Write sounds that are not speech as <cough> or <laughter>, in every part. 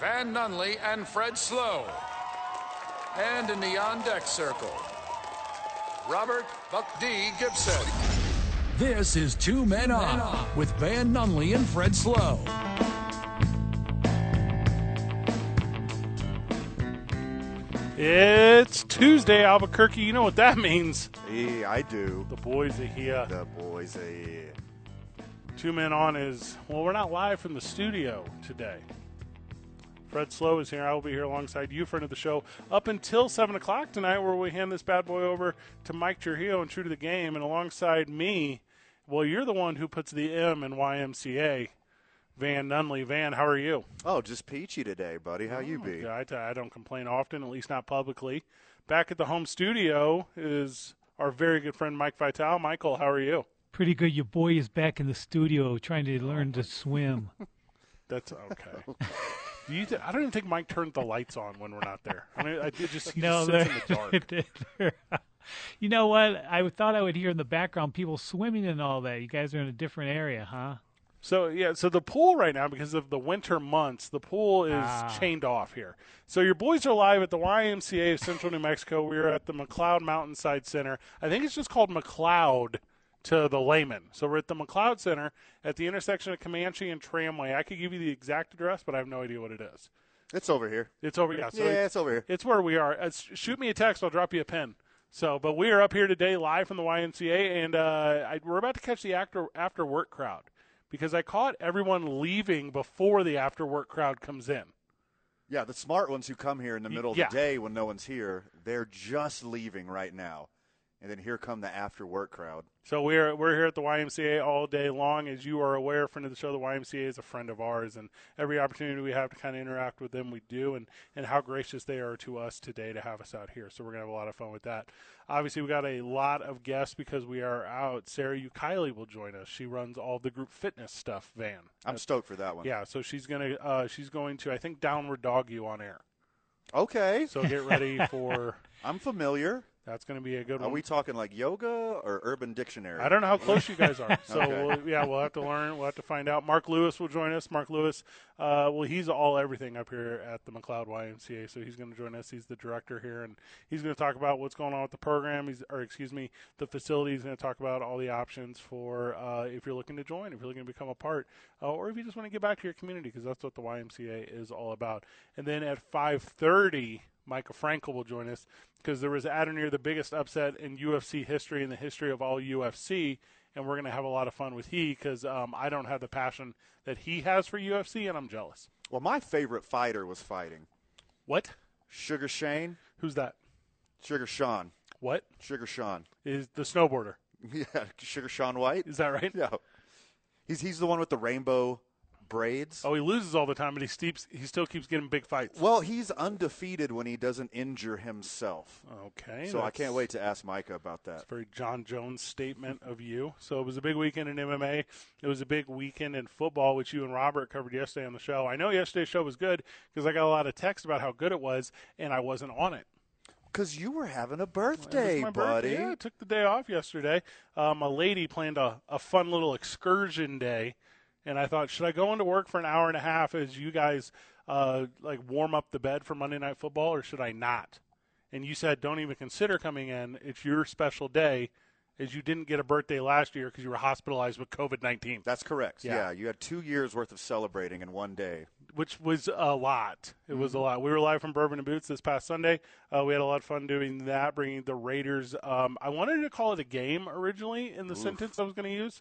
Van Nunley and Fred Slow. And in the on deck circle, Robert Buck D. Gibson. This is Two Men On with Van Nunley and Fred Slow. It's Tuesday, Albuquerque. You know what that means. Yeah, I do. The boys are here. The boys are here. Two Men On is, well, we're not live from the studio today. Fred Slow is here. I will be here alongside you, friend of the show, up until 7 o'clock tonight, where we hand this bad boy over to Mike Trujillo and True to the Game. And alongside me, well, you're the one who puts the M in YMCA. Van Nunley. Van, how are you? Oh, just peachy today, buddy. How you oh, be? Yeah, I, I don't complain often, at least not publicly. Back at the home studio is our very good friend Mike Vital. Michael, how are you? Pretty good. Your boy is back in the studio trying to learn to swim. That's okay. <laughs> Do you th- I don't even think Mike turned the lights on when we're not there. I mean, I did just he no, just sits in the <laughs> dark. <laughs> you know what? I thought I would hear in the background people swimming and all that. You guys are in a different area, huh? So yeah, so the pool right now because of the winter months, the pool is Ah. chained off here. So your boys are live at the YMCA of Central New Mexico. We're at the McLeod Mountainside Center. I think it's just called McLeod to the layman. So we're at the McLeod Center at the intersection of Comanche and Tramway. I could give you the exact address, but I have no idea what it is. It's over here. It's over. Yeah, so yeah, it's over here. it's where we are. Uh, shoot me a text. I'll drop you a pin. So, but we are up here today live from the YMCA, and uh, I, we're about to catch the after after work crowd because I caught everyone leaving before the after work crowd comes in. Yeah, the smart ones who come here in the middle of yeah. the day when no one's here, they're just leaving right now. And then here come the after work crowd. So we're we're here at the YMCA all day long. As you are aware, friend of the show, the YMCA is a friend of ours, and every opportunity we have to kind of interact with them, we do, and and how gracious they are to us today to have us out here. So we're gonna have a lot of fun with that. Obviously, we got a lot of guests because we are out. Sarah Ukiley will join us. She runs all the group fitness stuff. Van, I'm stoked for that one. yeah. So she's gonna uh, she's going to I think downward dog you on air. Okay. So get ready <laughs> for I'm familiar. That's going to be a good Are one. Are we talking like yoga or urban dictionary? I don't know how close you guys are. <laughs> So Okay. we'll, yeah, we'll have to learn. We'll have to find out. Mark Lewis will join us. Mark Lewis, uh, well, he's all everything up here at the McLeod YMCA. So he's going to join us. He's the director here, and he's going to talk about what's going on with the program. He's, or excuse me, the facility. He's going to talk about all the options for uh, if you're looking to join, if you're looking to become a part, uh, or if you just want to get back to your community, because that's what the YMCA is all about. And then at 5:30. Micah Frankel will join us because there was at or near the biggest upset in UFC history in the history of all UFC, and we're going to have a lot of fun with he because um, I don't have the passion that he has for UFC, and I'm jealous. Well, my favorite fighter was fighting. What? Sugar Shane, Who's that? Sugar Sean, What Sugar Sean. is the snowboarder? <laughs> Yeah, Sugar Sean White. Is that right? Yeah. He's he's the one with the rainbow braids. Oh, he loses all the time, but he steeps, he still keeps getting big fights. Well, he's undefeated when he doesn't injure himself. Okay, So I can't wait to ask Micah about that. very Jon Jones statement of you. So it was a big weekend in MMA. It was a big weekend in football, which you and Robert covered yesterday on the show. I know yesterday's show was good because I got a lot of text about how good it was, and I wasn't on it. Because you were having a birthday, buddy. birthday. Yeah, I took the day off yesterday. Um, a lady planned a, a fun little excursion day, and I thought, should I go into work for an hour and a half as you guys uh, like warm up the bed for Monday Night Football, or should I not? And you said, don't even consider coming in. It's your special day, as you didn't get a birthday last year because you were hospitalized with COVID nineteen, That's correct. Yeah. Yeah. you had two years worth of celebrating in one day. Which was a lot. It was a Mm-hmm. lot. We were live from Bourbon and Boots this past Sunday. Uh, we had a lot of fun doing that, bringing the Raiders. Um, I wanted to call it a game originally in the sentence I was going to use,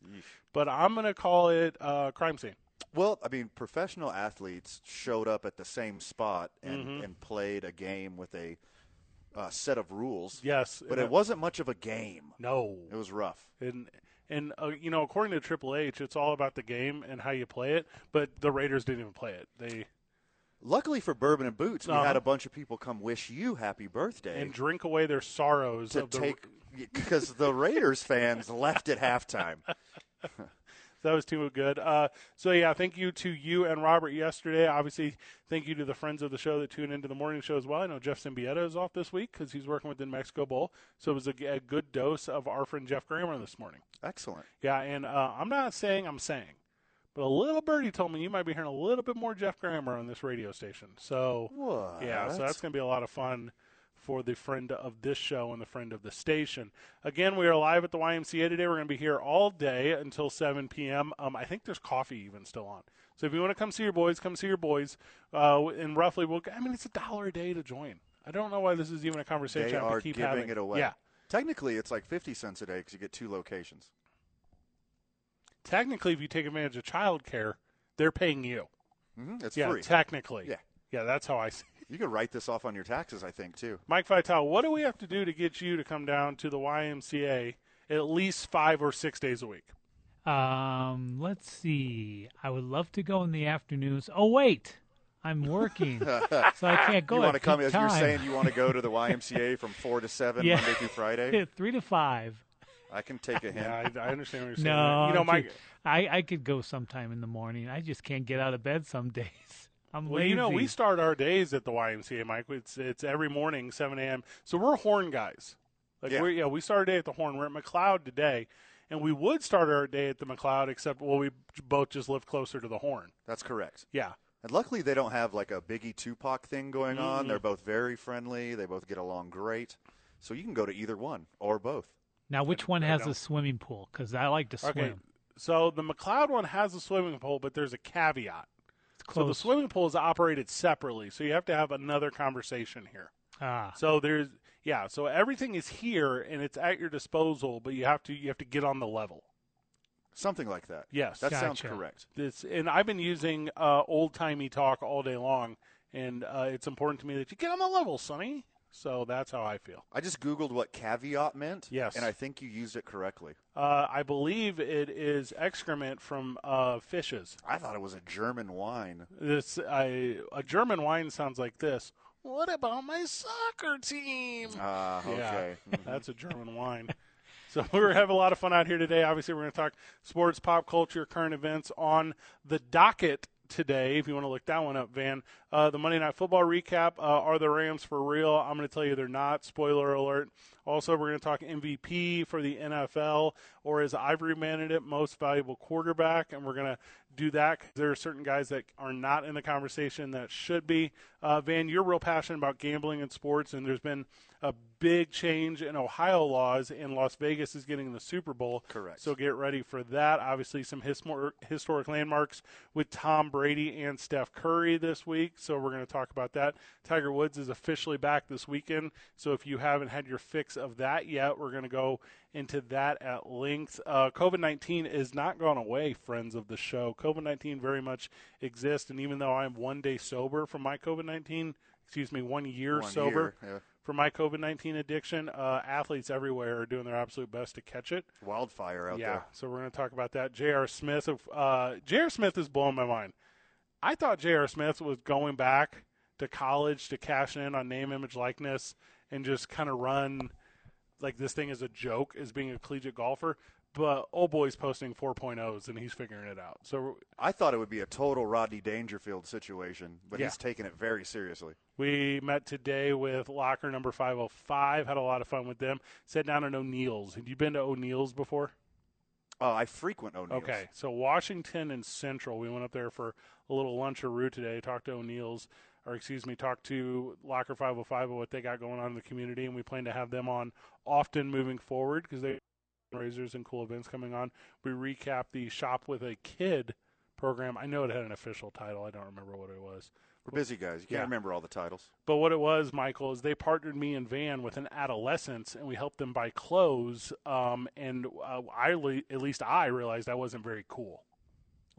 but I'm going to call it uh, crime scene. Well, I mean, professional athletes showed up at the same spot and, Mm-hmm. and played a game with a uh, set of rules. Yes, But and it wasn't much of a game. No, It was rough. and and uh, you know, according to Triple H, it's all about the game and how you play it. But the Raiders didn't even play it. They Luckily for Bourbon and Boots, we Uh-huh. had a bunch of people come wish you happy birthday and drink away their sorrows to of the take because the Raiders fans left at halftime. <laughs> That was too good. Uh, so yeah, thank you to you and Robert yesterday. Obviously, thank you to the friends of the show that tune into the morning show as well. I know Jeff Simbieta is off this week because he's working with the Mexico Bowl, so it was a, a good dose of our friend Jeff Kramer this morning. Excellent. Yeah, and uh, I'm not saying I'm saying, But a little birdie told me you might be hearing a little bit more Jeff Grammer on this radio station. So What? yeah, so that's going to be a lot of fun for the friend of this show and the friend of the station. Again, we are live at the YMCA today. We're going to be here all day until 7 p.m. Um, I think there's coffee even still on. So if you want to come see your boys, come see your boys. Uh, and roughly, we'll, I mean, it's a dollar a day to join. I don't know why this is even a conversation They I are keep giving having. it away. Yeah. Technically, it's like 50 cents a day because you get two locations. Technically, if you take advantage of childcare, they're paying you. hmm It's yeah, free. technically. Yeah. Yeah, that's how I see it. You could write this off on your taxes, I think, too. Mike Vitale, what do we have to do to get you to come down to the YMCA at least five or six days a week? Um, let's see. I would love to go in the afternoons. Oh wait, I'm working, <laughs> so I can't go. you at want to come, peak as you're saying, you want to go to the <laughs> YMCA from 4 to 7, Yeah. Monday through Friday? <laughs> three to five. I can take a hint. Yeah, I, I understand what you're saying. No, you know, Mike. I I could go sometime in the morning. I just can't get out of bed some days. I'm Well, lazy. you know, we start our days at the YMCA, Mike. It's it's every morning, 7 a.m. So we're Horn guys. Like Yeah. we're yeah, we start our day at the Horn. We're at McLeod today, and we would start our day at the McLeod, except well, we both just live closer to the Horn. That's correct. Yeah, And luckily, they don't have like a Biggie Tupac thing going on. Mm-hmm. They're both very friendly. They both get along great. So you can go to either one or both. now, which one has a swimming pool? Because I like to swim. okay. So the McLeod one has a swimming pool, but there's a caveat. It's So the swimming pool is operated separately, so you have to have another conversation here. ah, So there's yeah, so everything is here and it's at your disposal, but you have to you have to get on the level. Something like that. Yes. That sounds correct. This and I've been using uh, old timey talk all day long, and uh, it's important to me that you get on the level, Sonny. So that's how I feel. I just Googled what caveat meant. Yes. And I think you used it correctly. Uh, I believe it is excrement from uh, fishes. I thought it was a German wine. This I, a German wine sounds like this. What about my soccer team? Ah, okay. Yeah, <laughs> that's a German wine. <laughs> So we're having a lot of fun out here today. Obviously, we're going to talk sports, pop culture, current events on the docket today. If you want to look that one up, Van, uh, the Monday Night Football recap: uh, Are the Rams for real? I'm going to tell you they're not. Spoiler alert. Also, we're going to talk MVP for the NFL, or as Ivory managed it, most valuable quarterback, and we're going to do that there are certain guys that are not in the conversation that should be. Uh, Van, you're real passionate about gambling and sports, and there's been a big change in Ohio laws, and Las Vegas is getting the Super Bowl. Correct. So get ready for that. Obviously, some hismor- historic landmarks with Tom Brady and Steph Curry this week. So we're going to talk about that. Tiger Woods is officially back this weekend. So if you haven't had your fix of that yet, we're going to go into that at length. Uh, COVID 19 is not gone away, friends of the show. COVID 19 very much exists. And even though I'm one day sober from my COVID 19, excuse me, one year One sober year, yeah. from my COVID 19 addiction, uh, athletes everywhere are doing their absolute best to catch it. Wildfire out yeah, there. so we're going to talk about that. J.R. Smith, of uh, J.R. Smith is blowing my mind. I thought J.R. Smith was going back to college to cash in on name, image, likeness, and just kind of run like this thing is a joke as being a collegiate golfer. But old boy's posting 4.0s and he's figuring it out. So I thought it would be a total Rodney Dangerfield situation, but Yeah. he's taking it very seriously. We met today with locker number 505, had a lot of fun with them. Sat down at O'Neill's. Have you been to O'Neill's before? Oh, I frequent O'Neill's. Okay, so Washington and Central, we went up there for a little luncheroo today, talked to O'Neill's, or excuse me, talk to Locker 505 about what they got going on in the community, and we plan to have them on often moving forward because they raisers and cool events coming on. We recap the Shop with a Kid program. I know it had an official title. I don't remember what it was. We're busy guys. You can't Yeah. remember all the titles. But what it was, Michael, is they partnered me and Van with an adolescence, and we helped them buy clothes. Um, and uh, I, le- at least I realized I wasn't very cool.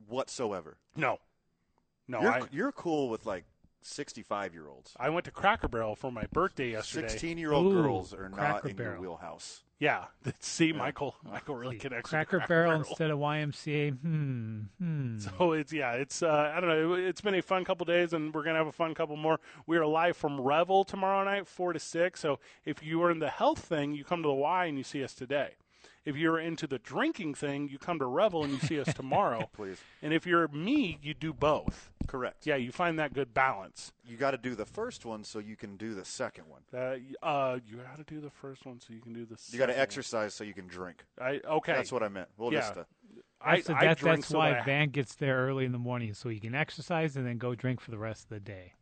Whatsoever. No, no, you're, I, you're cool with like 65 year olds. I went to Cracker Barrel for my birthday yesterday. 16 year old Ooh, girls are not Cracker in your wheelhouse. Yeah, <laughs> see, Michael, Michael really connects. with Cracker, Barrel instead of YMCA. Hmm. Hmm. <laughs> So it's yeah, it's uh, I don't know. It's been a fun couple days, and we're gonna have a fun couple more. We are live from Revel tomorrow night, four to six. So if you are in the health thing, you come to the Y and you see us today. If you're into the drinking thing, you come to Revel and you see us <laughs> tomorrow. Please. And if you're me, you do both. Correct. Yeah, you find that good balance. You got to do the first one so you can do the second one. Uh, uh, you got to do the first one so you can do the. You got to exercise so you can drink. I okay. That's what I meant. We'll Yeah. just uh, I, That's, I drink that's so why that I- Van gets there early in the morning so he can exercise and then go drink for the rest of the day.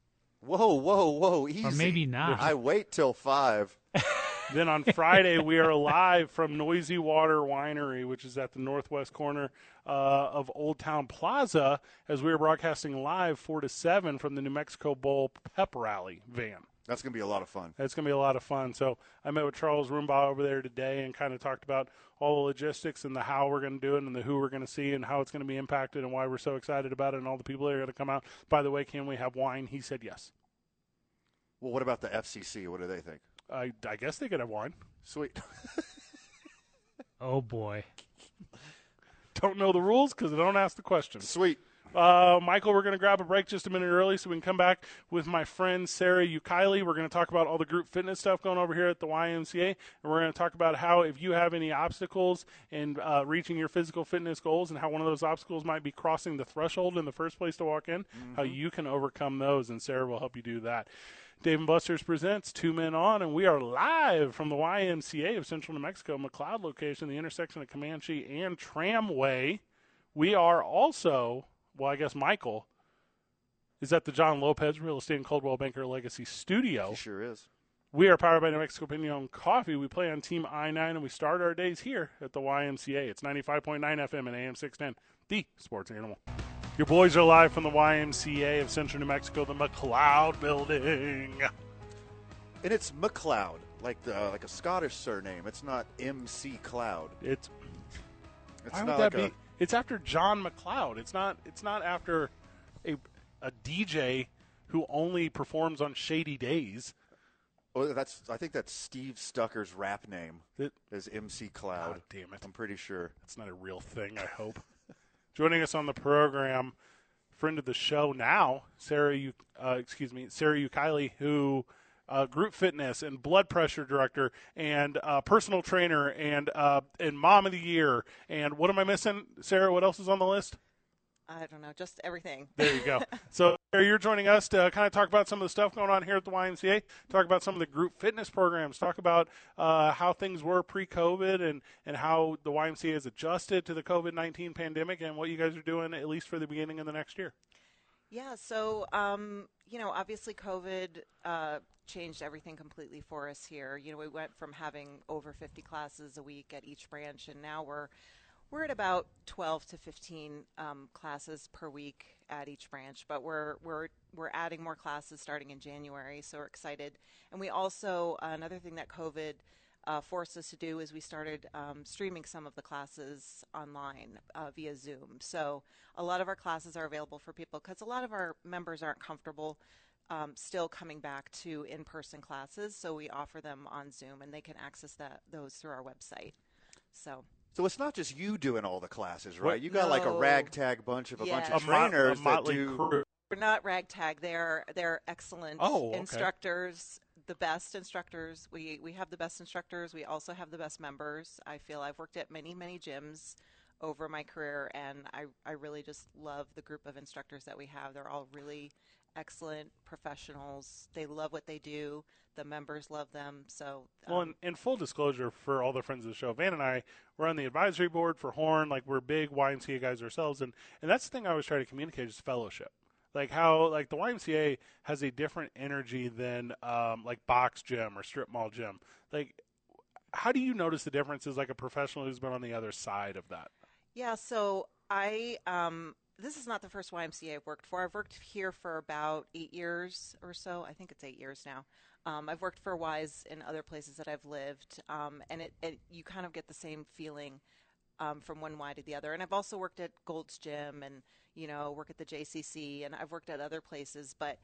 Whoa, whoa, whoa! Easy. Or maybe not. I wait till five. <laughs> Then on Friday, we are live from Noisy Water Winery, which is at the northwest corner uh, of Old Town Plaza, as we are broadcasting live 4 to 7 from the New Mexico Bowl pep rally van. That's gonna be a lot of fun. It's going to be a lot of fun. So I met with Charles Roomba over there today and kind of talked about all the logistics and the how we're going to do it and the who we're going to see and how it's going to be impacted and why we're so excited about it and all the people that are going to come out. By the way, can we have wine? He said yes. Well, what about the FCC? What do they think? I, I guess they could have wine. Sweet. <laughs> Oh boy. Don't know the rules because I don't ask the questions. Sweet. Uh, Michael, we're going to grab a break just a minute early so we can come back with my friend Sarah Ukili. We're going to talk about all the group fitness stuff going over here at the YMCA, and we're going to talk about how if you have any obstacles in uh, reaching your physical fitness goals, and how one of those obstacles might be crossing the threshold in the first place to walk in, how you can overcome those, and Sarah will help you do that. Dave and Buster's presents Two Men On, and we are live from the YMCA of Central New Mexico, McLeod location, the intersection of Comanche and Tramway. We are also, well, I guess Michael is at the John Lopez Real Estate and Coldwell Banker Legacy Studio. He sure is. We are powered by New Mexico Piñon Coffee. We play on Team I 9 and we start our days here at the YMCA. It's 95.9 FM and AM 610, the sports animal. Your boys are live from the YMCA of Central New Mexico, the McLeod building. And it's McLeod, like the uh, like a Scottish surname. It's not MC Cloud. It's It's why would not that like be? It's after John McLeod. It's not. It's not after a a DJ who only performs on shady days. Oh, that's. I think that's Steve Stucker's rap name That, is MC Cloud. God damn it. I'm pretty sure. it's not a real thing, I hope. Joining us on the program, friend of the show now, Sarah, U- uh, excuse me, Sarah Ukili, who uh, group fitness and blood pressure director and uh, personal trainer and uh, and mom of the year and what am I missing, Sarah? What else is on the list? I don't know, just everything. There you go. <laughs> so you're joining us to kind of talk about some of the stuff going on here at the YMCA. Talk about some of the group fitness programs. Talk about uh, how things were pre-COVID and and how the YMCA has adjusted to the COVID-19 pandemic and what you guys are doing at least for the beginning of the next year. Yeah, so um, you know, obviously COVID uh, changed everything completely for us here. You know, we went from having over 50 classes a week at each branch, and now we're we're at about 12 to 15 um, classes per week at each branch. But we're we're we're adding more classes starting in January, so we're excited. And we also uh, another thing that COVID uh, forced us to do is we started um, streaming some of the classes online uh, via Zoom. So a lot of our classes are available for people because a lot of our members aren't comfortable um, still coming back to in-person classes. So we offer them on Zoom, and they can access that those through our website. So So it's not just you doing all the classes, right? What- You got like a ragtag bunch of a bunch of A mo- trainers a that motley do. crew. we're not ragtag. They're they're excellent Oh, okay. instructors, the best instructors. We we have the best instructors. We also have the best members. I feel I've worked at many many gyms over my career, and I I really just love the group of instructors that we have. They're all really excellent professionals. They love what they do. The members love them. So Well, um, in, in full disclosure for all the friends of the show, Van and I we're on the advisory board for Horn. Like we're big YMCA guys ourselves, and and that's the thing I always try to communicate is fellowship. Like how like the YMCA has a different energy than um, like box gym or strip mall gym. Like, how do you notice the differences? Like a professional who's been on the other side of that. Yeah, so I um this is not the first YMCA I've worked for. I've worked here for about eight years or so. I think it's eight years now. Um, I've worked for Wise in other places that I've lived, um, and it, it you kind of get the same feeling um, from one Y to the other. And I've also worked at Gold's Gym, and you know, work at the JCC, and I've worked at other places. But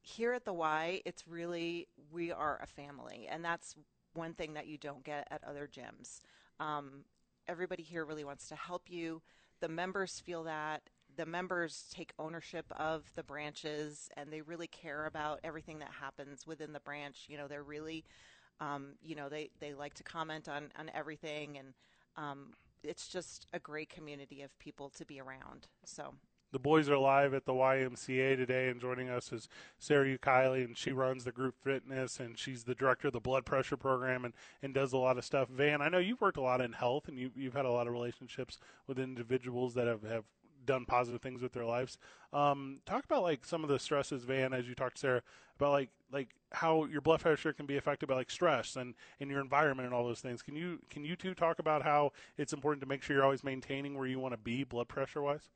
here at the Y, it's really we are a family, and that's one thing that you don't get at other gyms. Um, everybody here really wants to help you. The members feel that. The members take ownership of the branches and they really care about everything that happens within the branch. You know, they're really, um, you know, they, they like to comment on, on everything and um, it's just a great community of people to be around. So The boys are live at the YMCA today, and joining us is Sarah Ukiley, and she runs the group fitness, and she's the director of the blood pressure program, and, and does a lot of stuff. Van, I know you've worked a lot in health, and you, you've had a lot of relationships with individuals that have, have done positive things with their lives. Um, talk about like some of the stresses, Van, as you talked to Sarah about like like how your blood pressure can be affected by like stress and in your environment and all those things. Can you can you two talk about how it's important to make sure you're always maintaining where you want to be blood pressure wise?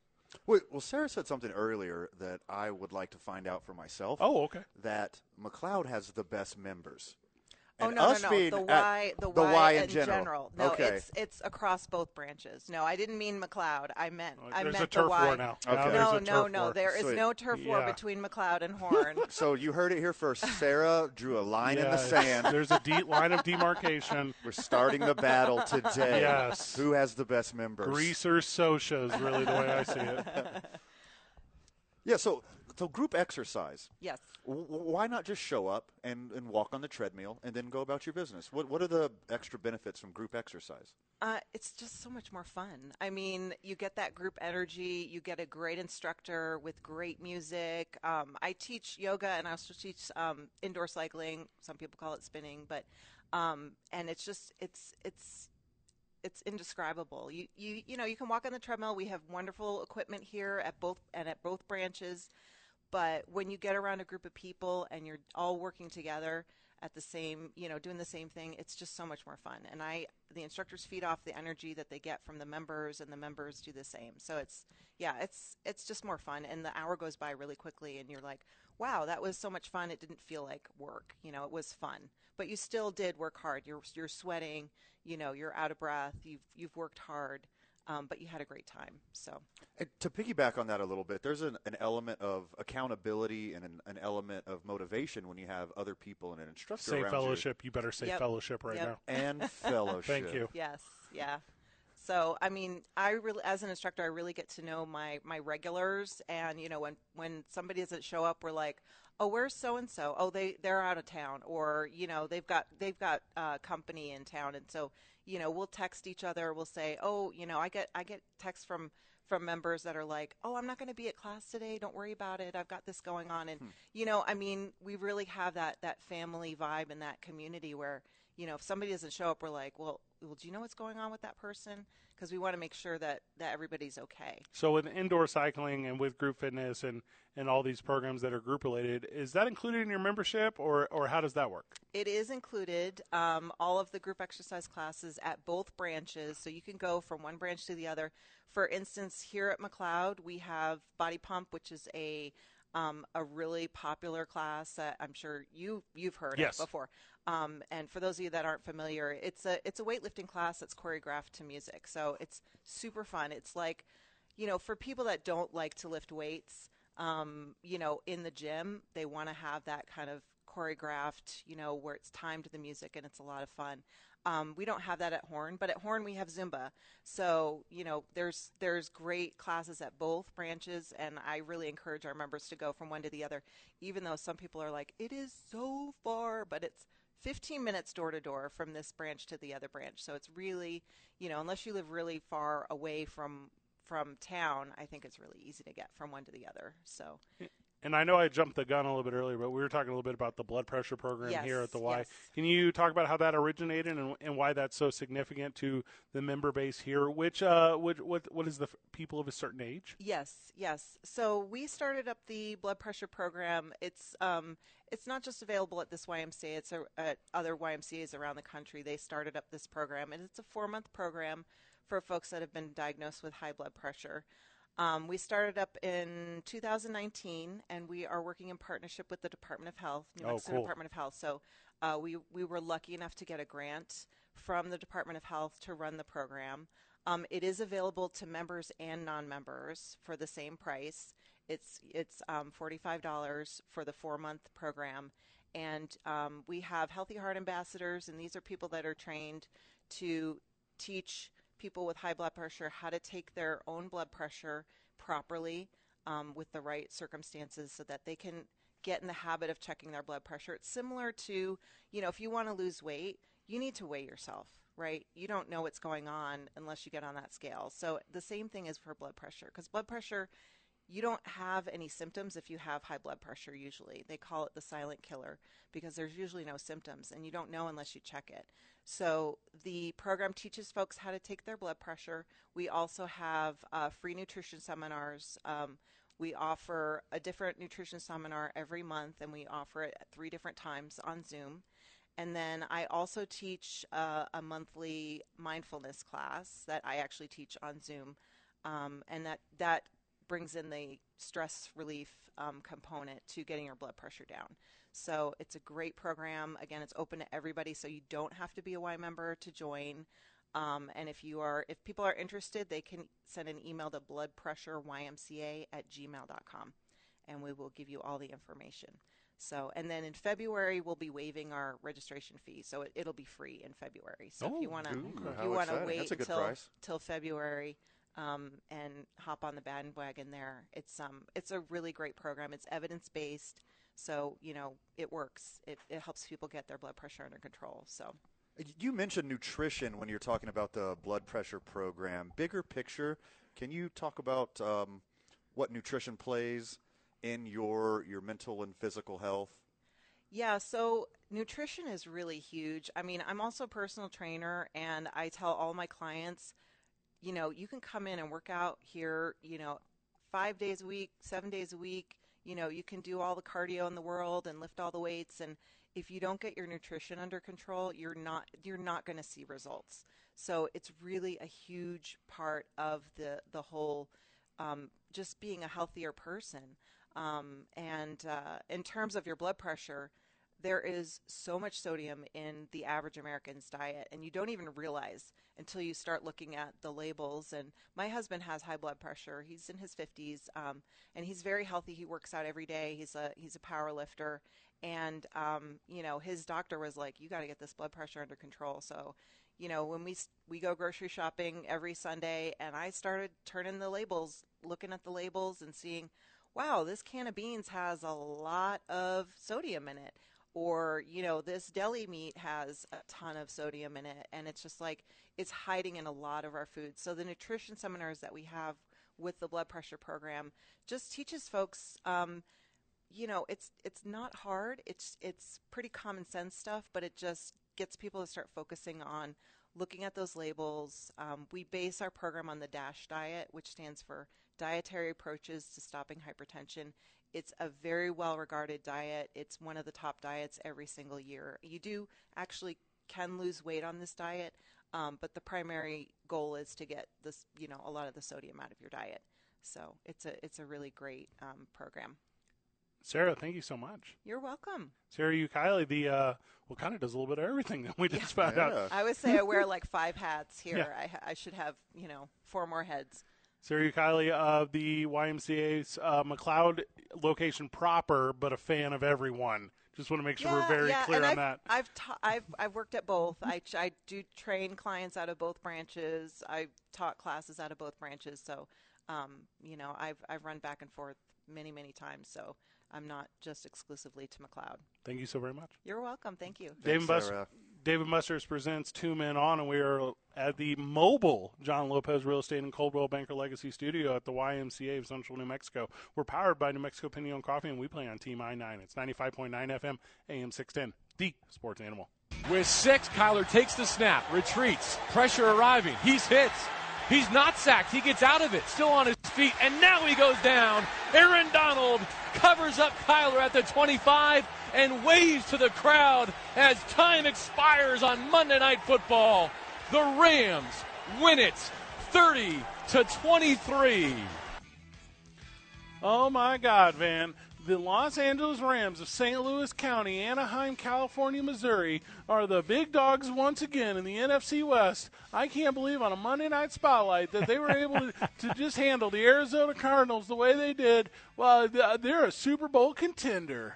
Wait, well, Sarah said something earlier that I would like to find out for myself. Oh, okay. That McLeod has the best members. Oh And no, us no, no. being The at- Y, the, the Y, Y in in general. No, Okay. it's it's across both branches. No, I didn't mean McLeod. I meant I There's meant a turf the Y. war now. Okay. Now No, no, no. war. There is Sweet. no turf war Yeah. between McLeod and <laughs> Horn. So you heard it here first. Sarah drew a line in the sand. There's a deep line of demarcation. <laughs> We're starting the battle today. Yes. Who has the best members? Greaser Socia is really the way I see it. <laughs> Yeah. So so group exercise. yes. W- why not just show up and, and walk on the treadmill and then go about your business? What what are the extra benefits from group exercise? Uh, it's just so much more fun. I mean, you get that group energy. You get a great instructor with great music. Um, I teach yoga and I also teach um, indoor cycling. Some people call it spinning, but um, and it's just it's it's it's indescribable. You you you know you can walk on the treadmill. We have wonderful equipment here at both and at both branches. But when you get around a group of people and you're all working together at the same, you know, doing the same thing, it's just so much more fun. And I, the instructors feed off the energy that they get from the members, and the members do the same. So it's, yeah, it's it's just more fun, and the hour goes by really quickly, and you're like, wow, that was so much fun. It didn't feel like work, you know, it was fun, but you still did work hard. You're you're sweating, you know, you're out of breath. You've you've worked hard. Um, but you had a great time. So And to piggyback on that a little bit, there's an, an element of accountability and an, an element of motivation when you have other people and an instructor Say around fellowship. You better say Yep. fellowship right Yep. now. <laughs> And fellowship. Thank you. Yes, yeah. So I mean, I really, as an instructor, I really get to know my my regulars, and you know, when when somebody doesn't show up, we're like, oh, where's so and so? Oh, they they're out of town, or you know, they've got they've got uh, company in town, and so you know, we'll text each other. We'll say, oh, you know, I get I get texts from from members that are like, oh, I'm not going to be at class today. Don't worry about it. I've got this going on, and hmm. you know, I mean, we really have that that family vibe and that community where you know, if somebody doesn't show up, we're like, well, well, do you know what's going on with that person? Because we want to make sure that that everybody's okay. So with indoor cycling and with group fitness and, and all these programs that are group related, is that included in your membership or, or how does that work? It is included um, all of the group exercise classes at both branches, so you can go from one branch to the other. For instance, here at McLeod, we have Body Pump, which is a um, a really popular class that I'm sure you you've heard Yes. of before. Um, and for those of you that aren't familiar, it's a it's a weightlifting class that's choreographed to music, so it's super fun. It's like, you know, for people that don't like to lift weights, um, you know, in the gym, they want to have that kind of choreographed, you know, where it's timed to the music and it's a lot of fun. Um, we don't have that at Horn, but at Horn we have Zumba. So you know, there's there's great classes at both branches, and I really encourage our members to go from one to the other. Even though some people are like, it is so far, but it's 15 minutes door to door from this branch to the other branch. So it's really, you know, unless you live really far away from from town, I think it's really easy to get from one to the other. So And I know I jumped the gun a little bit earlier, but we were talking a little bit about the blood pressure program Yes, here at the Y. yes. Can you talk about how that originated and, and why that's so significant to the member base here? Which, uh, which what, what is the f- people of a certain age? Yes, yes. So we started up the blood pressure program. It's um, it's not just available at this YMCA. It's a, at other YMCA's around the country. They started up this program, and it's a four month program for folks that have been diagnosed with high blood pressure. Um, we started up in 2019, and we are working in partnership with the Department of Health, New Oh, Mexico cool. Department of Health. So uh, we we were lucky enough to get a grant from the Department of Health to run the program. Um, it is available to members and non-members for the same price. It's it's um, forty-five dollars for the four-month program, and um, we have Healthy Heart ambassadors, and these are people that are trained to teach people with high blood pressure how to take their own blood pressure properly um, with the right circumstances, so that they can get in the habit of checking their blood pressure. It's similar to, you know, if you want to lose weight, you need to weigh yourself, right? You don't know what's going on unless you get on that scale. So the same thing is for blood pressure because blood pressure you don't have any symptoms if you have high blood pressure usually. They call it the silent killer because there's usually no symptoms and you don't know unless you check it. So the program teaches folks how to take their blood pressure. We also have uh, free nutrition seminars. Um, we offer a different nutrition seminar every month and we offer it at three different times on Zoom. And then I also teach uh, a monthly mindfulness class that I actually teach on Zoom. Um, and that, that brings in the stress relief um, component to getting your blood pressure down. So it's a great program. Again, it's open to everybody, so you don't have to be a Y member to join. Um, and if you are, if people are interested, they can send an email to bloodpressureymca at gmail.com, and we will give you all the information. So, and then in February we'll be waiving our registration fee, so it, will be free in February. So if you Oh, want to, Ooh, if how you want to wait till price. till February um, and hop on the bandwagon there, it's um it's a really great program. It's evidence based, so you know it works. It it helps people get their blood pressure under control. So. You mentioned nutrition when you're talking about the blood pressure program. Bigger picture, can you talk about um, what nutrition plays in your your mental and physical health? Yeah, so nutrition is really huge. I mean, I'm also a personal trainer, and I tell all my clients, you know, you can come in and work out here, you know, five days a week, seven days a week. You know, you can do all the cardio in the world and lift all the weights, and if you don't get your nutrition under control, you're not you're not going to see results. So it's really a huge part of the the whole um, just being a healthier person. Um, and uh, in terms of your blood pressure, there is so much sodium in the average American's diet, and you don't even realize until you start looking at the labels. And my husband has high blood pressure; he's in his 50s, um, and he's very healthy. He works out every day. He's a he's a power lifter, and um, you know his doctor was like, "You got to get this blood pressure under control." So, you know, when we we go grocery shopping every Sunday, and I started turning the labels, looking at the labels, and seeing, wow, this can of beans has a lot of sodium in it or you know this deli meat has a ton of sodium in it and it's just like it's hiding in a lot of our foods so the nutrition seminars that we have with the blood pressure program just teaches folks um, you know it's it's not hard. It's it's pretty common sense stuff but it just gets people to start focusing on looking at those labels. Um, we base our program on the dash diet which stands for dietary approaches to stopping hypertension it's a very well regarded diet. It's one of the top diets every single year. You do actually can lose weight on this diet, um, but the primary goal is to get this, you know, a lot of the sodium out of your diet. So it's a it's a really great um, program. Sarah, thank you so much. You're welcome. Sarah Ukile, the uh, well, kind of does a little bit of everything that we just found out. I would say I wear like five hats here. Yeah. I, I should have you know four more heads. Sarah Ukile of the YMCA's uh, McLeod location proper, but a fan of everyone. Just want to make sure we're very clear and on I've, that. I've, ta- I've I've worked at both. I I do train clients out of both branches. I taught classes out of both branches. So, um, you know, I've I've run back and forth many many times. So I'm not just exclusively to McLeod. Thank you so very much. You're welcome. Thank you. Dave and Buster, Dave and Buster's presents Two Men On, and we are at the mobile John Lopez Real Estate and Coldwell Banker Legacy Studio at the YMCA of Central New Mexico. We're powered by New Mexico Piñon Coffee, and we play on Team I-9. It's 95.9 FM, AM 610, the sports animal. With six, Kyler takes the snap, retreats, pressure arriving. He's hit. He's not sacked. He gets out of it, still on his feet, and now he goes down. Aaron Donald covers up Kyler at the 25 and waves to the crowd as time expires on Monday Night Football. The Rams win it 30 to 23. Oh my God, Van. The Los Angeles Rams of St. Louis County, Anaheim, California, Missouri are the big dogs once again in the NFC West. I can't believe on a Monday night spotlight that they were able to, <laughs> to just handle the Arizona Cardinals the way they did. Well, they're a Super Bowl contender.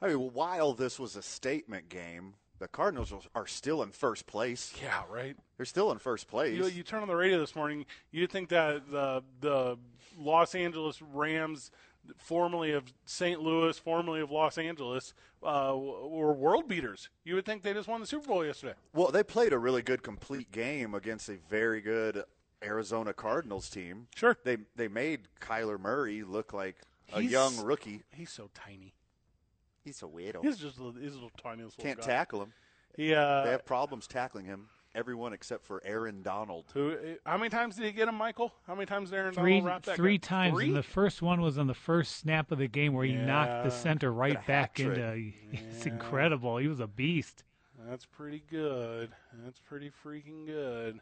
I mean, while this was a statement game, the Cardinals are still in first place. Yeah, right. They're still in first place. You, you turn on the radio this morning, you'd think that the the Los Angeles Rams, formerly of St. Louis, formerly of Los Angeles, uh, were world beaters. You would think they just won the Super Bowl yesterday. Well, they played a really good complete game against a very good Arizona Cardinals team. Sure. They they made Kyler Murray look like a He's- young rookie. He's so tiny. He's a weirdo. He's just a, he's a little tiny little Can't guy. tackle him. He uh, they have problems tackling him. Everyone except for Aaron Donald. who? How many times did he get him, Michael? How many times did Aaron Three Donald wrap that three guy? times, Three? and the first one was on the first snap of the game where he knocked the center right back trick. into. It's Yeah. incredible. He was a beast. That's pretty good. That's pretty freaking good.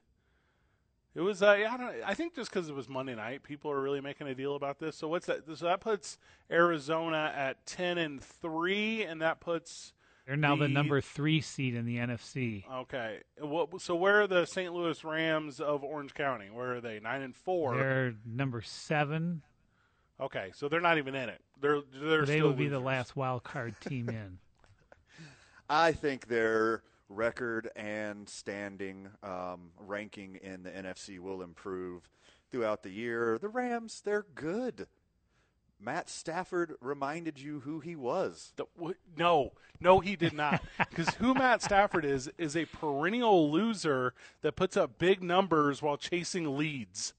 It was. Uh, yeah, I, don't, I think just because it was Monday night, people are really making a deal about this. So what's that? So that puts Arizona at ten and three, and that puts They're now the, The- number three seed in the NFC. okay. What? So where are the St. Louis Rams of Orange County? Where are they? Nine and 4 They're number seven. okay, so they're not even in it. They're they're they still will be the last wild card team in. <laughs> I think their record and standing um, ranking in the NFC will improve throughout the year. The Rams, they're good. Matt Stafford reminded you who he was. No, no, he did not. <laughs> Because who Matt Stafford is is a perennial loser that puts up big numbers while chasing leads.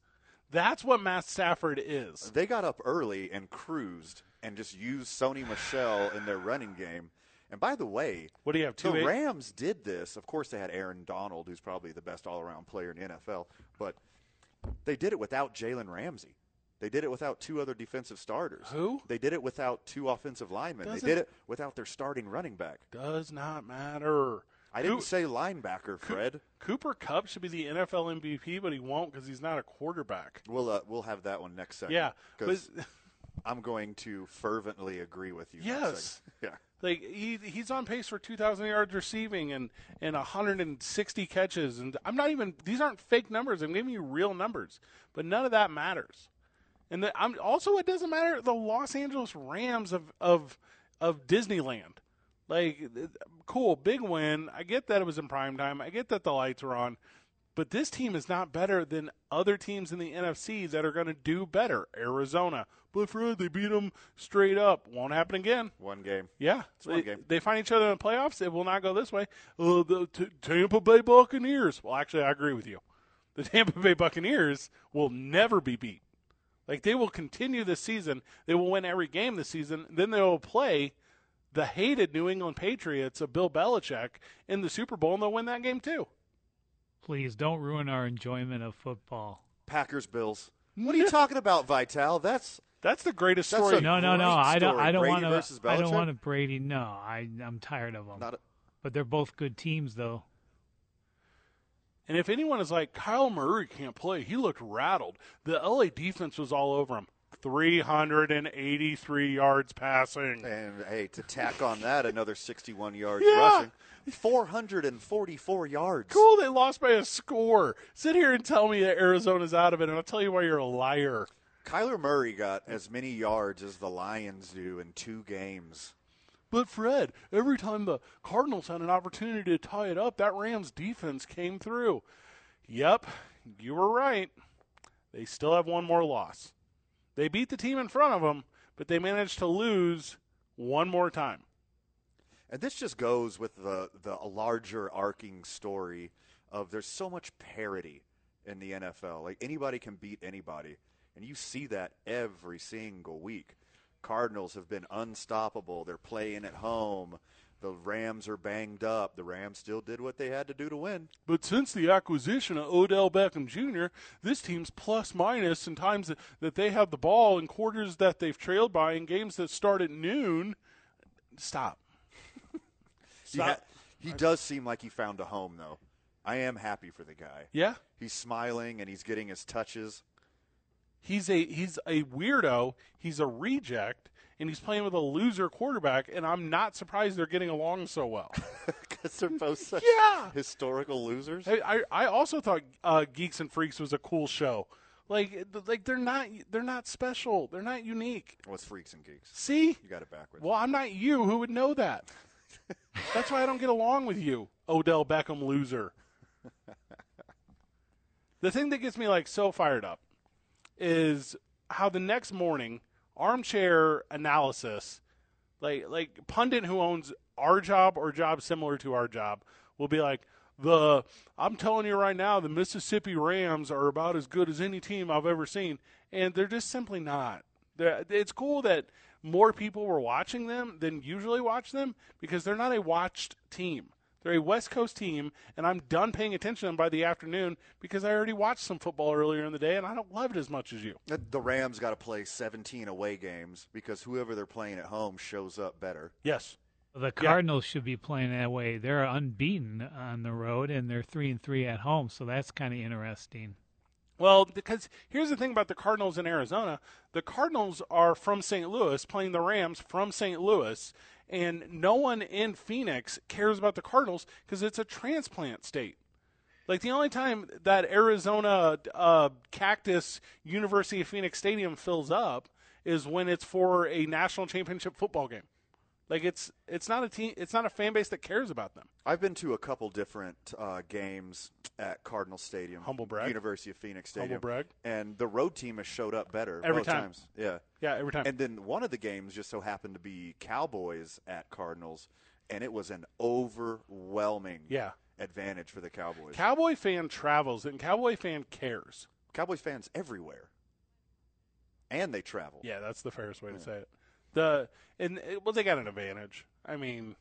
That's what Matt Stafford is. They got up early and cruised and just used Sony Michel in their running game. And by the way, What do you have? Two the eight? Rams did this. Of course, they had Aaron Donald, who's probably the best all-around player in the NFL, but they did it without Jalen Ramsey. They did it without two other defensive starters. Who? They did it without two offensive linemen. Doesn't- they did it without their starting running back. Does not matter. I didn't say linebacker, Fred. Cooper Kupp should be the NFL MVP, but he won't because he's not a quarterback. We'll uh, we'll have that one next segment. Yeah, but I'm going to fervently agree with you. Yes. <laughs> Yeah. like he he's on pace for 2,000 yards receiving and and 160 catches, and I'm not even these aren't fake numbers. I'm giving you real numbers, but none of that matters. And the, I'm also it doesn't matter the Los Angeles Rams of of of Disneyland. Like cool, big win. I get that it was in prime time. I get that the lights were on. But this team is not better than other teams in the NFC that are going to do better. Arizona, but Fred, they beat them straight up. Won't happen again. One game. Yeah, one they, game. they find each other in the playoffs. It will not go this way. Uh, the t- Tampa Bay Buccaneers. Well, actually, I agree with you. The <laughs> Tampa Bay Buccaneers will never be beat. Like they will continue this season. They will win every game this season. Then they will play the hated New England Patriots of Bill Belichick in the Super Bowl, and they'll win that game too. Please don't ruin our enjoyment of football. Packers Bills. What are you <laughs> talking about, Vital? That's That's the greatest That's story. No, no, no. I don't. I don't want to. I don't want to Brady. No, I. I'm tired of them. not. A, but they're both good teams, though. And if anyone is like, Kyle Murray can't play, he looked rattled. The LA defense was all over him. 383 yards passing. and hey, to tack on that, another 61 yards Yeah. rushing, 444 yards. Cool, they lost by a score. Sit here and tell me that Arizona's out of it, and I'll tell you why you're a liar. Kyler Murray got as many yards as the Lions do in two games. But Fred, every time the Cardinals had an opportunity to tie it up, that Rams defense came through. Yep, you were right. They still have one more loss. They beat the team in front of them, but they managed to lose one more time. And this just goes with the the larger arcing story of there's so much parity in the NFL. Like anybody can beat anybody, and you see that every single week. Cardinals have been unstoppable. They're playing at home. The Rams are banged up. The Rams still did what they had to do to win. But since the acquisition of Odell Beckham Jr., this team's plus minus in times that, that they have the ball in quarters that they've trailed by in games that start at noon. Stop. <laughs> Stop. ha- he does seem like he found a home, though. I am happy for the guy. Yeah, He's smiling and he's getting his touches. He's a he's a weirdo. He's a reject, and he's playing with a loser quarterback. And I'm not surprised they're getting along so well. <laughs> Because they're both such Yeah. historical losers. I, I I also thought uh, Geeks and Freaks was a cool show. Like like they're not they're not special. They're not unique. What's freaks and geeks? See, You got it backwards. Well, I'm not you. Who would know that? <laughs> That's why I don't get along with you, Odell Beckham loser. <laughs> the thing that gets me like so fired up is how the next morning armchair analysis, like like pundit who owns our job or job similar to our job, will be like the I'm telling you right now, the Mississippi Rams are about as good as any team I've ever seen, and they're just simply not. They're, it's cool that more people were watching them than usually watch them because they're not a watched team. They're a West Coast team, and I'm done paying attention to them by the afternoon because I already watched some football earlier in the day, and I don't love it as much as you. The Rams got to play 17 away games because whoever they're playing at home shows up better. Yes. The Cardinals should be playing that way. They're unbeaten on the road, and they're three and three at home. So that's kind of interesting. Well, because here's the thing about the Cardinals in Arizona: the Cardinals are from St. Louis, playing the Rams from St. Louis, and no one in Phoenix cares about the Cardinals because it's a transplant state. Like the only time that Arizona uh, Cactus University of Phoenix Stadium fills up is when it's for a national championship football game. Like it's it's not a team, it's not a fan base that cares about them. I've been to a couple different uh, games at Cardinal Stadium, Humble brag. University of Phoenix Stadium, Humble brag. and the road team has showed up better Every time. times. Yeah, Yeah, every time. and then one of the games just so happened to be Cowboys at Cardinals, and it was an overwhelming yeah, advantage for the Cowboys. Cowboy fan travels and Cowboy fan cares. Cowboys fans everywhere, and they travel. Yeah, that's the fairest way to say it. The and well, they got an advantage. I mean,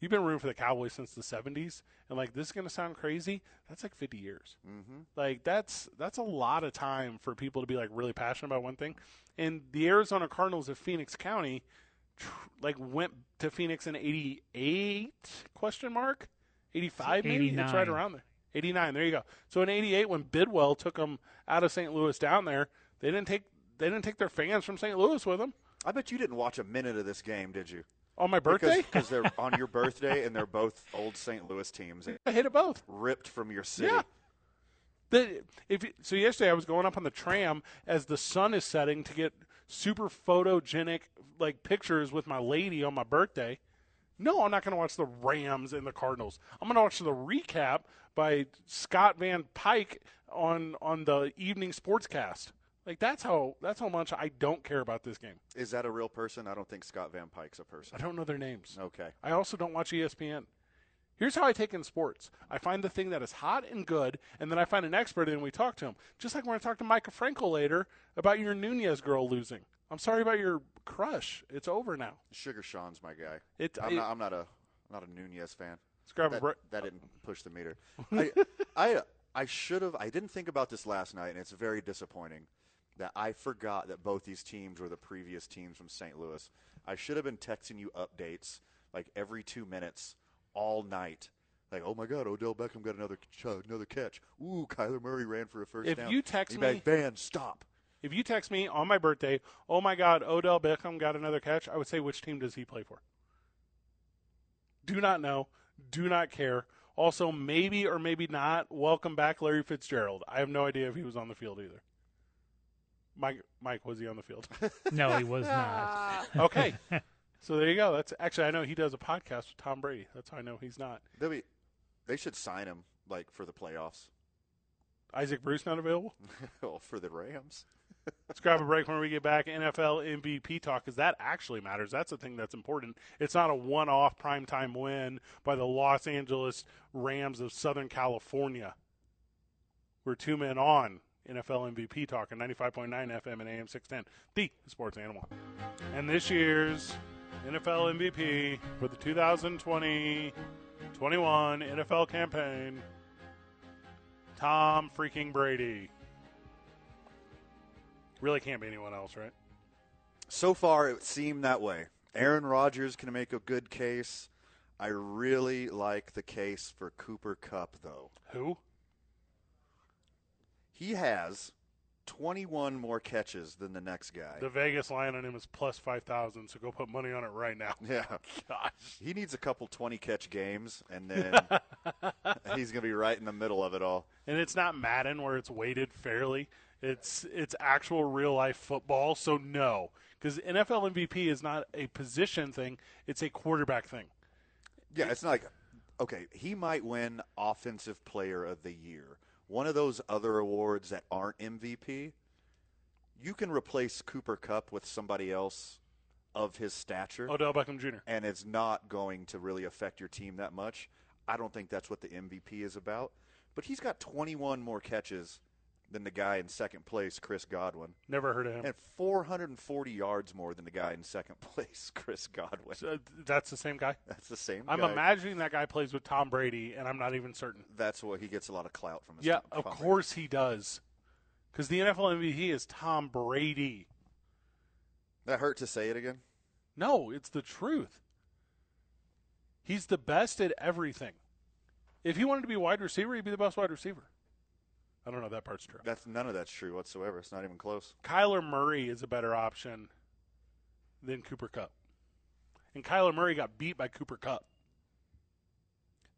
you've been rooting for the Cowboys since the '70s, and like this is going to sound crazy. That's like 50 years. Mm-hmm. Like that's that's a lot of time for people to be like really passionate about one thing. And the Arizona Cardinals of Phoenix County, tr- like went to Phoenix in '88? Question mark. 85 maybe. It's right around there. 89. There you go. So in '88, when Bidwell took them out of St. Louis down there, they didn't take they didn't take their fans from St. Louis with them I bet you didn't watch a minute of this game, did you? on my birthday. Because they're on your birthday, and they're both old St. Louis teams, I hit it both. ripped from your city. Yeah. The, if you- so, yesterday I was going up on the tram as the sun is setting to get super photogenic like pictures with my lady on my birthday. No, I'm not going to watch the Rams and the Cardinals. I'm going to watch the recap by Scott Van Pike on on the evening sportscast. Like that's how that's how much I don't care about this game. Is that a real person? I don't think Scott Van Pike's a person. I don't know their names. Okay. I also don't watch ESPN. Here's how I take in sports. I find the thing that is hot and good, and then I find an expert and we talk to him. Just like we're going to talk to Micah Frankel later about your Nunes girl losing. I'm sorry about your crush. It's over now. Sugar Sean's my guy. It, I'm, it- not, I'm not a I'm not a Nunes fan. let's grab a That, break. that didn't push the meter. <laughs> I I I should have. I didn't think about this last night, and it's very disappointing that I forgot that both these teams were the previous teams from St. Louis. I should have been texting you updates like every two minutes all night. Like, oh my God, Odell Beckham got another another catch. Ooh, Kyler Murray ran for a first If down. you text me- like, Van, stop. If you text me on my birthday, oh my God, Odell Beckham got another catch, I would say, which team does he play for? Do not know. Do not care. Also, maybe or maybe not, welcome back Larry Fitzgerald. I have no idea if he was on the field either. Mike, Mike, was he on the field? <laughs> No, he was not. <laughs> okay. So there you go. That's actually I know he does a podcast with Tom Brady. That's how I know he's not. They'll be, they should sign him like for the playoffs. Isaac Bruce not available. <laughs> well, for the Rams. Let's grab a break when we get back. NFL MVP talk because that actually matters. That's the thing that's important. It's not a one-off primetime win by the Los Angeles Rams of Southern California. We're two men on NFL MVP talk on 95.9 FM and AM 610, the sports animal. And this year's NFL MVP for the 2020-21 NFL campaign, Tom freaking Brady. Really can't be anyone else, right? So far, it seemed that way. Aaron Rodgers can make a good case. I really like the case for Cooper Kupp, though. Who? He has 21 more catches than the next guy. The Vegas line on him is plus 5,000, so go put money on it right now. yeah. <laughs> Gosh. He needs a couple 20 catch games, and <laughs> then he's going to be right in the middle of it all. And it's not Madden where it's weighted fairly. It's it's actual real life football, so no. Because NFL MVP is not a position thing, it's a quarterback thing. Yeah, it's not like, okay, he might win Offensive Player of the Year. One of those other awards that aren't MVP, you can replace Cooper Kupp with somebody else of his stature. Odell Beckham Jr. and it's not going to really affect your team that much. I don't think that's what the MVP is about. But he's got 21 more catches than the guy in second place, Chris Godwin, Never heard of him. and 440 yards more than the guy in second <laughs> place, Chris Godwin. So, that's the same guy. That's the same. I'm guy. imagining that guy plays with Tom Brady, and I'm not even certain. That's what he gets a lot of clout from. His Yeah, Tom- of Brady. course he does. Because the NFL MVP is Tom Brady. That hurt to say it again. No, it's the truth. He's the best at everything. If he wanted to be wide receiver, he'd be the best wide receiver. I don't know if that part's true. That's none of that's true whatsoever. It's not even close. Kyler Murray is a better option than Cooper Kupp. And Kyler Murray got beat by Cooper Kupp.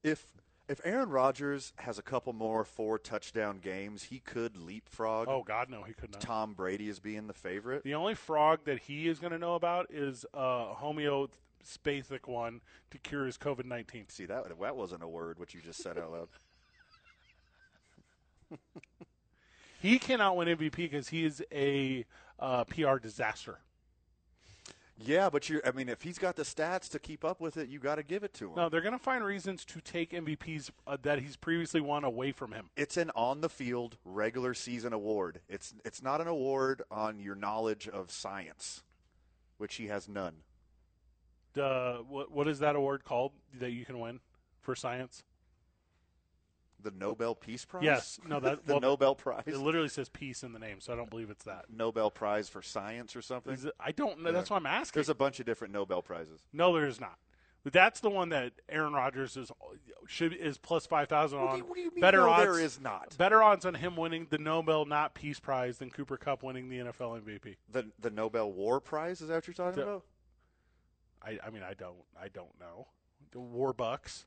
If if Aaron Rodgers has a couple more four touchdown games, he could leapfrog Oh God, no, he could not. Tom Brady is being the favorite. The only frog that he is going to know about is uh, a homeopathic one to cure his COVID nineteen. See that that wasn't a word which you just said out loud. <laughs> He cannot win MVP because he is a uh, PR disaster. Yeah, but you I mean if he's got the stats to keep up with it, you got to give it to him. No, they're going to find reasons to take MVPs uh, that he's previously won away from him. It's an on the field regular season award. It's it's not an award on your knowledge of science, which he has none. Uh, what what is that award called that you can win for science? The Nobel Peace Prize? Yes, no, that <laughs> the well, Nobel Prize. It literally says peace in the name, so I don't believe it's that. Nobel Prize for science or something. It, I don't know. That's what I'm asking. There's a bunch of different Nobel prizes. no, there's not. That's the one that Aaron Rodgers is should is plus five thousand What do on. you- what do you mean, better no, odds. there is not? better odds on him winning the Nobel not Peace Prize than Cooper Kupp winning the NFL MVP. The the Nobel War Prize is that what you're talking The- about? I, I mean, I don't, I don't know. The War Bucks.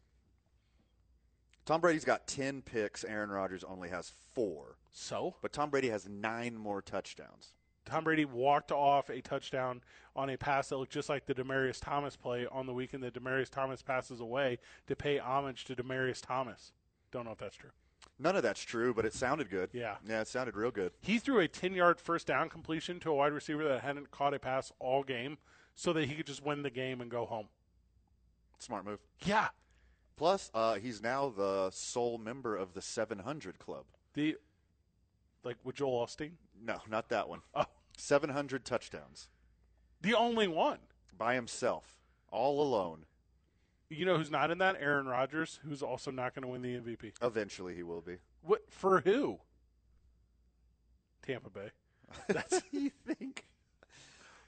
Tom Brady's got ten picks. Aaron Rodgers only has four, So but Tom Brady has nine more touchdowns. Tom Brady walked off a touchdown on a pass that looked just like the Demaryius Thomas play on the weekend that Demaryius Thomas passes away to pay homage to Demaryius Thomas. Don't know if that's true. None of that's true, but it sounded good. Yeah. yeah, it sounded real good. He threw a 10 yard first down completion to a wide receiver that hadn't caught a pass all game so that he could just win the game and go home. Smart move. Yeah. Plus, uh, he's now the sole member of the 700 Club. The like with Joel Osteen. No, not that one. Oh, 700 touchdowns the only one. by himself, all alone. You know who's not in that? Aaron Rodgers, who's also not going to win the MVP. Eventually, he will be. What for who? Tampa Bay. <laughs> That's what you think.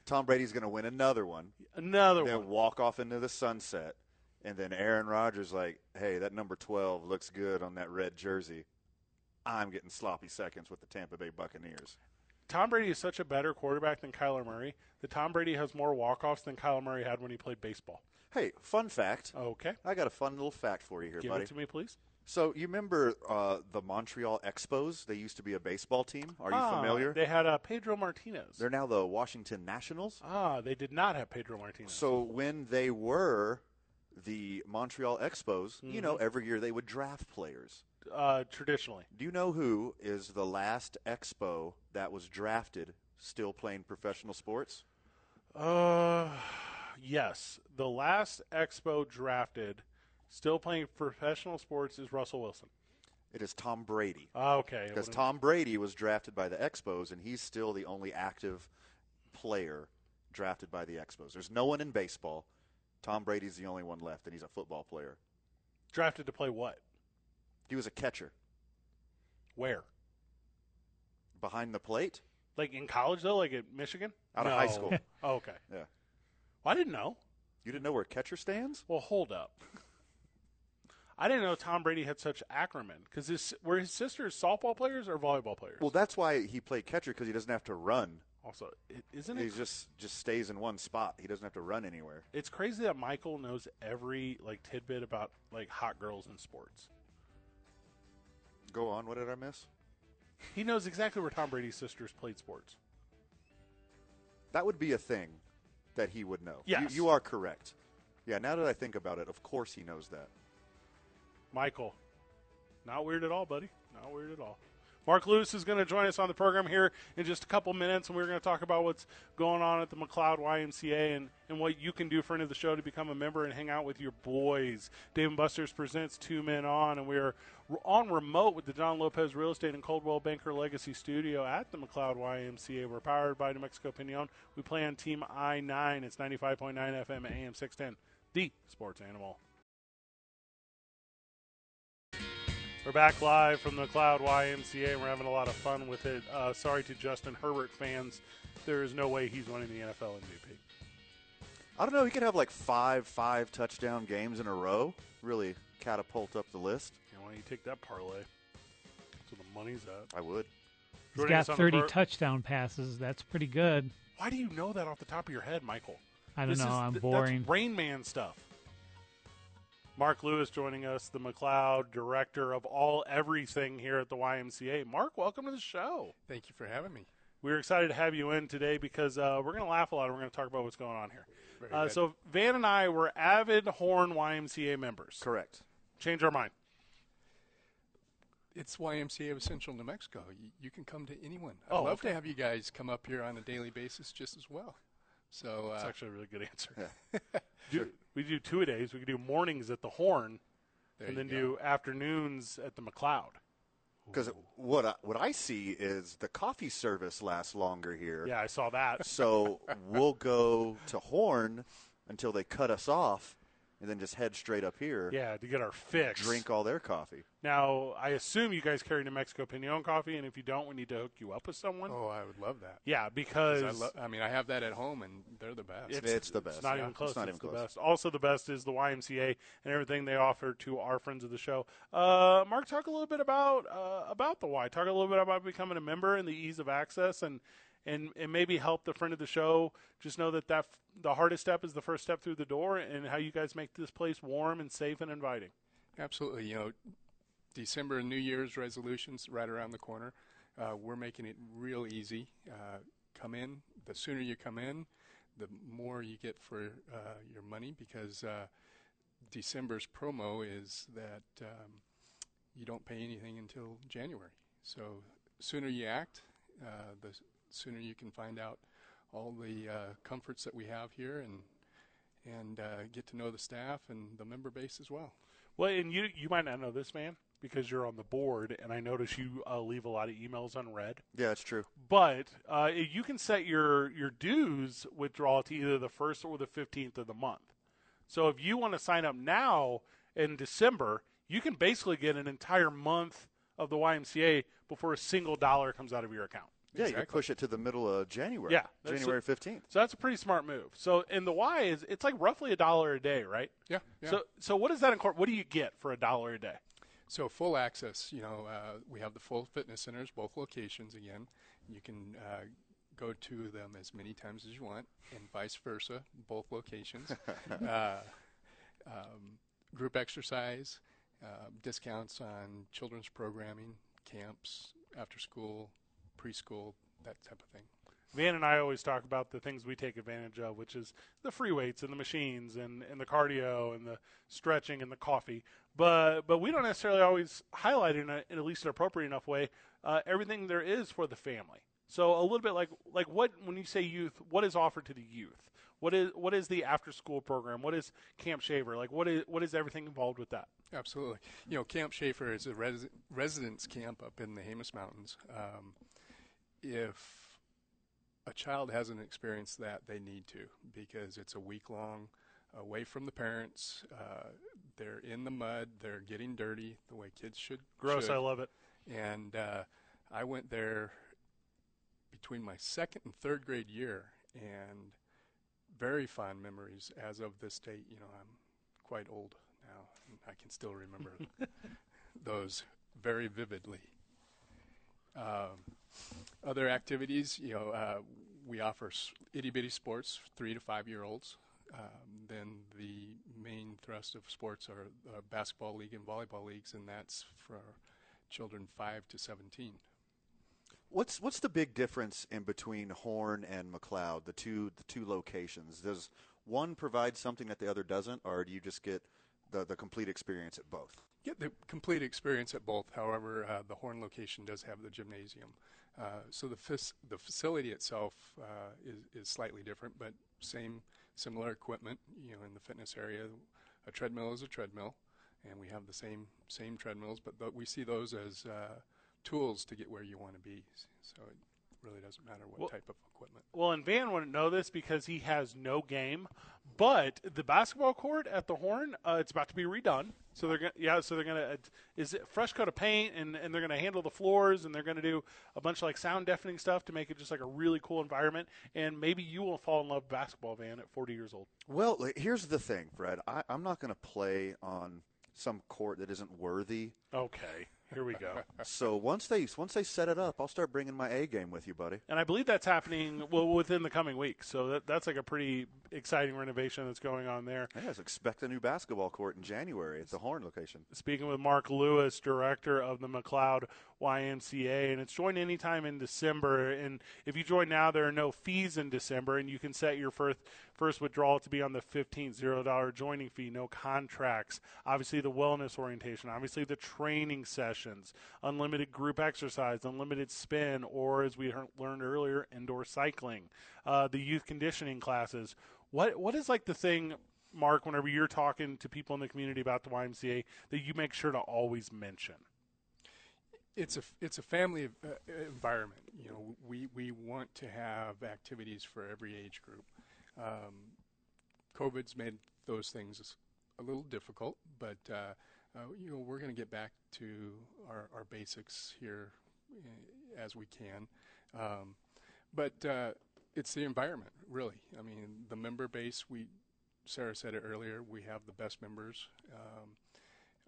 Tom Brady's going to win another one, Another one. then one. walk off into the sunset, and then Aaron Rodgers like, "Hey, that number 12 looks good on that red jersey." I'm getting sloppy seconds with the Tampa Bay Buccaneers. Tom Brady is such a better quarterback than Kyler Murray that Tom Brady has more walk-offs than Kyler Murray had when he played baseball. Hey, fun fact. Okay. I got a fun little fact for you here, Give buddy. it to me, please. So you remember uh, the Montreal Expos? They used to be a baseball team. Are you Ah, familiar? They had uh, Pedro Martinez. They're now the Washington Nationals. ah, they did not have Pedro Martinez. So when they were the Montreal Expos, you Mm-hmm. know, every year they would draft players. uh, traditionally, Do you know who is the last Expo that was drafted still playing professional sports? uh, yes, the last Expo drafted, still playing professional sports, is Russell Wilson. It is Tom Brady. Ah, okay, Because Tom Brady was drafted by the Expos, and he's still the only active player drafted by the Expos. There's no one in baseball. Tom Brady's the only one left, and he's a football player. drafted to play what? He was a catcher Where? behind the plate. Like in college though, like at Michigan? Out of high school. <laughs> Oh, okay. Yeah. Well, I didn't know. You didn't know where catcher stands? Well, hold up. I didn't know Tom Brady had such acronym because his were his sisters softball players or volleyball players? Well, that's why he played catcher because he doesn't have to run. Also, isn't He it? just just stays in one spot. He doesn't have to run anywhere. It's crazy that Michael knows every like tidbit about like hot girls in sports. Go on. What did I miss? He knows exactly where Tom Brady's sisters played sports. That would be a thing that he would know. Yes. You, you are correct. Yeah, now that I think about it, of course he knows that. Michael, not weird at all, buddy. Not weird at all. Mark Lewis is going to join us on the program here in just a couple minutes, and we're going to talk about what's going on at the McLeod YMCA and, and what you can do for end of the show to become a member and hang out with your boys. Dave and Buster's presents Two Men On, and we are on remote with the John Lopez Real Estate and Coldwell Banker Legacy Studio at the McLeod YMCA. We're powered by New Mexico Piñon. We play on Team I 9. It's 95.9 FM, AM 610, the sports animal. We're back live from the Cloud YMCA, and we're having a lot of fun with it. Uh, sorry to Justin Herbert fans, there is no way he's winning the NFL MVP. I don't know. He could have like five five touchdown games in a row. Really catapult up the list. You know, why don't you take that parlay? That's where the money's at. I would. He's Joining got us on the 30 pro- touchdown passes. That's pretty good. Why do you know that off the top of your head, Michael? I don't This know. is- I'm th- boring. That's Rain Man stuff. Mark Lewis joining us, the McLeod director of all everything here at the YMCA. Mark, welcome to the show. Thank you for having me. We're excited to have you in today because uh, we're going to laugh a lot. and We're going to talk about what's going on here. Uh, so Van and I were avid Horn YMCA members. Correct. Change our mind. it's YMCA of Central New Mexico. You, you can come to anyone. I'd Oh, love okay. to have you guys come up here on a daily basis just as well. So That's uh, actually a really good answer. <laughs> Do- We do two a days. We could do mornings at the Horn, there and then go. do afternoons at the McLeod. Because what I, what I see is the coffee service lasts longer here. Yeah, I saw that. So <laughs> we'll go to Horn until they cut us off, and then just head straight up here. Yeah, to get our fix. Drink all their coffee. Now, I assume you guys carry New Mexico Piñon coffee, and if you don't, we need to hook you up with someone. Oh, I would love that. Yeah, because I, lo- I mean, I have that at home, and they're the best. It's the best. It's not Yeah, even it's close. not It's even the close. best. Also, the best is the YMCA and everything they offer to our friends of the show. Uh, Mark, talk a little bit about uh, about the Y. Talk a little bit about becoming a member and the ease of access, and and and maybe help the friend of the show just know that that the hardest step is the first step through the door, and how you guys make this place warm and safe and inviting. Absolutely. You know, December and New Year's resolutions right around the corner. Uh, we're making it real easy. Uh, come in. The sooner you come in, the more you get for uh, your money because uh, December's promo is that um, you don't pay anything until January. So sooner you act, uh, the sooner you can find out all the uh, comforts that we have here and and uh, get to know the staff and the member base as well. Well, and you you might not know this man because you're on the board, and I notice you uh, leave a lot of emails unread. Yeah, it's true. But uh, you can set your your dues withdrawal to either the first or the fifteenth of the month. So if you want to sign up now in December, you can basically get an entire month of the YMCA before a single dollar comes out of your account. Yeah, you can push it to the middle of January. Yeah, January 15th. So that's a pretty smart move. So and the why is it's like roughly a dollar a day, right? Yeah. yeah. So so what does that incorporate? What do you get for a dollar a day? So full access, you know, uh, we have the full fitness centers, both locations again. You can uh, go to them as many times as you want, and vice versa, both locations. <laughs> uh, um, group exercise, uh, discounts on children's programming, camps, after school, preschool, that type of thing. Van and I always talk about the things we take advantage of, which is the free weights and the machines and, and the cardio and the stretching and the coffee. But but we don't necessarily always highlight in, a, in at least an appropriate enough way uh, everything there is for the family. So a little bit like like what when you say youth, what is offered to the youth? What is what is the after school program? What is Camp Shaver? Like what is what is everything involved with that? Absolutely. You know, Camp Schaefer is a res- residence camp up in the Jemez Mountains. Um, if a child hasn't experienced that, they need to because it's a week long away from the parents. Uh, they're in the mud. They're getting dirty the way kids should. Gross, should. I love it. And uh, I went there between my second and third grade year, and very fond memories as of this date. You know, I'm quite old now, and I can still remember <laughs> those very vividly. Um, other activities, you know, uh, we offer itty bitty sports, three to five year olds. Um, then the main thrust of sports are uh, basketball league and volleyball leagues, and that's for children five to seventeen. What's what's the big difference in between Horn and McLeod, the two the two locations? Does one provide something that the other doesn't, or do you just get the the complete experience at both. Get the complete experience at both. However, uh, the Horn location does have the gymnasium, uh, so the fis- the facility itself uh, is is slightly different, but same similar equipment. You know, in the fitness area, a treadmill is a treadmill, and we have the same same treadmills, but th- we see those as uh, tools to get where you want to be. So it really doesn't matter what Well- type of equipment. Well, and Van wouldn't know this because he has no game, but the basketball court at the Horn, uh, it's about to be redone. So they're gonna, yeah, so they're gonna uh, is it fresh coat of paint, and, and they're gonna handle the floors, and they're gonna do a bunch of like sound deafening stuff to make it just like a really cool environment. And maybe you will fall in love with basketball, Van, at 40 years old. Well, here's the thing, Fred. I, I'm not going to play on some court that isn't worthy. Okay, here we go. <laughs> so once they once they set it up, I'll start bringing my A game with you, buddy. And I believe that's happening well within the coming weeks. So that, that's like a pretty exciting renovation that's going on there. Yes, expect a new basketball court in January at the Horn location. speaking with Mark Lewis, director of the McLeod YMCA, and it's joined anytime in December. And if you join now, there are no fees in December, and you can set your first first withdrawal to be on the fifteenth zero dollar joining fee, no contracts. Obviously, the wellness orientation, obviously the training sessions, unlimited group exercise, unlimited spin, or as we learned earlier, indoor cycling, uh, the youth conditioning classes. What what is like the thing Mark, whenever you're talking to people in the community about the YMCA, that you make sure to always mention? It's a it's a family uh, environment. You know, we we want to have activities for every age group. Um, COVID's made those things a little difficult, but uh, uh, you know we're going to get back to our, our basics here uh, as we can. Um, but uh, it's the environment, really. I mean, the member base. We Sarah said it earlier. We have the best members. Um,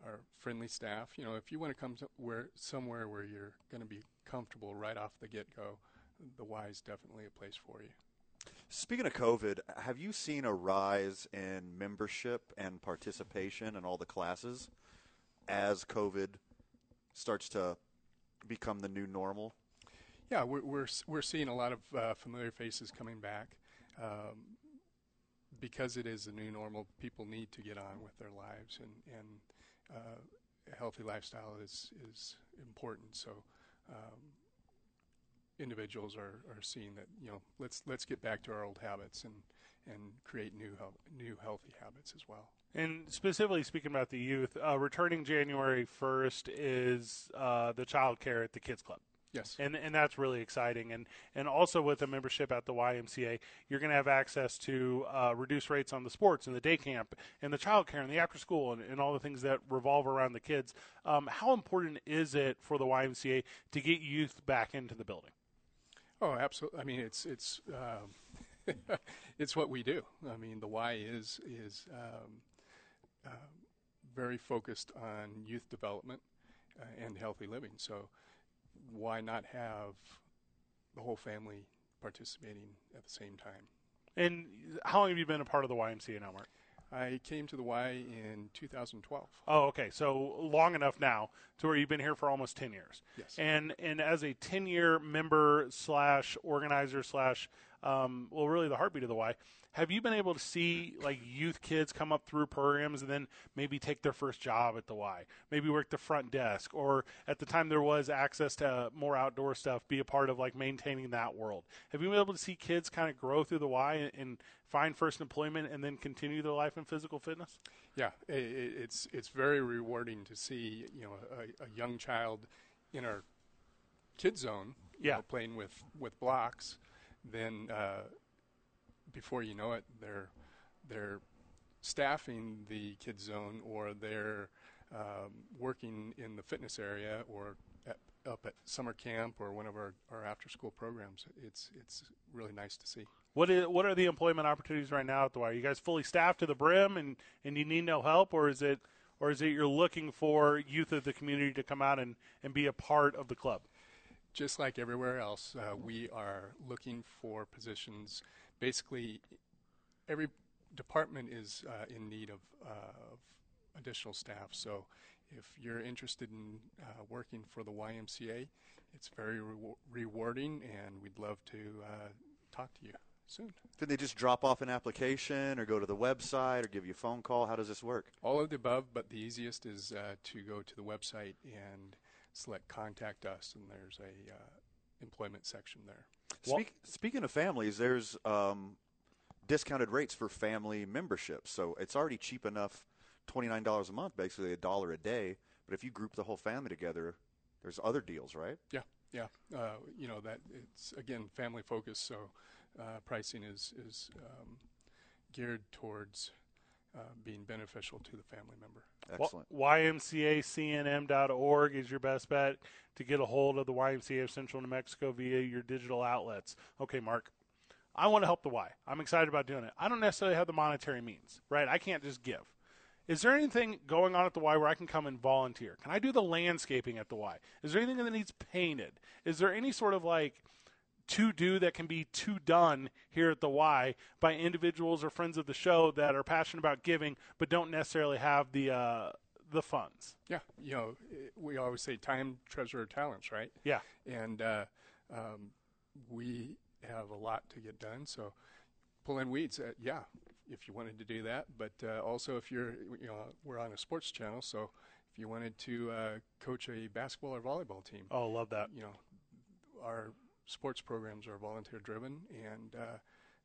our friendly staff. You know, if you want to come to where somewhere where you're going to be comfortable right off the get go, the Y is definitely a place for you. Speaking of COVID, have you seen a rise in membership and participation in all the classes as COVID starts to become the new normal? Yeah, we're we're we're seeing a lot of uh, familiar faces coming back. Um, because it is the new normal, people need to get on with their lives, and and uh, healthy lifestyle is is important. So. Um, individuals are, are seeing that you know let's let's get back to our old habits and and create new new healthy habits as well. And specifically speaking about the youth, uh, returning January 1st is uh, the child care at the Kids Club. Yes. And and that's really exciting. And and also with a membership at the YMCA, you're going to have access to uh, reduced rates on the sports and the day camp and the child care and the after school and, and all the things that revolve around the kids. Um, how important is it for the YMCA to get youth back into the building? Oh, absolutely. I mean, it's it's um, <laughs> it's what we do. I mean, the Y is is um, uh, very focused on youth development uh, and healthy living. So, why not have the whole family participating at the same time? And how long have you been a part of the YMCA now, Mark? I came to the Y in 2012. Oh, okay. So long enough now to where you've been here for almost ten years. Yes. And and as a ten year member slash organizer slash um, well, really the heartbeat of the Y. Have you been able to see like youth kids come up through programs and then maybe take their first job at the Y, maybe work the front desk, or at the time there was access to more outdoor stuff, be a part of like maintaining that world? Have you been able to see kids kind of grow through the Y and, and find first employment and then continue their life in physical fitness? Yeah, i- i it's it's very rewarding to see you know a, a young child in our kid zone, Yeah. know, playing with with blocks. Then uh, before you know it, they're they're staffing the kids zone or they're um, working in the fitness area or at, up at summer camp or one of our, our after school programs. It's it's really nice to see. What is what are the employment opportunities right now at the Y? Are you guys fully staffed to the brim and, and you need no help or is it or is it you're looking for youth of the community to come out and, and be a part of the club? Just like everywhere else, uh, we are looking for positions. Basically, every department is uh, in need of, uh, of additional staff. So, if you're interested in uh, working for the YMCA, it's very rewa- rewarding, and we'd love to uh, talk to you. soon. Can they just drop off an application or go to the website or give you a phone call? How does this work? All of the above, but the easiest is uh, to go to the website and select Contact Us, and there's a uh, employment section there. Speak, speaking of families, there's um, discounted rates for family memberships. So it's already cheap enough, $29 a month, basically a dollar a day. But if you group the whole family together, there's other deals, right? Yeah, yeah. Uh, you know that it's again family focused, so uh, pricing is is um, geared towards Uh, being beneficial to the family member. Excellent. YMCACNM.org is your best bet to get a hold of the YMCA of Central New Mexico via your digital outlets. Okay, Mark. I want to help the Y. I'm excited about doing it. I don't necessarily have the monetary means, right? I can't just give. Is there anything going on at the Y where I can come and volunteer? Can I do the landscaping at the Y? Is there anything that needs painted? Is there any sort of like to do that can be to done here at the Y by individuals or friends of the show that are passionate about giving but don't necessarily have the uh, the funds? Yeah, you know, we always say time, treasure, talents, right? Yeah. And uh, um, we have a lot to get done, so pulling weeds, uh, yeah, if you wanted to do that. But uh, also, if you're, you know, we're on a sports channel, so if you wanted to uh, coach a basketball or volleyball team, Oh, love that. you know, our sports programs are volunteer driven and uh,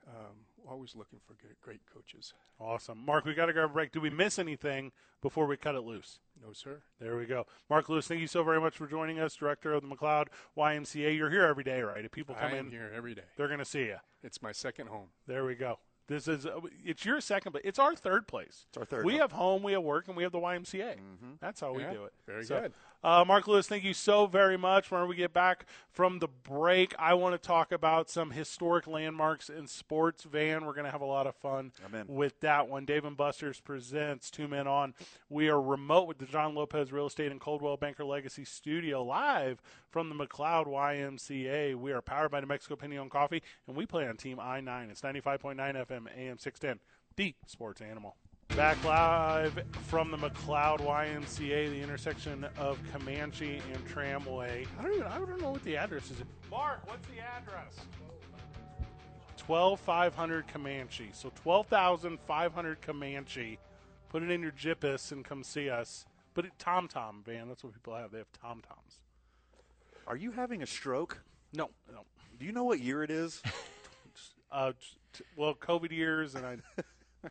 um, always looking for great, great coaches. Awesome. Mark, we got to grab a break. Do we miss anything before we cut it loose? No, sir. There we go. Mark Lewis, thank you so very much for joining us, director of the McLeod YMCA. You're here every day, right? If people come in, here every day. they're going to see you. It's my second home. There we go. This is uh, it's your second, but it's our third place. It's our third We home. have home, we have work, and we have the YMCA. That's how we do it. very So, good. Uh, Mark Lewis, thank you so very much. When we get back from the break, I want to talk about some historic landmarks in sports. Van, we're going to have a lot of fun with that one. Dave and Buster's presents Two Men On. We are remote with the John Lopez Real Estate and Coldwell Banker Legacy Studio live from the McLeod YMCA. We are powered by New Mexico Piñon Coffee, and we play on Team I 9. It's 95.9 FM, AM 610, the sports animal. Back live from the McLeod YMCA, the intersection of Comanche and Tramway. I don't even I don't know what the address is. Mark, what's the address? 12500 Comanche. So 12,500 Comanche. Put it in your Jippus and come see us. But it Tom Tom van, that's what people have. They have Tom Toms. Are you having a stroke? No, no. Do you know what year it is? <laughs> Uh, t- well, COVID years, and I. <laughs>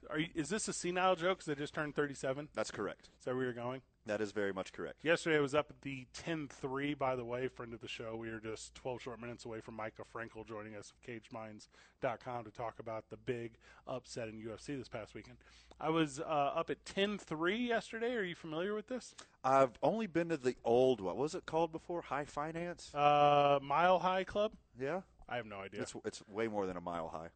Are you, is this a senile joke? Because I just turned 37. That's correct. Is that where you're going? That is very much correct. Yesterday I was up at the 10-3, by the way, friend of the show. We were just 12 short minutes away from Micah Frankel joining us of CageMinds.com to talk about the big upset in UFC this past weekend. I was uh, up at 10-3 yesterday. Are you familiar with this? I've only been to the old, what was it called before? High Finance? Uh, Mile High Club? yeah. I have no idea. It's, it's way more than a mile high.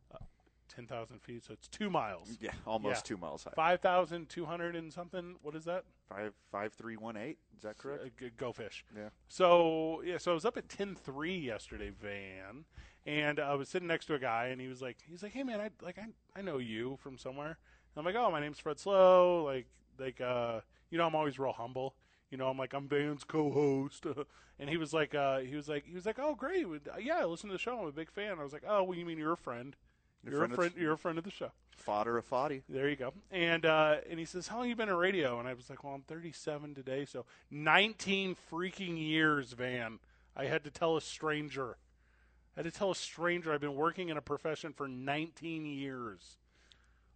10,000 feet, so it's two miles. Yeah, almost Yeah. two miles high. 5,200 and something. What is that? Five, five, three, one, eight. Is that correct? Uh, g- Go fish. Yeah. So yeah, so I was up at ten three yesterday, Van, and I was sitting next to a guy, and he was like, he's like, hey man, I like I I know you from somewhere. And I'm like, oh, my name's Fred Slow. Like like uh, you know, I'm always real humble. You know, I'm like I'm Van's co-host, <laughs> and he was like, uh, he was like, he was like, oh great, yeah, I listen to the show. I'm a big fan. I was like, oh, well, you mean you're a friend? You're You're, friend a friend. You're a friend of the show. Fodder of Foddy. There you go. And uh, and he says, "How long you been in radio?" And I was like, "Well, I'm 37 today, so 19 freaking years, Van." I had to tell a stranger. I had to tell a stranger I've been working in a profession for 19 years.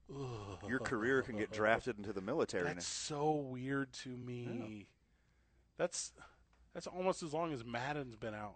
<sighs> Your career can get drafted into the military. That's so weird to me. That's that's almost as long as Madden's been out.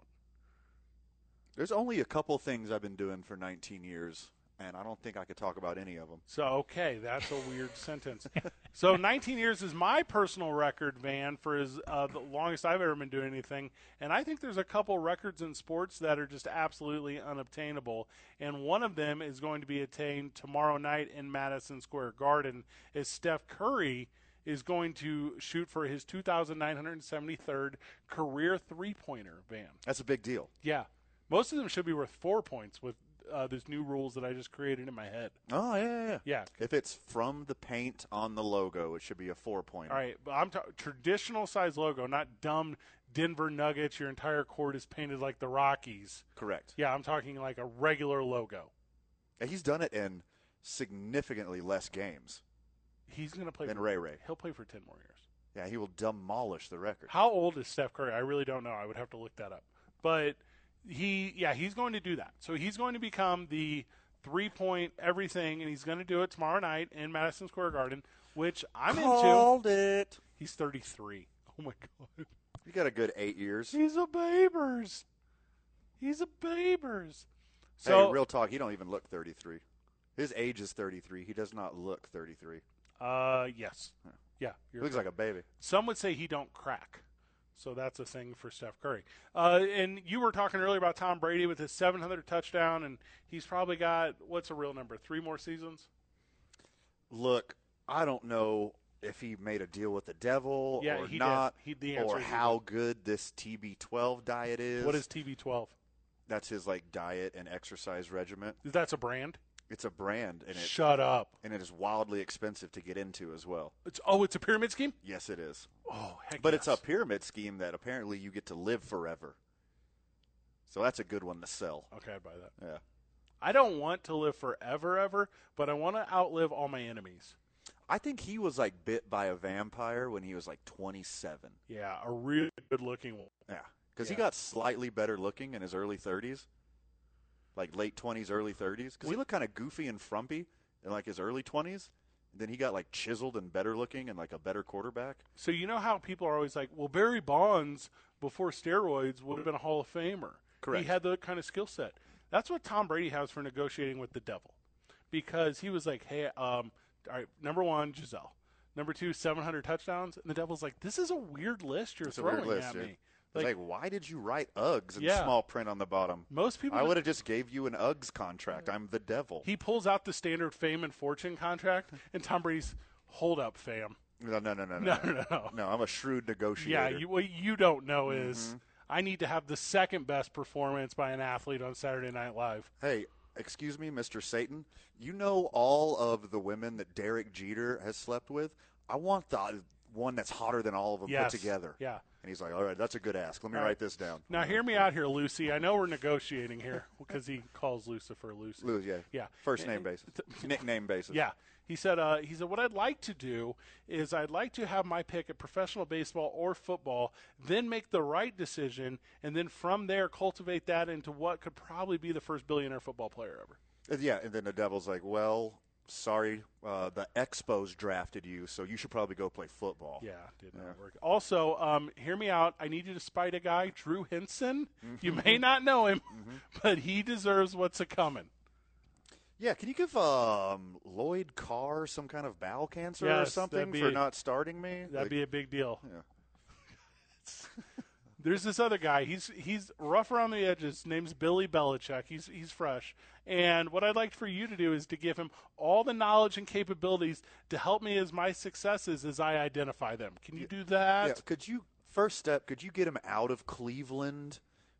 There's only a couple things I've been doing for 19 years, and I don't think I could talk about any of them. So okay, that's a weird <laughs> sentence. So 19 years is my personal record, Van, for as uh, the longest I've ever been doing anything. And I think there's a couple records in sports that are just absolutely unobtainable. And one of them is going to be attained tomorrow night in Madison Square Garden, as Steph Curry is going to shoot for his 2,973rd career three-pointer, Van. That's a big deal. Yeah, most of them should be worth four points with uh, these new rules that I just created in my head. Oh, yeah, yeah, yeah. Yeah, If it's from the paint on the logo, it should be a four point. All right, but I'm ta- traditional size logo, not dumb Denver Nuggets. Your entire court is painted like the Rockies. Correct. Yeah, I'm talking like a regular logo. And he's done it in significantly less games He's going to play than for, Ray Ray. He'll play for 10 more years. Yeah, he will demolish the record. How old is Steph Curry? I really don't know. I would have to look that up. But he, yeah, he's going to do that. So he's going to become the three point everything, and he's going to do it tomorrow night in Madison Square Garden, which I'm into. Called it. He's 33. <laughs> Oh my god, You got a good eight years. he's a babers. He's a babers. So hey, real talk, he don't even look 33. His age is 33. He does not look 33. Uh, yes, yeah. He You're looks like a baby. Some would say he don't crack. So that's a thing for Steph Curry. Uh, and you were talking earlier about Tom Brady with his 700 touchdown, and he's probably got what's a real number? Three more seasons. Look, I don't know if he made a deal with the devil Yeah, or he not, He- or how good this TB12 diet is. What is TB12? That's his like diet and exercise regimen. That's a brand. It's a brand, and it Shut up. and it is wildly expensive to get into as well. It's oh, it's a pyramid scheme. Yes, it is. Oh, heck But it's a pyramid scheme that apparently you get to live forever. So that's a good one to sell. Okay, I buy that. Yeah. I don't want to live forever, ever, but I want to outlive all my enemies. I think he was like bit by a vampire when he was like 27. Yeah, a really good-looking one. Yeah. Because Yeah. he got slightly better looking in his early 30s. Like late 20s, early 30s. Because he looked kind of goofy and frumpy in like his early 20s. And Then he got like chiseled and better looking and like a better quarterback. So you know how people are always like, well, Barry Bonds before steroids would have been a Hall of Famer. Correct. He had the kind of skill set. That's what Tom Brady has for negotiating with the devil, because he was like, hey, um, all right, number one, Gisele. Number two, 700 touchdowns. And the devil's like, this is a weird list you're It's a throwing weird list, at me. Like, like, why did you write Uggs in Yeah. small print on the bottom? most people, I would have just gave you an Uggs contract. I'm the devil. he pulls out the standard fame and fortune contract, and Tom Brady's, hold up, fam. no, no, no, no, No, no, no, no. No, I'm a shrewd negotiator. Yeah, you, what you don't know Mm-hmm. is I need to have the second best performance by an athlete on Saturday Night Live. Hey, excuse me, Mr. Satan. You know all of the women that Derek Jeter has slept with? I want the one that's hotter than all of them Yes. put together. Yeah. And he's like, all right, that's a good ask. Let me right. write this down. Now, hear me out here, Lucy. I know we're negotiating here <laughs> because he calls Lucifer Lucy. Lose, yeah. Yeah. First name basis. <laughs> Nickname basis. Yeah. He said, uh, he said, what I'd like to do is I'd like to have my pick at professional baseball or football, then make the right decision, and then from there cultivate that into what could probably be the first billionaire football player ever. Uh, Yeah, and then the devil's like, well, sorry, uh, the Expos drafted you, so you should probably go play football. Yeah, did not work. Also, um, hear me out. I need you to spite a guy, Drew Henson. You Mm-hmm. may not know him, <laughs> but he deserves what's a coming. Yeah, can you give um, Lloyd Carr some kind of bowel cancer or something be- for not starting me? That'd Like, be a big deal. Yeah. <laughs> There's this other guy. He's he's rough around the edges. His Name's Billy Belichick. He's he's fresh. And what I'd like for you to do is to give him all the knowledge and capabilities to help me as my successes as I identify them. Can you do that? Yeah, could you first step? Could you get him out of Cleveland,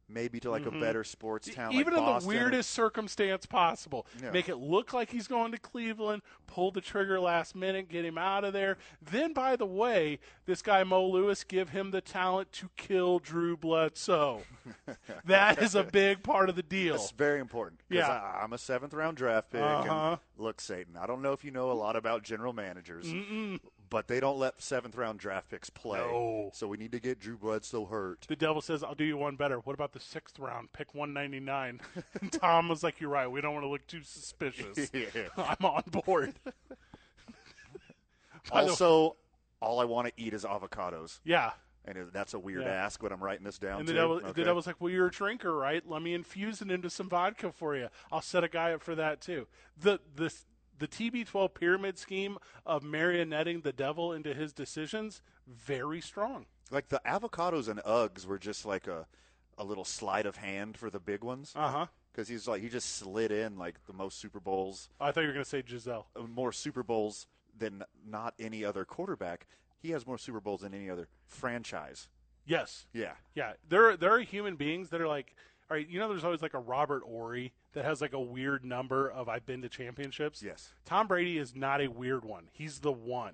maybe to like a better sports town, Mm-hmm. Even like in the weirdest circumstance possible. Yeah. Make it look like he's going to Cleveland, pull the trigger last minute, get him out of there. Then, by the way, this guy Mo Lewis, give him the talent to kill Drew Bledsoe. <laughs> that is a big part of the deal. That's very important. Yeah. I, I'm a seventh round draft pick. Uh-huh. And look, Satan, I don't know if you know a lot about general managers, but they don't let seventh round draft picks play. No. So we need to get Drew Bledsoe hurt. The devil says, I'll do you one better. What about the sixth round? Pick 199. <laughs> And Tom was like, You're right. We don't want to look too suspicious. <laughs> <laughs> I'm on board. Also, all I want to eat is avocados. yeah. And that's a weird Yeah. ask, but I'm writing this down And the devil, Okay. the devil's like, "Well, you're a drinker, right? Let me infuse it into some vodka for you. I'll set a guy up for that too." The the the TB12 pyramid scheme of marionetting the devil into his decisions very strong. Like the avocados and Uggs were just like a a little sleight of hand for the big ones. Uh huh. Because he's like he just slid in like the most Super Bowls, I thought you were going to say Gisele. uh, more Super Bowls than not any other quarterback. He has more Super Bowls than any other franchise. Yes. Yeah, Yeah. There there are human beings that are like, all right, you know, there's always like a Robert Horry that has like a weird number of I've been to championships. yes. Tom Brady is not a weird one. He's the one.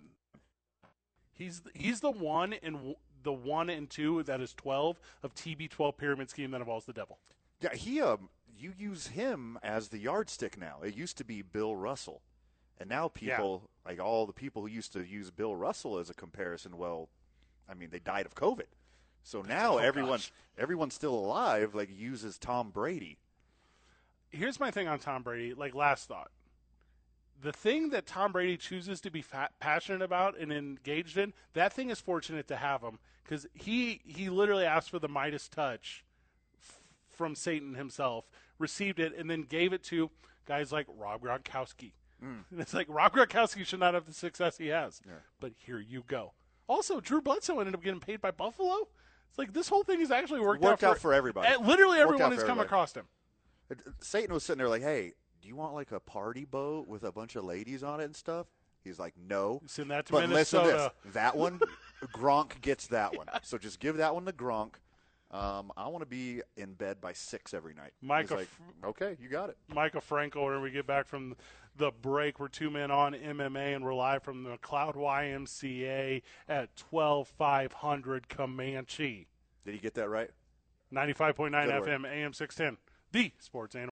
He's he's the one and the one and two that is twelve of TB12 pyramid scheme that involves the devil. Yeah, he um you use him as the yardstick now. It used to be Bill Russell, and now people like all the people who used to use Bill Russell as a comparison. Well, I mean, they died of COVID, so now Oh, everyone gosh. everyone's still alive. Like uses Tom Brady. Here's my thing on Tom Brady. Like last thought, the thing that Tom Brady chooses to be fa- passionate about and engaged in, that thing is fortunate to have him because he he literally asked for the Midas touch f- from Satan himself, received it, and then gave it to guys like Rob Gronkowski. Hmm. And <laughs> it's like Rob Gronkowski should not have the success he has, but here you go. Also, Drew Bledsoe ended up getting paid by Buffalo. It's like this whole thing has actually worked, Worked out, out for everybody. Literally, everyone has come across him. Satan was sitting there like, "Hey, do you want like a party boat with a bunch of ladies on it and stuff?" He's like, "No." Send that to but listen to this. That one, Gronk gets that one. <laughs> So just give that one to Gronk. Um, I want to be in bed by six every night. He's Micah like, okay, you got it. Micah Frankel, when we get back from the break, we're two men on MMA, and we're live from the Cloud YMCA at 12500 Comanche. Did he get that right? 95.9 Good work. FM, AM 610, the sports animal.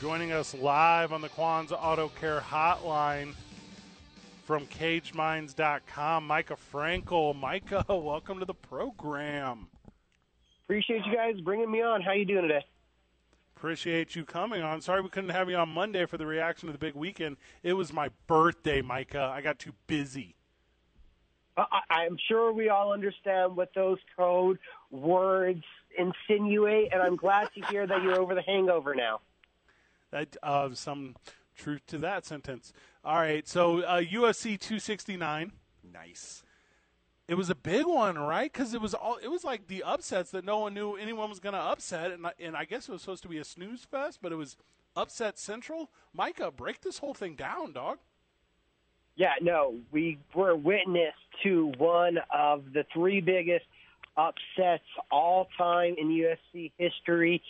Joining us live on the Quan's Auto Care Hotline from CageMinds.com, Micah Frankel. Micah, <laughs> welcome to the program. Appreciate you guys bringing me on. How you doing today? Appreciate you coming on. Sorry we couldn't have you on Monday for the reaction to the big weekend. It was my birthday, Micah. I got too busy. I, I'm sure we all understand what those code words insinuate, and I'm glad to hear that you're over the hangover now. <laughs> That uh, some truth to that sentence. All right, so uh, UFC 269. Nice. It was a big one, right? Because it was all it was like the upsets that no one knew anyone was going to upset, and I, and I guess it was supposed to be a snooze fest, but it was upset central. Micah, break this whole thing down, dog. Yeah, no, we were witness to one of the three biggest upsets all time in UFC history.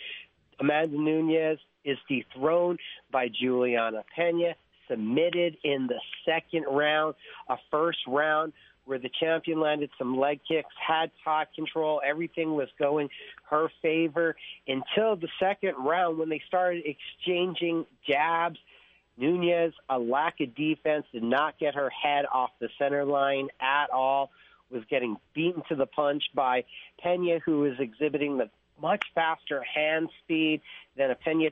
Amanda Nunes is dethroned by Juliana Pena, submitted in the second round, a first round where the champion landed some leg kicks, had pot control, everything was going her favor until the second round when they started exchanging jabs. Nunes, a lack of defense, did not get her head off the center line at all, was getting beaten to the punch by Pena, who was exhibiting the much faster hand speed than a Pena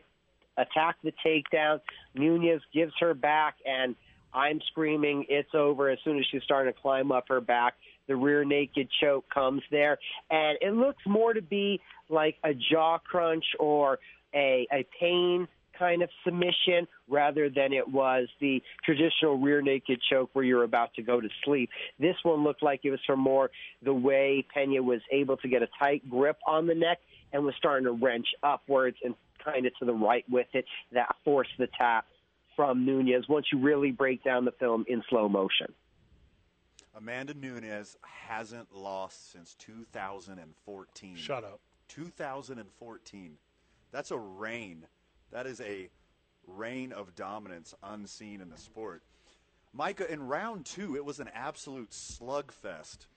attacked the takedown. Nunes gives her back, and I'm screaming, it's over as soon as she's starting to climb up her back. The rear naked choke comes there, and it looks more to be like a jaw crunch or a, a pain kind of submission rather than it was the traditional rear naked choke where you're about to go to sleep. This one looked like it was from more the way Pena was able to get a tight grip on the neck and was starting to wrench upwards and kind of to the right with it that forced the tap from Nunes once you really break down the film in slow motion. Amanda Nunes hasn't lost since 2014. Shut up. 2014. That's a reign. That is a reign of dominance unseen in the sport. Micah, in round two, it was an absolute slugfest,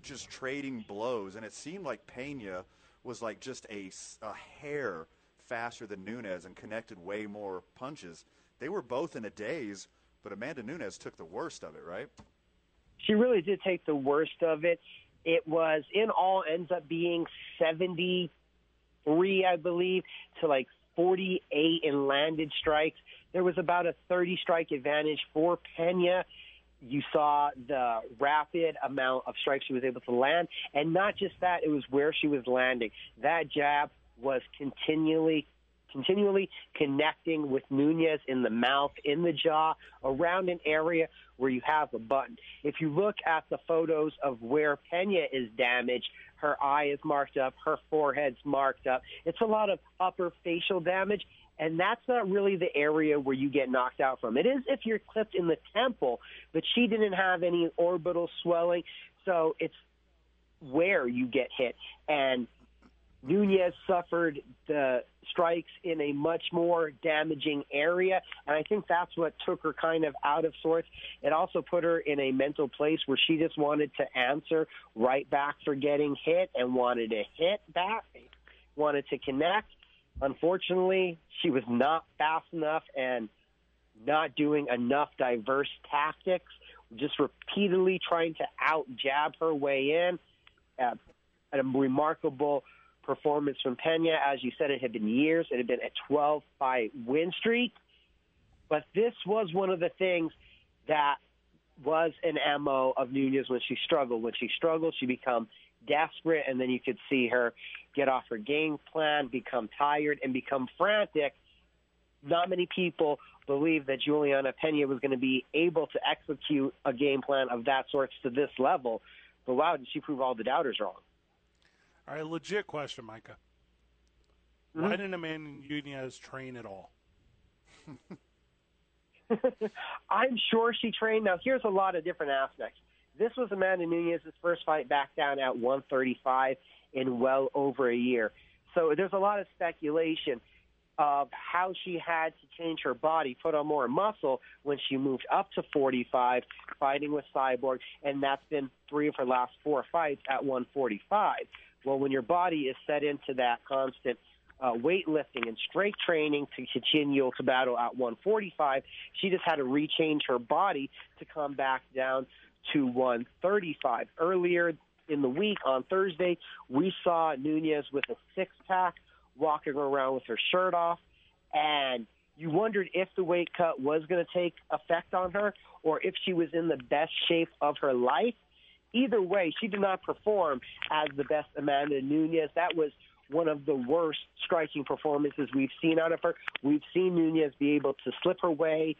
just trading blows, and it seemed like Pena was like just a hair faster than Nunes and connected way more punches. They were both in a daze, but Amanda Nunes took the worst of it, right? she really did take the worst of it. It was in all ends up being 73, I believe, to like 48 in landed strikes. There was about a 30 strike advantage for Pena. You saw the rapid amount of strikes she was able to land, and not just that, it was where she was landing. That jab was continually continually connecting with Nunes in the mouth, in the jaw, around an area where you have a button. If you look at the photos of where Pena is damaged, her eye is marked up, her forehead's marked up. It's a lot of upper facial damage, and that's not really the area where you get knocked out from. It is if you're clipped in the temple, but she didn't have any orbital swelling. So it's where you get hit. And Nunes suffered the strikes in a much more damaging area. And I think that's what took her kind of out of sorts. It also put her in a mental place where she just wanted to answer right back for getting hit and wanted to hit back, wanted to connect. Unfortunately, she was not fast enough and not doing enough diverse tactics, just repeatedly trying to out jab her way in. Uh, a remarkable performance from Pena. As you said, it had been years. It had been a 12 fight win streak. But this was one of the things that was an MO of Nunes when she struggled. When she struggled, she become desperate, and then you could see her get off her game plan, become tired, and become frantic. Not many people believe that Juliana Pena was going to be able to execute a game plan of that sort to this level. But wow, did she prove all the doubters wrong? All right, legit question, Micah. Mm-hmm. Why didn't Amanda Nunes train at all? <laughs> I'm sure she trained. Now, here's a lot of different aspects. This was Amanda Nunes's first fight back down at 135 in well over a year. So there's a lot of speculation of how she had to change her body, put on more muscle when she moved up to 45, fighting with Cyborg, and that's been three of her last four fights at 145. Well, when your body is set into that constant uh, weightlifting and strength training to continue to battle at 145, she just had to rechange her body to come back down to 135. Earlier in the week on Thursday, we saw Nunes with a six pack walking around with her shirt off, and you wondered if the weight cut was going to take effect on her or if she was in the best shape of her life. Either way, she did not perform as the best Amanda Nunes. That was one of the worst striking performances we've seen out of her. We've seen Nunes be able to slip her way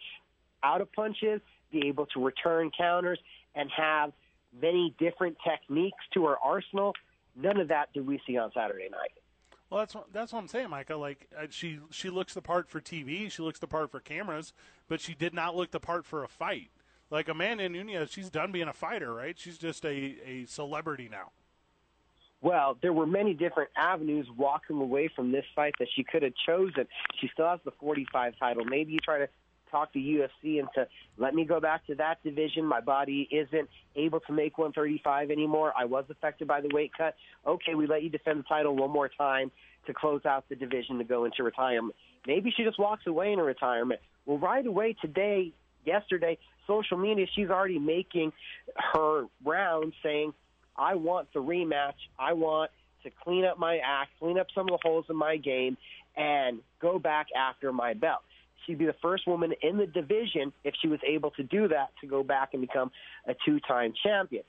out of punches, be able to return counters, and have many different techniques to her arsenal. None of that did we see on Saturday night. Well, that's what, that's what I'm saying, Micah. Like uh, she she looks the part for TV, she looks the part for cameras, but she did not look the part for a fight. Like Amanda Nunes, she's done being a fighter, right? She's just a, a celebrity now. Well, there were many different avenues walking away from this fight that she could have chosen. She still has the 45 title. Maybe you try to talk to UFC and to let me go back to that division. My body isn't able to make 135 anymore. I was affected by the weight cut. Okay, we let you defend the title one more time to close out the division to go into retirement. Maybe she just walks away in retirement. Well, right away today, yesterday, social media, she's already making her rounds saying, I want the rematch. I want to clean up my act, clean up some of the holes in my game, and go back after my belt. She'd be the first woman in the division, if she was able to do that, to go back and become a two time champion.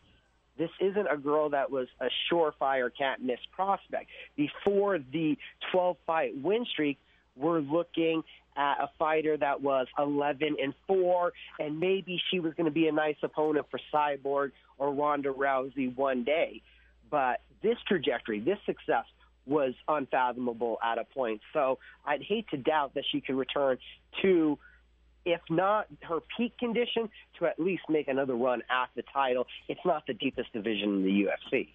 This isn't a girl that was a surefire can't miss prospect. Before the 12 fight win streak, we're looking at a fighter that was 11 and 4, and maybe she was going to be a nice opponent for Cyborg or Ronda Rousey one day. But this trajectory, this success, was unfathomable at a point. So I'd hate to doubt that she could return to, if not her peak condition, to at least make another run at the title. It's not the deepest division in the UFC.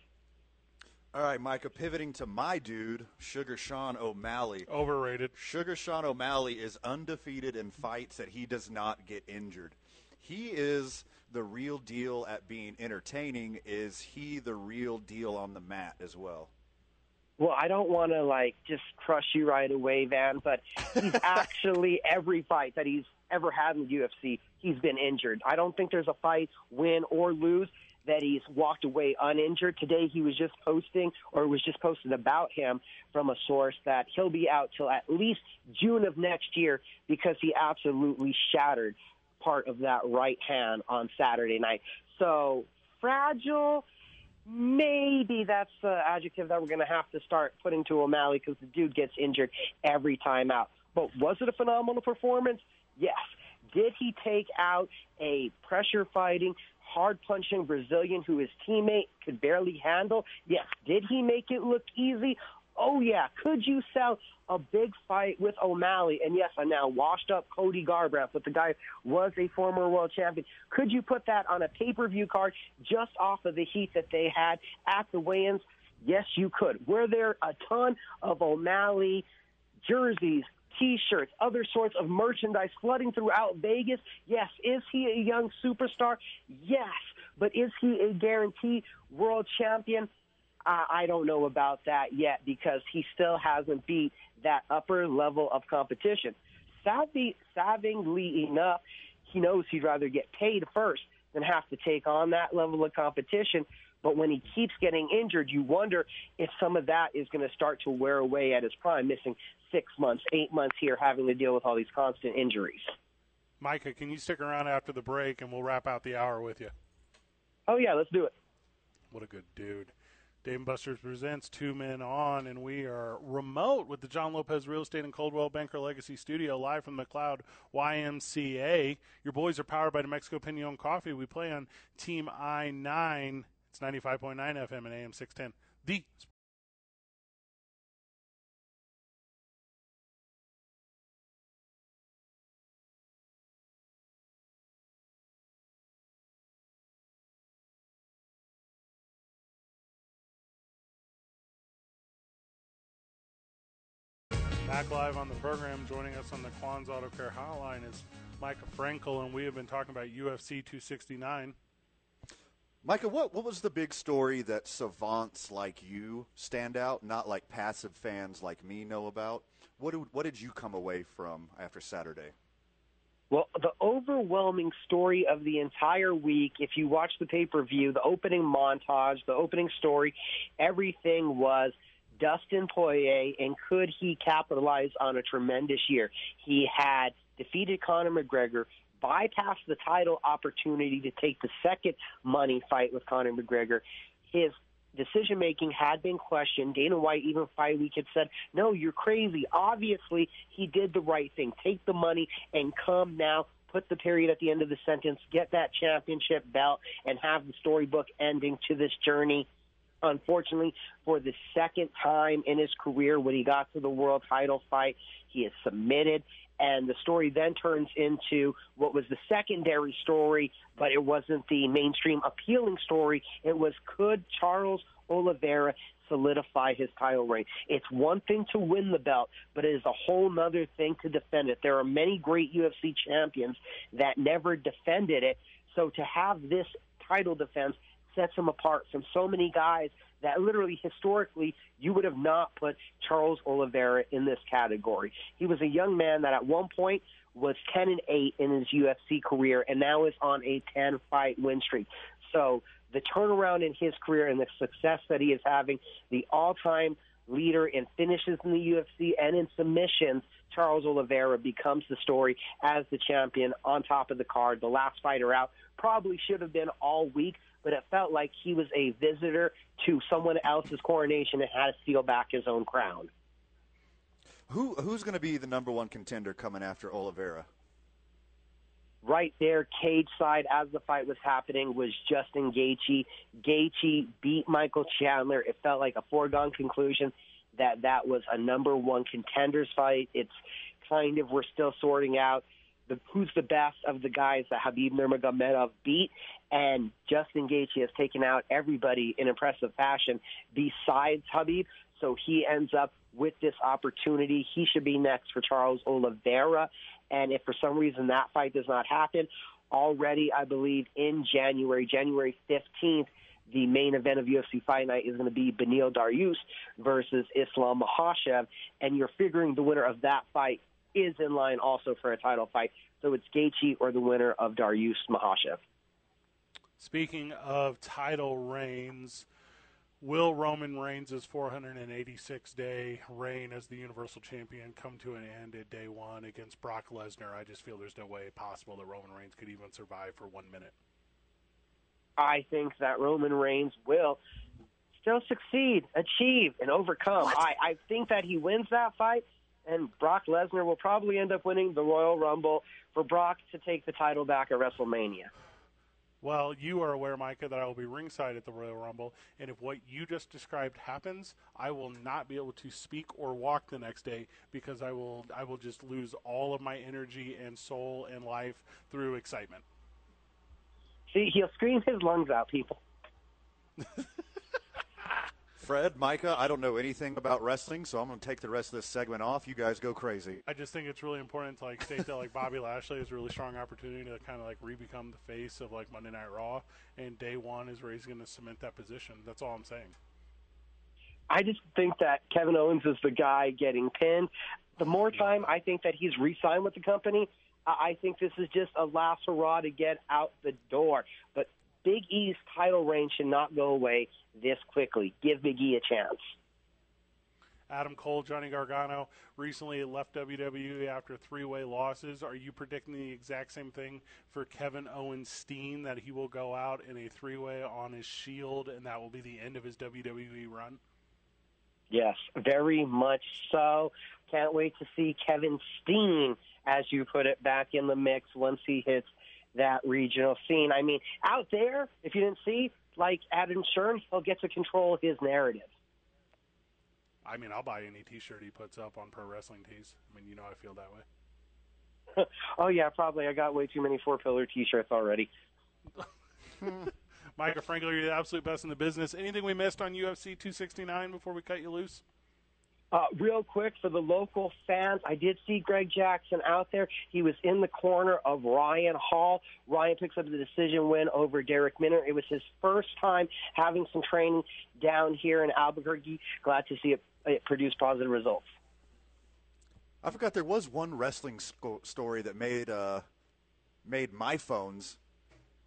All right, Micah, pivoting to my dude, Sugar Sean O'Malley. Overrated. Sugar Sean O'Malley is undefeated in fights that he does not get injured. He is the real deal at being entertaining. Is he the real deal on the mat as well? well, I don't want to like just crush you right away, Van, but he's <laughs> actually every fight that he's ever had in the UFC, he's been injured. I don't think there's a fight, win or lose, that he's walked away uninjured. Today he was just posting or was just posted about him from a source that he'll be out till at least June of next year because he absolutely shattered part of that right hand on Saturday night. So fragile maybe that's the adjective that we're going to have to start putting to O'Malley because the dude gets injured every time out. But was it a phenomenal performance? Yes. Did he take out a pressure fighting, hard punching Brazilian who his teammate could barely handle? Yes. Did he make it look easy? Oh yeah, could you sell a big fight with O'Malley? And yes, a now washed up Cody Garbrandt, but the guy was a former world champion. Could you put that on a pay per view card just off of the heat that they had at the weigh-ins? Yes, you could. Were there a ton of O'Malley jerseys, T-shirts, other sorts of merchandise flooding throughout Vegas? Yes. Is he a young superstar? Yes. But is he a guaranteed world champion? I, I don't know about that yet because he still hasn't beat that upper level of competition. Savvy, savvingly enough, he knows he'd rather get paid first than have to take on that level of competition. But when he keeps getting injured, you wonder if some of that is going to start to wear away at his prime, missing six months, eight months here, having to deal with all these constant injuries. Micah, can you stick around after the break and we'll wrap out the hour with you? Oh, yeah, let's do it. What a good dude. Dave and Buster's presents Two Men On, and we are remote with the John Lopez Real Estate and Coldwell Banker Legacy Studio, live from the McLeod YMCA. Your boys are powered by New Mexico Piñon Coffee. We play on Team I 9. It's 95.9 FM and AM 610. The Back live on the program, joining us on the Quans Auto Care Hotline is Micah Frankel, and we have been talking about UFC 269. Micah, what, what was the big story that savants like you stand out, not like passive fans like me know about? What, did, what did you come away from after Saturday? Well, the overwhelming story of the entire week, if you watch the pay per view, the opening montage, the opening story, everything was Dustin Poirier, and could he capitalize on a tremendous year? He had defeated Conor McGregor, bypassed the title opportunity to take the second money fight with Conor McGregor. His decision making had been questioned. Dana White, even fight week, had said, No, you're crazy. Obviously, he did the right thing. Take the money and come now. Put the period at the end of the sentence, get that championship belt, and have the storybook ending to this journey unfortunately, for the second time in his career when he got to the world title fight, he is submitted. And the story then turns into what was the secondary story, but it wasn't the mainstream appealing story. It was could Charles Oliveira solidify his title reign. It's one thing to win the belt, but it is a whole other thing to defend it. There are many great UFC champions that never defended it. So to have this title defense sets him apart from so many guys that literally historically you would have not put Charles Oliveira in this category. He was a young man that at one point was 10 and 8 in his UFC career and now is on a 10 fight win streak. So the turnaround in his career and the success that he is having, the all-time leader in finishes in the UFC and in submissions, Charles Oliveira becomes the story as the champion on top of the card, the last fighter out. Probably should have been all week, but it felt like he was a visitor to someone else's coronation and had to steal back his own crown. Who who's going to be the number one contender coming after Oliveira? Right there, cage side as the fight was happening was Justin Gaethje. Gaethje beat Michael Chandler. It felt like a foregone conclusion that that was a number one contenders fight. It's kind of we're still sorting out the, who's the best of the guys that Khabib Nurmagomedov beat, and Justin Gaethje has taken out everybody in impressive fashion besides Khabib. So he ends up with this opportunity. He should be next for Charles Oliveira, and if for some reason that fight does not happen, already I believe in January, January fifteenth. The main event of UFC Fight Night is going to be Beneil Dariush versus Islam Makhachev, and you're figuring the winner of that fight is in line also for a title fight. So it's Gaethje or the winner of Dariush Makhachev. Speaking of title reigns, will Roman Reigns' 486 day reign as the Universal Champion come to an end at day one against Brock Lesnar? I just feel there's no way possible that Roman Reigns could even survive for one minute. I think that Roman Reigns will still succeed, achieve, and overcome. I, I think that he wins that fight, and Brock Lesnar will probably end up winning the Royal Rumble for Brock to take the title back at WrestleMania. Well, you are aware, Micah, that I will be ringside at the Royal Rumble, and if what you just described happens, I will not be able to speak or walk the next day because I will I will just lose all of my energy and soul and life through excitement. See, he'll scream his lungs out, people. <laughs> Fred, Micah, I don't know anything about wrestling, so I'm going to take the rest of this segment off. You guys go crazy. I just think it's really important to like state that like Bobby Lashley is a really strong opportunity to kind of like re-become the face of like Monday Night Raw, and day one is where he's going to cement that position. That's all I'm saying. I just think that Kevin Owens is the guy getting pinned. The more time I think that he's re-signed with the company, I think this is just a last hurrah to get out the door. But Big E's title reign should not go away this quickly. Give Big E a chance. Adam Cole, Johnny Gargano recently left WWE after three-way losses. Are you predicting the exact same thing for Kevin Owens Steen that he will go out in a three-way on his Shield and that will be the end of his WWE run? Yes, very much so. Can't wait to see Kevin Steen, as you put it, back in the mix once he hits that regional scene. I mean, out there, if you didn't see, like Adam Scherm, he'll get to control his narrative. I mean, I'll buy any T-shirt he puts up on Pro Wrestling Tees. I mean, you know, I feel that way. <laughs> oh yeah, probably. I got way too many four pillar T-shirts already. <laughs> Micah Frankel, you're the absolute best in the business. Anything we missed on UFC 269 before we cut you loose? Uh, real quick for the local fans, I did see Greg Jackson out there. He was in the corner of Ryan Hall. Ryan picks up the decision win over Darrick Minner. It was his first time having some training down here in Albuquerque. Glad to see it, it produce positive results. I forgot there was one wrestling story that made uh, made my phone's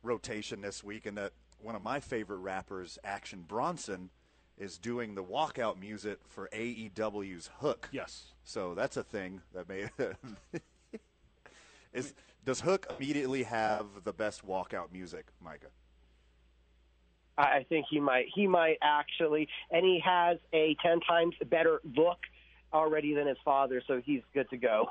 rotation this week, and that one of my favorite rappers, Action Bronson, is doing the walkout music for AEW's Hook. Yes. So that's a thing that may <laughs> is does Hook immediately have the best walkout music, Micah? I think he might. He might actually, and he has a ten times better look already than his father, so he's good to go.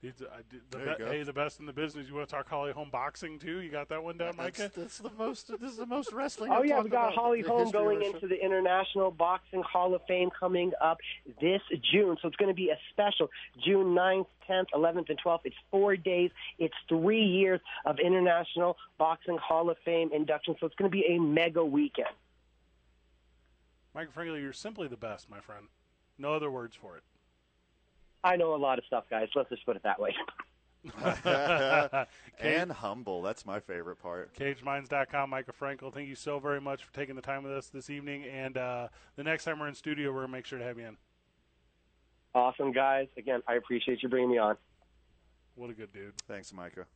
He's, uh, the be- hey, the best in the business. You want to talk Holly Holm boxing too? You got that one down, Micah? That's, that's the most. This is the most wrestling. Oh I've yeah, talked we got about Holly in Holm going into the International Boxing Hall of Fame coming up this June. So it's going to be a special June 9th, 10th, 11th, and 12th. It's four days. It's three years of International Boxing Hall of Fame induction. So it's going to be a mega weekend. Micah Frankel, you're simply the best, my friend. No other words for it. I know a lot of stuff, guys. Let's just put it that way. <laughs> <laughs> and humble. That's my favorite part. CageMinds.com, Micah Frankel. Thank you so very much for taking the time with us this evening. And uh, the next time we're in studio, we're going to make sure to have you in. Awesome, guys. Again, I appreciate you bringing me on. What a good dude. Thanks, Micah.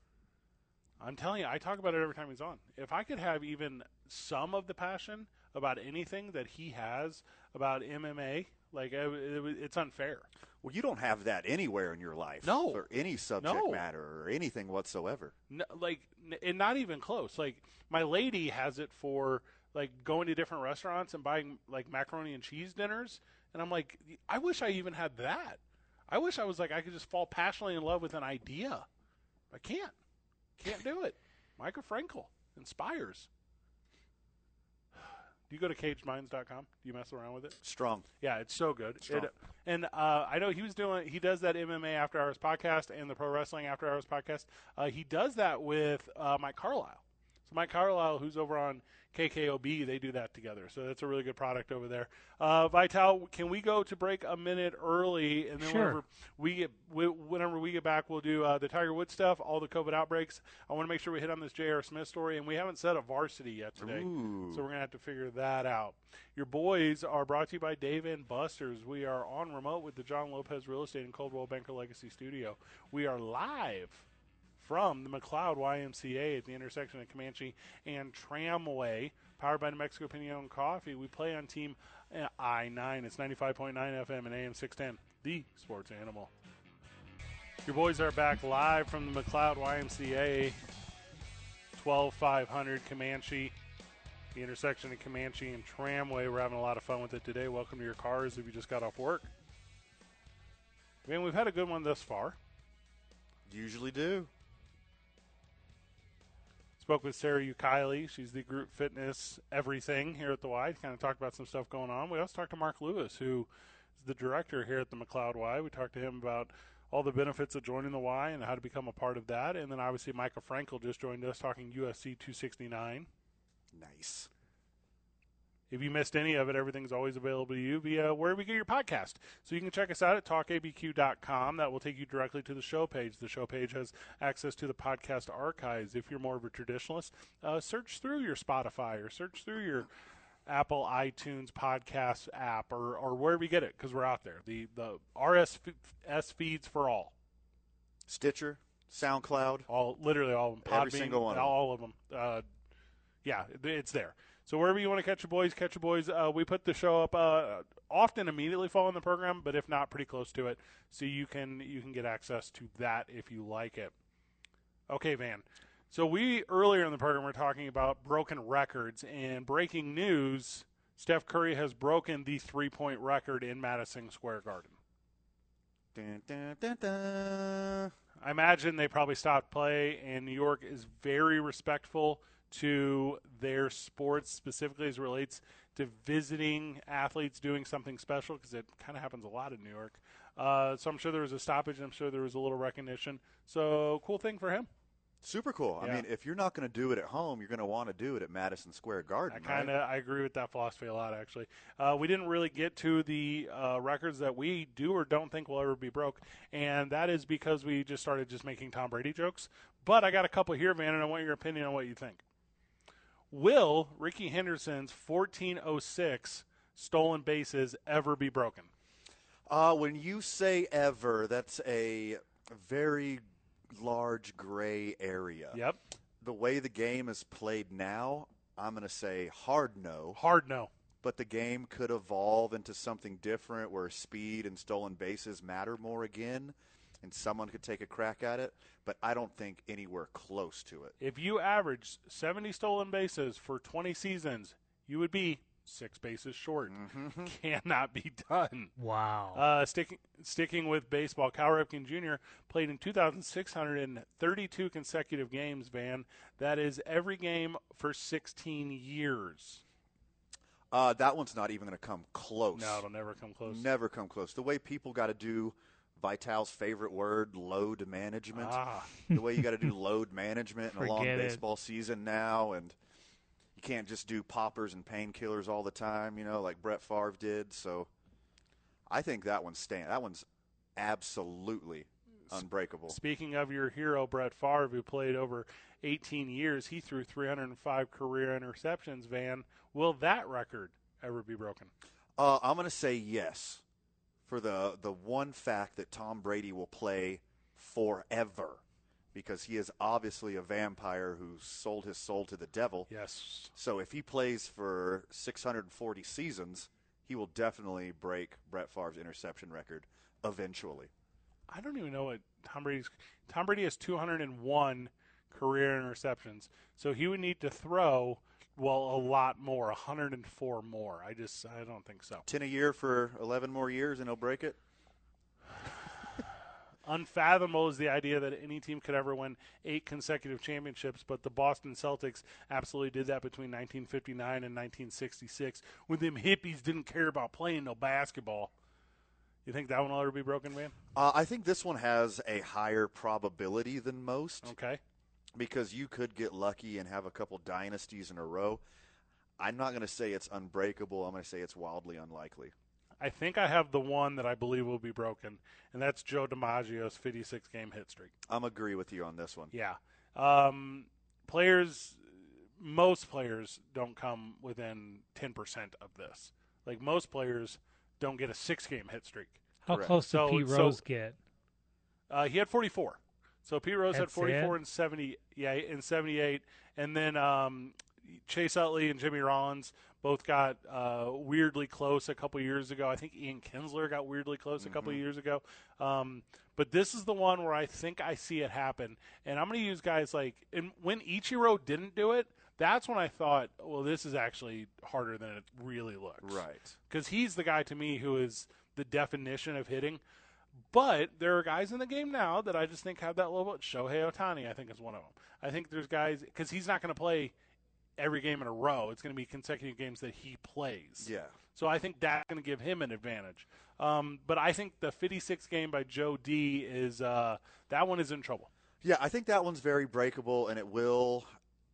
I'm telling you, I talk about it every time he's on. If I could have even some of the passion about anything that he has about MMA, like it, it, it's unfair. Well, you don't have that anywhere in your life. No. For any subject No. matter or anything whatsoever. No, like, and not even close. Like my lady has it for like going to different restaurants and buying like macaroni and cheese dinners, and I'm like, I wish I even had that. I wish I was like I could just fall passionately in love with an idea. I can't. Can't do it. Michael Frankel inspires. Do you go to cageminds.com? Do you mess around with it? Strong. Yeah, it's so good. Strong. It- and uh, I know he was doing. He does that MMA After Hours podcast and the Pro Wrestling After Hours podcast. Uh, he does that with uh, Mike Carlisle. So Mike Carlisle, who's over on KKOB, they do that together. So that's a really good product over there. Uh, Vital, can we go to break a minute early, and then Sure. whenever we get we, whenever we get back, we'll do uh, the Tiger Woods stuff, all the COVID outbreaks. I want to make sure we hit on this J.R. Smith story, and we haven't said a varsity yet today, Ooh. so we're gonna have to figure that out. Your boys are brought to you by Dave and Buster's. We are on remote with the John Lopez Real Estate and Coldwell Banker Legacy Studio. We are live from the McLeod YMCA at the intersection of Comanche and Tramway, powered by New Mexico Piñon Coffee. We play on Team uh, I 9. It's 95.9 FM and AM 610, the sports animal. Your boys are back live from the McLeod YMCA, 12500 Comanche, the intersection of Comanche and Tramway. We're having a lot of fun with it today. Welcome to your cars if you just got off work. Man, we've had a good one thus far. Usually do. Spoke with Sarah Ukiley. She's the group fitness everything here at the Y. Kind of talked about some stuff going on. We also talked to Mark Lewis, who is the director here at the McLeod Y. We talked to him about all the benefits of joining the Y and how to become a part of that. And then obviously Michael Frankel just joined us talking UFC 269. Nice. If you missed any of it, everything's always available to you via wherever you get your podcast. So you can check us out at talkabq.com. That will take you directly to the show page. The show page has access to the podcast archives. If you're more of a traditionalist, uh, search through your Spotify or search through your Apple iTunes podcast app or, or wherever you get it because we're out there. The the RSS feeds for all. Stitcher, SoundCloud, all literally all of them. Every single one all of them. Uh, yeah, it's there. So wherever you want to catch your boys, catch your boys. Uh, we put the show up uh, often immediately following the program, but if not, pretty close to it. So you can you can get access to that if you like it. Okay, Van. So we earlier in the program were talking about broken records and breaking news. Steph Curry has broken the three point record in Madison Square Garden. Dun, dun, dun, dun. I imagine they probably stopped play, and New York is very respectful to their sports, specifically as it relates to visiting athletes doing something special, because it kind of happens a lot in New York. Uh, so I'm sure there was a stoppage. I'm sure there was a little recognition. So cool thing for him. Super cool. I mean, if you're not going to do it at home, you're going to want to do it at Madison Square Garden. I kind of I agree with that philosophy a lot. Actually, uh, we didn't really get to the uh, records that we do or don't think will ever be broke, and that is because we just started just making Tom Brady jokes. But I got a couple here, Van, and I want your opinion on what you think. Will Rickey Henderson's 1406 stolen bases ever be broken? Uh, when you say ever, that's a very large gray area. Yep, The way the game is played now, I'm going to say hard no. hard no. But the game could evolve into something different where speed and stolen bases matter more again, and someone could take a crack at it. But I don't think anywhere close to it. If you averaged 70 stolen bases for 20 seasons, you would be six bases short. <laughs> Cannot be done. Wow. Uh, sticking sticking with baseball, Cal Ripken Jr. played in 2,632 consecutive games. Van, that is every game for 16 years. Uh, that one's not even going to come close. No, it'll never come close. Never come close. The way people got to do Vital's favorite word, load management. Ah, the way you got to do <laughs> load management in a long it. baseball season now, and you can't just do poppers and painkillers all the time, you know, like Brett Favre did. So, I think that one's stand. That one's absolutely unbreakable. speaking of your hero Brett Favre, who played over 18 years, he threw 305 career interceptions. Van, will that record ever be broken? Uh, I'm going to say yes for the the one fact that Tom Brady will play forever because he is obviously a vampire who sold his soul to the devil. Yes. So if he plays for 640 seasons, he will definitely break Brett Favre's interception record eventually. I don't even know what Tom Brady's. Tom Brady has 201 career interceptions, so he would need to throw well a lot more, 104 more. I just I don't think so. 10 a year for 11 more years and he'll break it? <sighs> Unfathomable is the idea that any team could ever win eight consecutive championships, but the Boston Celtics absolutely did that between 1959 and 1966 when them hippies didn't care about playing no basketball. You think that one will ever be broken, man? Uh, I think this one has a higher probability than most. Okay. Because you could get lucky and have a couple dynasties in a row. I'm not going to say it's unbreakable. I'm going to say it's wildly unlikely. I think I have the one that I believe will be broken, and that's Joe DiMaggio's 56 game hit streak. I'm agree with you on this one. Yeah. Um, players, most players don't come within 10% of this. Like most players don't get a six game hit streak. How correct. close So- did Pete so- Rose get? Uh, he had 44. So Pete Rose had 44 it? and 70, yeah, in 78, and then um, Chase Utley and Jimmy Rollins both got uh, weirdly close a couple years ago. I think Ian Kinsler got weirdly close a couple years ago. Um, but this is the one where I think I see it happen, and I'm going to use guys like and when Ichiro didn't do it. That's when I thought, well, this is actually harder than it really looks Right. because he's the guy to me who is the definition of hitting. But there are guys in the game now that I just think have that little bit. Shohei Ohtani, I think, is one of them. I think there's guys because he's not going to play every game in a row. It's going to be consecutive games that he plays. Yeah. So I think that's going to give him an advantage. Um, but I think the 56 game by Joe D is uh, that one is in trouble. Yeah, I think that one's very breakable, and it will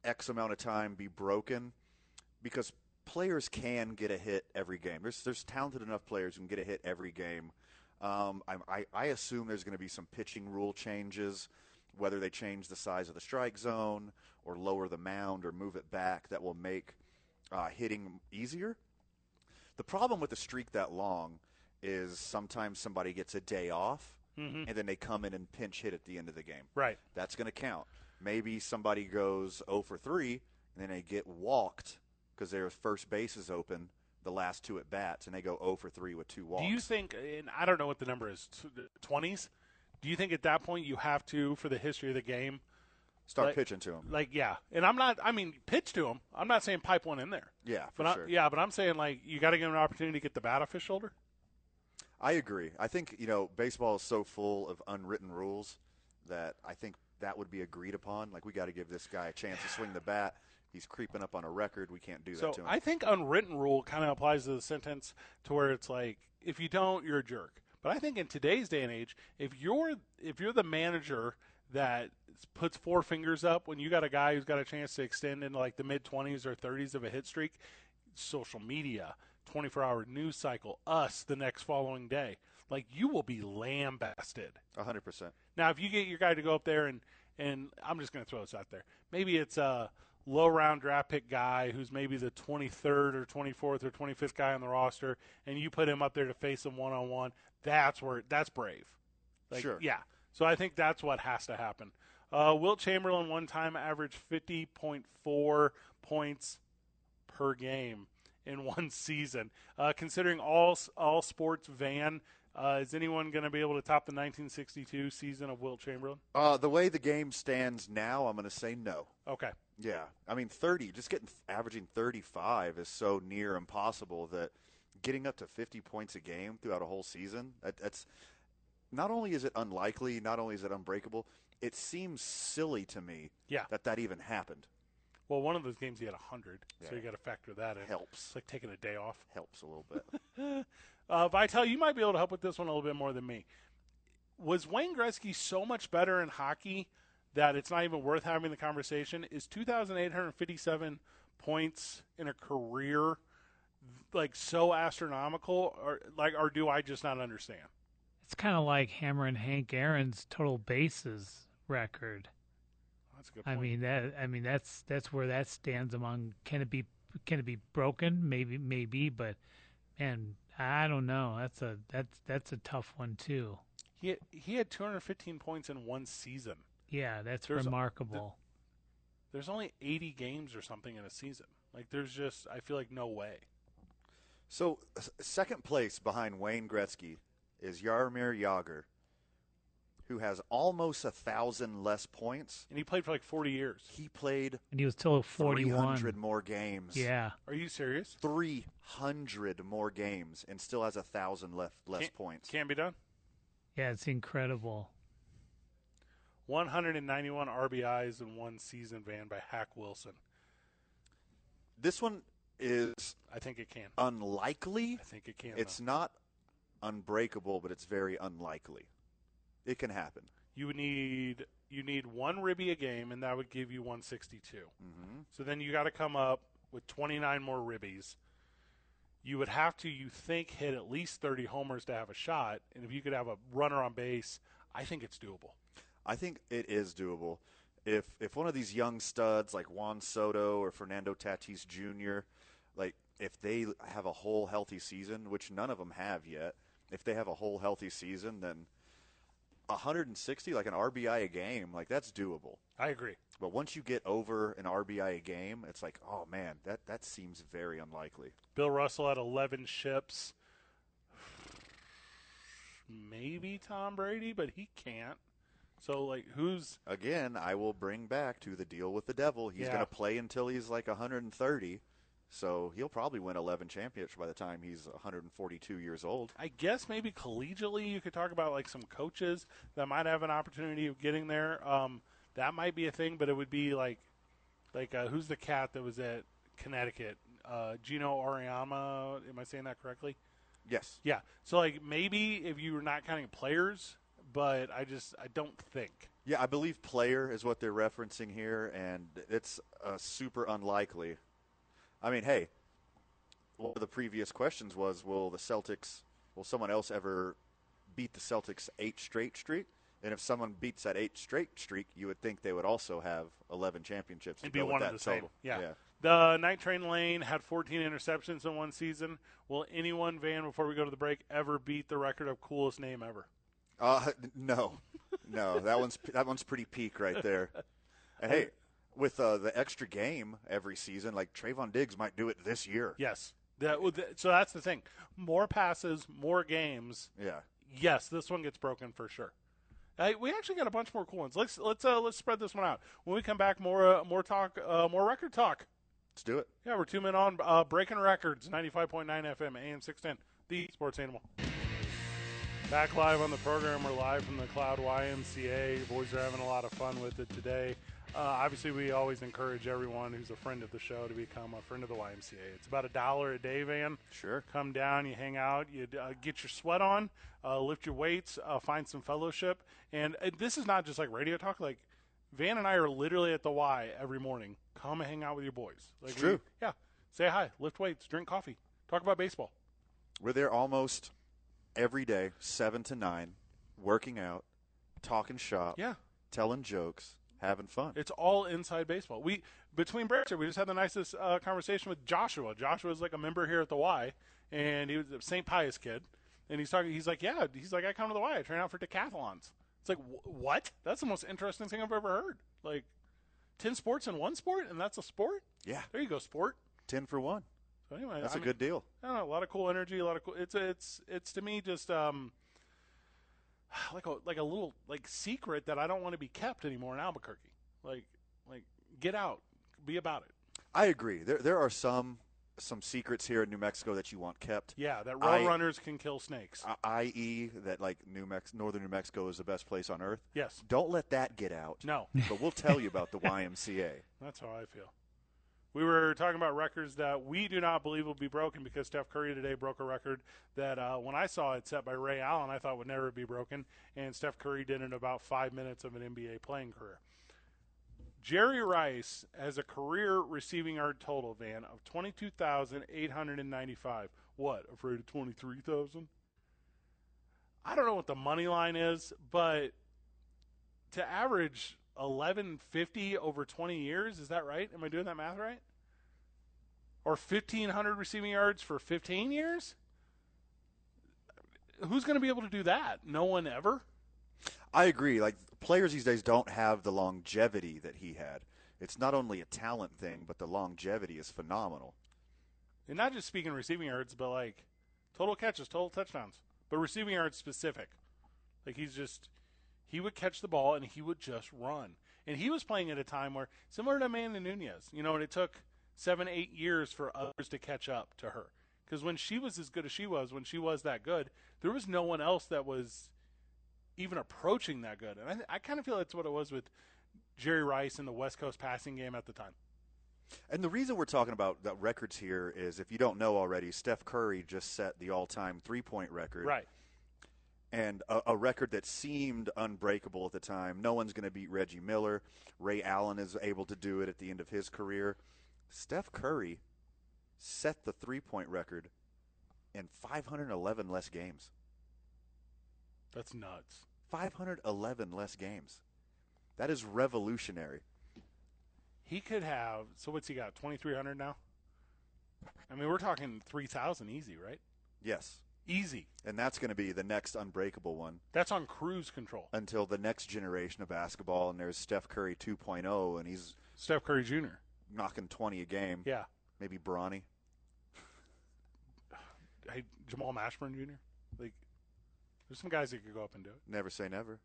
X amount of time be broken because players can get a hit every game. There's there's talented enough players who can get a hit every game. Um, I, I, I assume there's going to be some pitching rule changes, whether they change the size of the strike zone or lower the mound or move it back, that will make uh, hitting easier. The problem with a streak that long is sometimes somebody gets a day off Mhm. and then they come in and pinch hit at the end of the game. Right. That's going to count. Maybe somebody goes 0 for 3 and then they get walked because their first base is open the last two at bats and they go 0 for 3 with two walks. Do you think, and I don't know what the number is, twenties? Do you think at that point you have to, for the history of the game, Start like- pitching to 'em. Like, yeah, and I'm not. I mean, pitch to him. I'm not saying pipe one in there. Yeah, for but I, sure. yeah, but I'm saying like you got to give him an opportunity to get the bat off his shoulder. I agree. I think, you know, baseball is so full of unwritten rules that I think that would be agreed upon. Like, we got to give this guy a chance to swing the bat. He's creeping up on a record. We can't do that So to him. I think unwritten rule kind of applies to the sentence to where it's like if you don't, you're a jerk. But I think in today's day and age, if you're if you're the manager that puts four fingers up when you got a guy who's got a chance to extend into like the mid 20s or 30s of a hit streak, social media, 24 hour news cycle, us the next following day, like you will be lambasted. 100%. Now, if you get your guy to go up there and and I'm just going to throw this out there, maybe it's a low round draft pick guy who's maybe the 23rd or 24th or 25th guy on the roster, and you put him up there to face him one on one. That's where that's brave. Like, Sure. Yeah. So I think that's what has to happen. Uh, Wilt Chamberlain one time averaged 50.4 points per game in <laughs> one season. Uh, considering all all sports van, uh, is anyone going to be able to top the 1962 season of Wilt Chamberlain? Uh, the way the game stands now, I'm going to say no. Okay. Yeah, I mean, thirty, just getting averaging thirty-five is so near impossible that getting up to fifty points a game throughout a whole season, that, that's not only is it unlikely, not only is it unbreakable, it seems silly to me. Yeah. that that even happened. Well, one of those games he had 100, so you got to factor that in. Helps. It's like taking a day off. Helps a little bit. <laughs> uh, Vital, you might be able to help with this one a little bit more than me. Was Wayne Gretzky so much better in hockey that it's not even worth having the conversation? Is 2,857 points in a career like so astronomical, or like, or do I just not understand? It's kind of like hammering Hank Aaron's total bases record. That's a good I mean that. I mean that's that's where that stands among. Can it be? Can it be broken? Maybe, maybe, but man, I don't know. That's a that's that's a tough one too. He he had 215 points in one season. Yeah, that's There's- remarkable. There's only 80 games or something in a season. Like there's just I feel like no way. So, second place behind Wayne Gretzky is Jaromir Jagr, who has almost a thousand less points. And he played for like 40 years. He played and he was still 41. 300 more games. Yeah. Are you serious? 300 more games and still has a thousand left less Can't- points. Can be done. Yeah, it's incredible. 191 RBIs in one season, Van by Hack Wilson. This one is I think it can. unlikely. I think it can. It's though. not unbreakable, but it's very unlikely. It can happen. You would need you need one ribby a game, and that would give you 162. hmm So then you got to come up with 29 more ribbies. You would have to, you think, hit at least 30 homers to have a shot. And if you could have a runner on base, I think it's doable. I think it is doable. If if one of these young studs like Juan Soto or Fernando Tatis Jr. like if they have a whole healthy season, which none of them have yet, if they have a whole healthy season, then 160 like an RBI a game, like that's doable. I agree. But once you get over an RBI a game, it's like, oh man, that that seems very unlikely. Bill Russell had 11 ships. <sighs> Maybe Tom Brady, but he can't. So, like, who's. Again, I will bring back to the deal with the devil. He's Yeah. going to play until he's like 130, So he'll probably win 11 championships by the time he's 142 years old. I guess maybe collegially you could talk about like some coaches that might have an opportunity of getting there. Um, that might be a thing, but it would be like, like uh, who's the cat that was at Connecticut? Uh, Geno Auriemma. Am I saying that correctly? Yes. Yeah. So like maybe if you were not counting players, but I just I don't think. Yeah, I believe player is what they're referencing here, and it's uh, super unlikely. I mean, hey, one of the previous questions was, will the Celtics, will someone else ever beat the Celtics eight straight streak? And if someone beats that eight straight streak, you would think they would also have 11 championships. It'd be one of the same. total. Yeah. The Night Train Lane had 14 interceptions in one season. Will anyone, Van, before we go to the break, ever beat the record of coolest name ever? Uh, no, no, that one's that one's pretty peak right there. And hey, with uh, the extra game every season, like Trevon Diggs might do it this year. Yes. That, so that's the thing. More passes, more games. Yeah. Yes, this one gets broken for sure. Hey, we actually got a bunch more cool ones. Let's let's uh, let's spread this one out. When we come back, more uh, more talk, uh, more record talk. Let's do it. Yeah, we're two men on uh, breaking records. Ninety five point nine FM, AM six ten, the Sports Animal. Back live on the program. We're live from the McLeod YMCA. Boys are having a lot of fun with it today. Uh, obviously, we always encourage everyone who's a friend of the show to become a friend of the YMCA. It's about a dollar a day, Van. Sure. Come down, you hang out, you uh, get your sweat on, uh, lift your weights, uh, find some fellowship. And uh, this is not just like radio talk. Like, Van and I are literally at the Y every morning. Come and hang out with your boys. Like we- true. yeah. Say hi, lift weights, drink coffee, talk about baseball. We're there almost every day, seven to nine, working out, talking shop, Yeah. telling jokes, having fun. It's all inside baseball. We between breaks here, we just had the nicest uh, conversation with Joshua. Joshua is like a member here at the Y, and he was a St. Pius kid, and he's talking. He's like, yeah, he's like, I come to the Y, I train out for decathlons. It's like, wh- what? That's the most interesting thing I've ever heard. Like, ten sports in one sport, and that's a sport. yeah, There you go, sport. ten for one. So anyway, That's a a good deal. I don't know, a lot of cool energy, a lot of cool. It's it's it's to me just um <sighs> like a like a little like secret that I don't want to be kept anymore in Albuquerque. Like like get out, be about it. I agree. There, there are some some secrets here in New Mexico that you want kept. Yeah, that I- runners can kill snakes. I.e., that like New Mex, northern New Mexico is the best place on earth. yes, Don't let that get out. no, But we'll tell you about the YMCA. <laughs> that's how I feel. We were talking about records that we do not believe will be broken because Steph Curry today broke a record that uh, when I saw it set by Ray Allen, I thought would never be broken, and Steph Curry did in about five minutes of an NBA playing career. Jerry Rice has a career receiving yard total van of twenty two thousand eight hundred and ninety five. What? Afraid of twenty three thousand? I don't know what the money line is, but to average eleven fifty over twenty years, is that right? Am I doing that math right? Or fifteen hundred receiving yards for fifteen years? Who's going to be able to do that? No one ever. I agree. Like players these days don't have the longevity that he had. It's not only a talent thing, but the longevity is phenomenal. And not just speaking receiving yards, but like total catches, total touchdowns, but receiving yards specific. Like he's just he would catch the ball and he would just run. And he was playing at a time where similar to Amanda Nunes, you know, and it took seven, eight years for others to catch up to her. Because when she was as good as she was, when she was that good, there was no one else that was even approaching that good. And I, I kind of feel that's what it was with Jerry Rice in the West Coast passing game at the time. And the reason we're talking about the records here is if you don't know already, Steph Curry just set the all time three point record. Right. And a, a record that seemed unbreakable at the time. No one's going to beat Reggie Miller. Ray Allen is able to do it at the end of his career. Steph Curry set the three point record in 511 less games. That's nuts. 511 less games. That is revolutionary. He could have. So what's he got? Twenty three hundred now. I mean, we're talking three thousand easy, right? Yes. Easy. And that's going to be the next unbreakable one That's on cruise control. until the next generation of basketball. And there's Steph Curry 2.0, and he's Steph Curry Jr. knocking 20 a game. Yeah. Maybe Bronny. <sighs> Hey, Jamal Mashburn Jr. Like, there's some guys that could go up and do it. Never say never.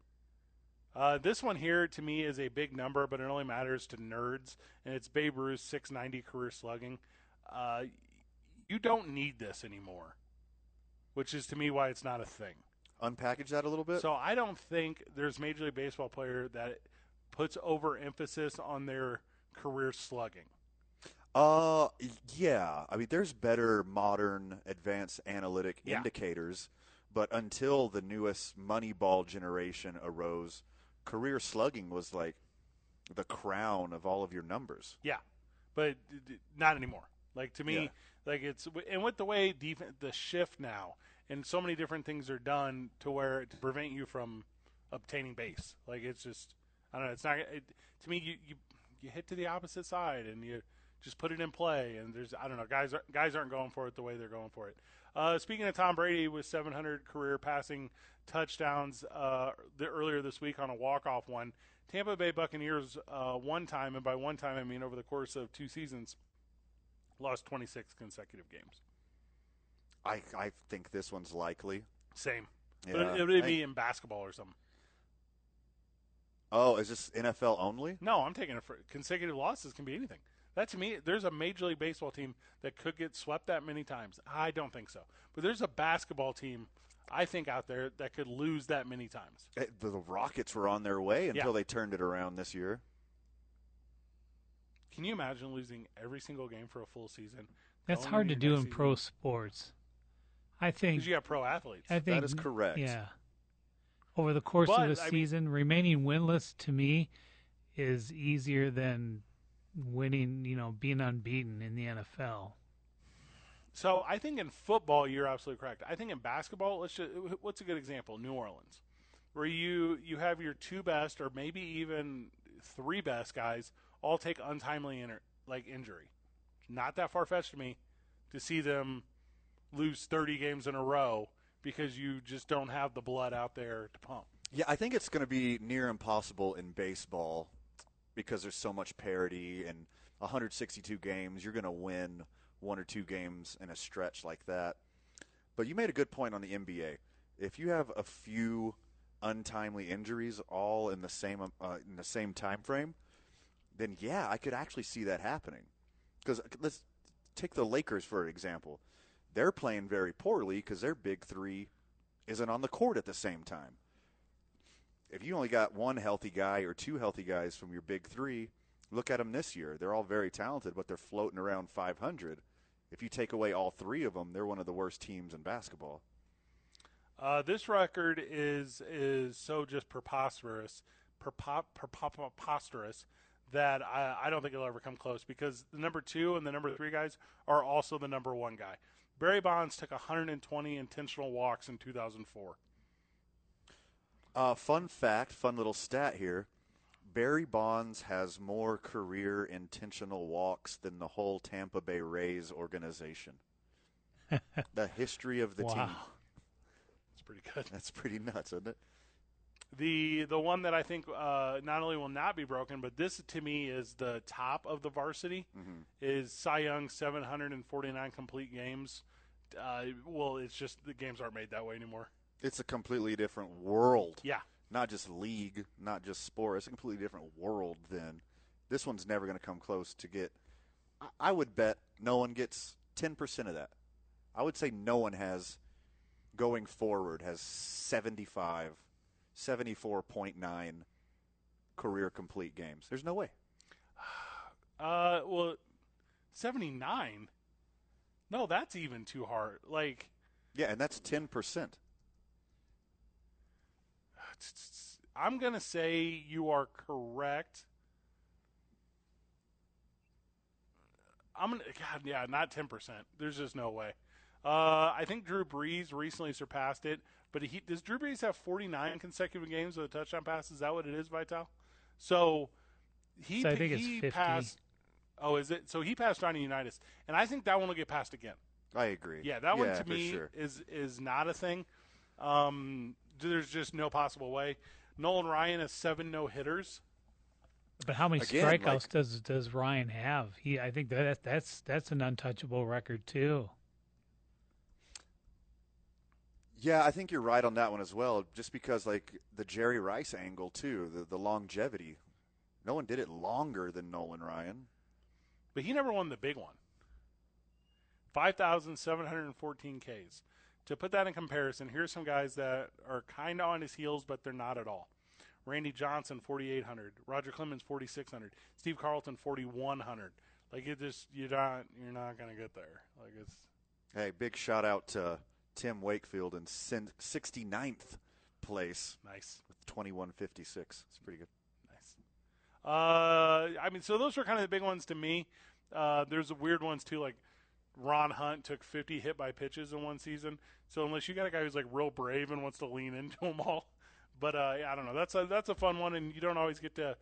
Uh, this one here to me is a big number, but it only matters to nerds, and it's Babe Ruth's 690 career slugging. uh, you don't need this anymore, which is to me why it's not a thing. Unpackage that a little bit. So I don't think there's Major League Baseball player that puts overemphasis on their career slugging. Uh, yeah. I mean, there's better modern advanced analytic Yeah. indicators, but until the newest Moneyball generation arose, career slugging was like the crown of all of your numbers. Yeah, but d- d- not anymore. Like to me, Yeah. like it's and with the way defense the shift now, and so many different things are done to where to prevent you from obtaining base. Like it's just I don't know. It's not it, to me. You, you you hit to the opposite side and you just put it in play. And there's I don't know guys are, guys aren't going for it the way they're going for it. Uh, speaking of Tom Brady with 700 career passing touchdowns uh, the, earlier this week on a walk off one. Tampa Bay Buccaneers uh, one time, and by one time I mean over the course of two seasons, lost 26 consecutive games. I I think this one's likely. Same. Yeah. But it, would I- be in basketball or something. Oh, is this NFL only? No, I'm taking it for consecutive losses can be anything. That to me, there's a Major League Baseball team that could get swept that many times. I don't think so. But there's a basketball team, I think, out there that could lose that many times. Eh, The, the Rockets were on their way until Yeah. they turned it around this year. Can you imagine losing every single game for a full season? That's hard to do next in pro sports. I think Because you got pro athletes. I think is correct. Yeah. Over the course But, of the I mean- season, remaining winless to me is easier than winning. You know, being unbeaten in the NFL. So I think in football, you're absolutely correct. I think in basketball, let's just, what's a good example? New Orleans, where you you have your two best or maybe even three best guys all take untimely inter, like injury. Not that far fetched to me to see them lose 30 games in a row because you just don't have the blood out there to pump. Yeah, I think it's going to be near impossible in baseball because there's so much parity and 162 games. You're going to win one or two games in a stretch like that. But you made a good point on the NBA. If you have a few untimely injuries all in the same uh, in the same time frame, then yeah, I could actually see that happening. Because let's take the Lakers for example. They're playing very poorly because their big three isn't on the court at the same time if you only got one healthy guy or two healthy guys from your big three, look at them this year. They're all very talented, but they're floating around 500. If you take away all three of them, they're one of the worst teams in basketball. Uh, this record is is so just preposterous, prepo- prepo- preposterous that I, I don't think it'll ever come close because the number two and the number three guys are also the number one guy. Barry Bonds took 120 intentional walks in 2004. Uh, fun fact, fun little stat here. Barry Bonds has more career intentional walks than the whole Tampa Bay Rays organization. <laughs> the history of the team. Wow. It's pretty good. That's pretty nuts, isn't it? The the one that I think uh, not only will not be broken, but this to me is the top of the varsity is Cy Young 749 complete games. Uh, well, it's just the games aren't made that way anymore. It's a completely different world. Yeah. Not just league, not just sport. It's a completely different world then. This one's never going to come close to get. I- I would bet no one gets 10% of that. I would say no one has, going forward, has 75, 74.9 career complete games. There's no way. <sighs> Uh, well, 79. No, that's even too hard. Like, Yeah, and that's 10%. I'm gonna say you are correct. I'm gonna, God, yeah, not 10. percent There's just no way. Uh, I think Drew Brees recently surpassed it, but he does Drew Brees have 49 consecutive games with a touchdown pass? Is that what it is, Vital? So he So I think it's he 50. passed. Oh, is it? So he passed Johnny Unitas, and I think that one will get passed again. I agree. Yeah, that one to me sure. is is not a thing. Um, there's just no possible way. Nolan Ryan has seven no hitters. But how many Again, strikeouts like- does does Ryan have? He, I think that that's that's an untouchable record too. Yeah, I think you're right on that one as well. Just because, like the Jerry Rice angle too, the the longevity. No one did it longer than Nolan Ryan. But he never won the big one. 5,714 Ks. To put that in comparison, here's some guys that are kind of on his heels, but they're not at all. Randy Johnson, 4,800. Roger Clemens, 4,600. Steve Carlton, 4,100. Like it just you're not you're not gonna get there. Like it's Hey, big shout out to Tim Wakefield in sin- 69th place nice. with 2156. It's pretty good. Uh, I mean, so those were kind of the big ones to me. Uh, there's the weird ones too, like Ron Hunt took 50 hit by pitches in one season. So unless you got a guy who's like real brave and wants to lean into them all, <laughs> but uh, I don't know. That's a that's a fun one, and you don't always get to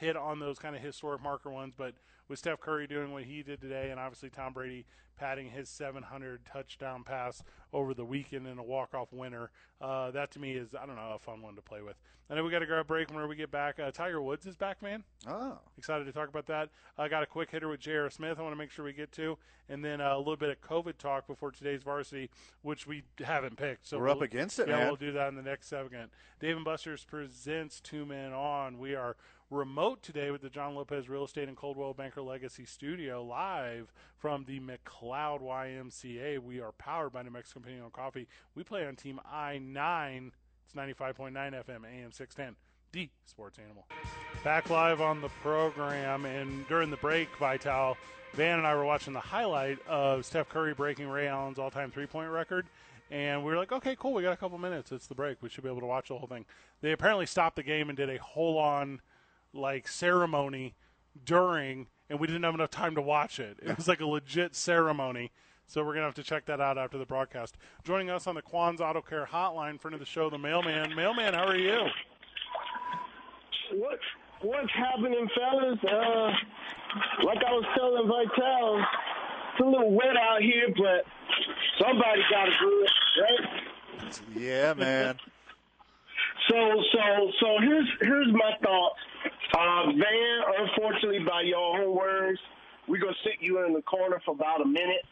hit on those kind of historic marker ones. But with Steph Curry doing what he did today, and obviously Tom Brady patting his 700 touchdown pass over the weekend in a walk-off winner, uh, that to me is I don't know a fun one to play with. I know we got to grab a break whenever we get back. Uh, Tiger Woods is back, man. Oh, Excited to talk about that. I got a quick hitter with J.R. Smith. I want to make sure we get to, and then uh, a little bit of COVID talk before today's varsity, which we haven't picked. So We're we'll, up against it, yeah, man. we'll do that in the next segment. Dave and Buster's presents Two Men On. We are remote today with the John Lopez Real Estate and Coldwell Banker Legacy Studio live from the McLeod YMCA. We are powered by New Mexico Piñon Coffee. We play on Team I 9. It's 95.9 FM, AM 610 the sports animal. Back live on the program, and during the break, Vital, Van and I were watching the highlight of Steph Curry breaking Ray Allen's all time three point record. And we were like, okay, cool, we got a couple minutes. It's the break. We should be able to watch the whole thing. They apparently stopped the game and did a whole on like ceremony during, and we didn't have enough time to watch it. It was like a legit ceremony. So we're gonna have to check that out after the broadcast. Joining us on the Quan's Auto Care Hotline, friend of the show, the Mailman. Mailman, how are you? What what's happening, fellas? Uh, like I was telling Vital, it's a little wet out here, but somebody got to do it, right? yeah, man. <laughs> So, so, so here's here's my thoughts. Uh, Van, unfortunately, by your own words, we're gonna sit you in the corner for about a minute,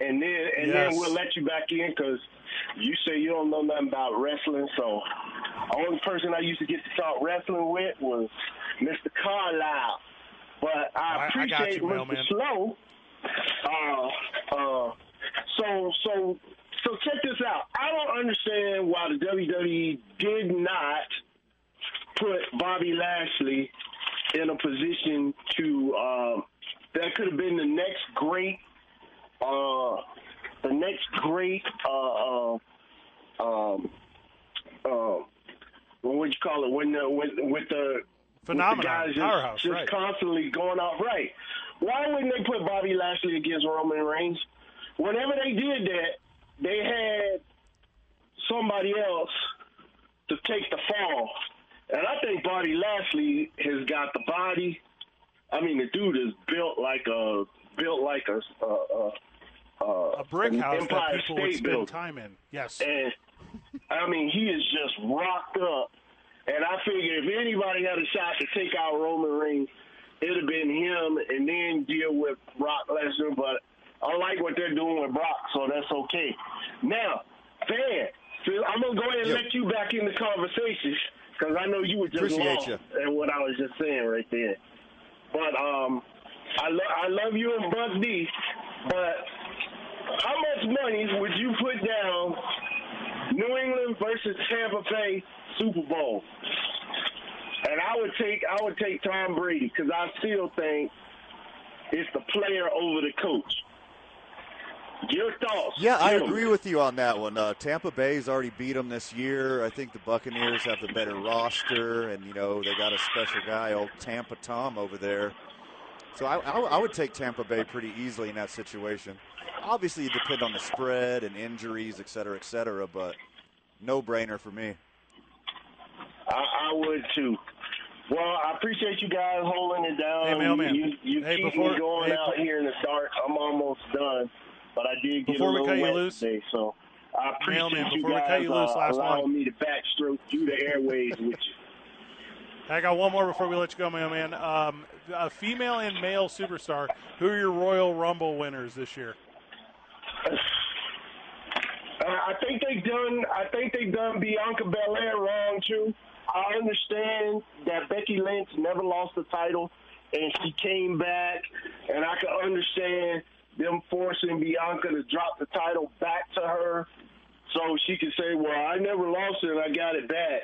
and then and Yes. then we'll let you back in because you say you don't know nothing about wrestling. So, only person I used to get to talk wrestling with was Mr. Carlisle. But I- I I appreciate you, Mr. mailman. Slow. Uh, uh, so, so, so check this out. I don't understand why the WWE did not put Bobby Lashley in a position to um, that could have been the next great, uh, the next great, uh, uh, um, uh, what would you call it when the with with the Phenomenon, with the guys just, just right. constantly going out right. Why wouldn't they put Bobby Lashley against Roman Reigns? Whenever they did that, they had somebody else to take the fall. And I think Bobby Lashley has got the body. I mean, the dude is built like a built like a a, a, A brick house that Empire people would spend Building. time in. Yes. And I mean, he is just rocked up. And I figure if anybody had a shot to take out Roman Reigns, it'd have been him, and then deal with Brock Lesnar. But I like what they're doing with Brock, so that's okay. Now, Van, so I'm gonna go ahead and Yep. let you back in the conversation because I know you were just Appreciate lost ya. in what I was just saying right there. But um, I lo- I love you and Buck D, but how much money would you put down New England versus Tampa Bay Super Bowl? And I would take I would take Tom Brady because I still think it's the player over the coach. Your thoughts? Yeah, I agree with you on that one. Uh, Tampa Bay's already beat them this year. I think the Buccaneers have the better roster, and you know they got a special guy, old Tampa Tom over there. So I, I, I would take Tampa Bay pretty easily in that situation. Obviously, it depends on the spread and injuries, et cetera, et cetera, but no brainer for me. I, I would too. Well, I appreciate you guys holding it down. Hey, mailman. You, you Hey, keep before- me going hey, out here in the dark. I'm almost done, but I did get Before a we little cut you loose- today, so I appreciate Mailman, you before we guys cut you loose, uh, allowing one. me to backstroke through the airways with you. I got one more before we let you go, my man. Um, a female and male superstar. Who are your Royal Rumble winners this year? Uh, I think they've done. I think they've done Bianca Belair wrong too. I understand that Becky Lynch never lost the title, and she came back, and I can understand them forcing Bianca to drop the title back to her so she could say, well, I never lost it I got it back.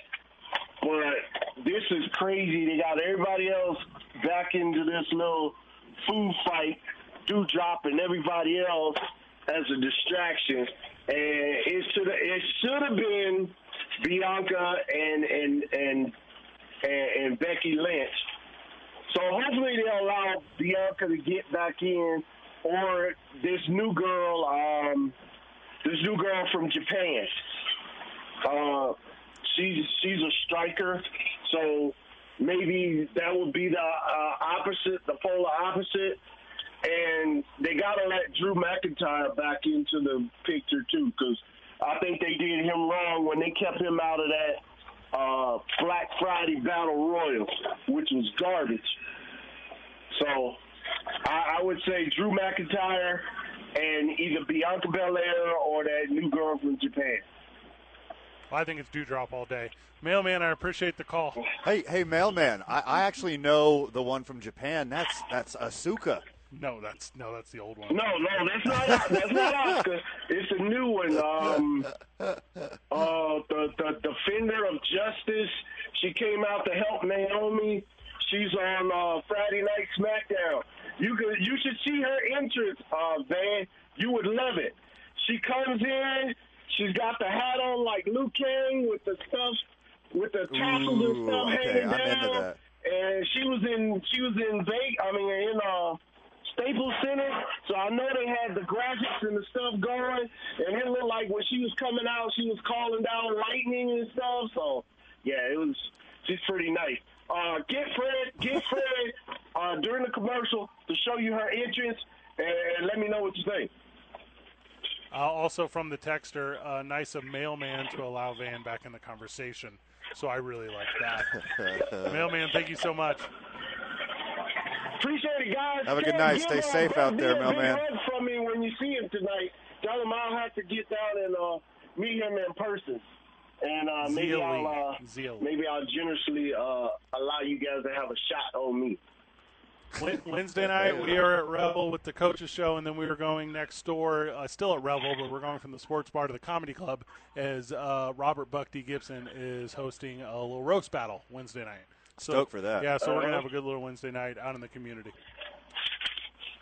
But this is crazy. They got everybody else back into this little food fight, do dropping everybody else as a distraction. And it should it should have been Bianca and and and and, and Becky Lynch. So hopefully they'll allow Bianca to get back in, or this new girl, um, this new girl from Japan. Uh, she's she's a striker, so maybe that would be the uh, opposite, the polar opposite. And they got to let Drew McIntyre back into the picture too, because I think they did him wrong when they kept him out of that uh, Black Friday Battle Royal, which was garbage. So I, I would say Drew McIntyre and either Bianca Belair or that new girl from Japan. Well, I think it's Dewdrop all day. Mailman, I appreciate the call. Hey, hey, mailman. I, I actually know the one from Japan. That's that's Asuka. No, that's no, that's the old one. No, no, that's not that's not Oscar. It's a new one. Um, uh, the the Defender of Justice. She came out to help Naomi. She's on uh, Friday Night SmackDown. You could you should see her entrance, uh, Van. You would love it. She comes in. She's got the hat on like Liu Kang with the stuff with the tassels and stuff okay, hanging down. And she was in she was in Vegas. I mean in uh Staples Center, so I know they had the graphics and the stuff going, and it looked like when she was coming out, she was calling down lightning and stuff. So, yeah, it was she's pretty nice. Uh, get Fred, get Fred uh, during the commercial to show you her entrance, and, and let me know what you think. Uh, also from the texter, uh, nice of mailman to allow Van back in the conversation. So I really like that. <laughs> mailman, thank you so much. Appreciate it, guys. Have a good Ken, night. Stay him- safe out there, him a mailman. hug from me when you see him tonight. Tell him I'll have to get down and uh, meet him in person. And uh, maybe Zeally. I'll uh, maybe I'll generously uh, allow you guys to have a shot on me. <laughs> Wednesday night, we are at Rebel with the coaches show, and then we are going next door, uh, still at Rebel, but we're going from the sports bar to the comedy club as uh, Robert Buck D. Gibson is hosting a little roast battle Wednesday night. So, Stoked for that. Yeah, so we're going to Uh-huh. have a good little Wednesday night out in the community.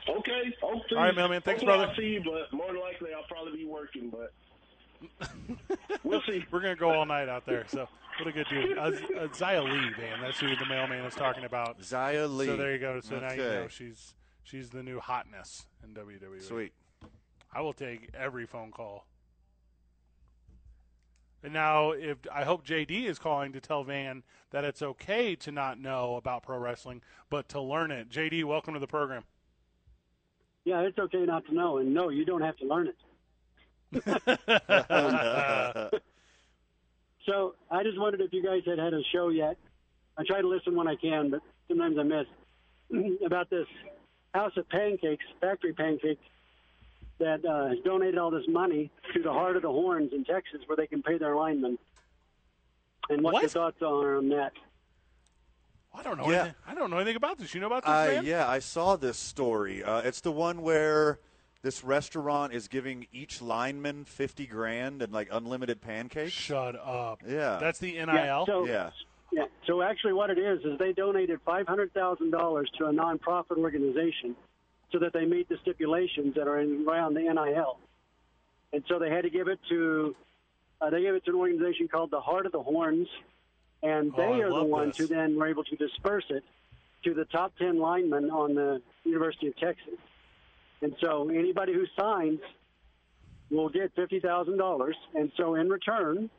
Okay. Hopefully, All right, mailman. Thanks, brother. I'll see you, but more than likely I'll probably be working. But <laughs> we'll see. We're going to go all night out there. So, what a good dude. Uh, uh, Xia Li, man. That's who the mailman is talking about. Xia Li. So there you go. So now you know she's she's the new hotness in WWE. Sweet. I will take every phone call. And now, if I hope JD is calling to tell Van that it's okay to not know about pro wrestling, but to learn it. JD, welcome to the program. Yeah, it's okay not to know, and no, you don't have to learn it. So I just wondered if you guys had had a show yet. I try to listen when I can, but sometimes I miss <clears throat> about this House of Pancakes, factory pancakes, that uh, has donated all this money to the Heart of the Horns in Texas, where they can pay their linemen. And what, your thoughts are on that? I don't know. Yeah. Anything, I don't know anything about this. You know about this, Uh, man? yeah, I saw this story. Uh, it's the one where this restaurant is giving each lineman fifty grand and like unlimited pancakes. Shut up. Yeah, That's the NIL. Yeah, so, yeah. Yeah. So actually, what it is is they donated five hundred thousand dollars to a nonprofit organization, so that they meet the stipulations that are in, around the NIL, and so they had to give it to uh, they gave it to an organization called the Heart of the Horns, and Oh, they I are the ones this. who then were able to disperse it to the top ten linemen on the University of Texas, and so anybody who signs will get fifty thousand dollars, and so in return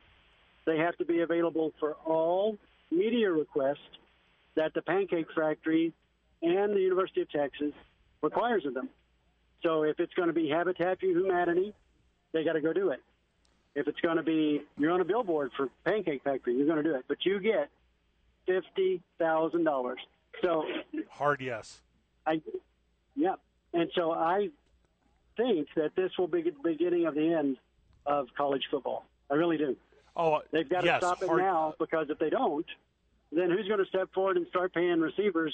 they have to be available for all media requests that the Pancake Factory and the University of Texas requires of them. So if it's going to be Habitat for Humanity, they got to go do it. If it's going to be you're on a billboard for Pancake Factory, you're going to do it. But you get fifty thousand dollars. So Hard yes. I, yeah, and so I think that this will be the beginning of the end of college football. I really do. Oh, They've got to yes, stop it hard- now because if they don't, then who's going to step forward and start paying receivers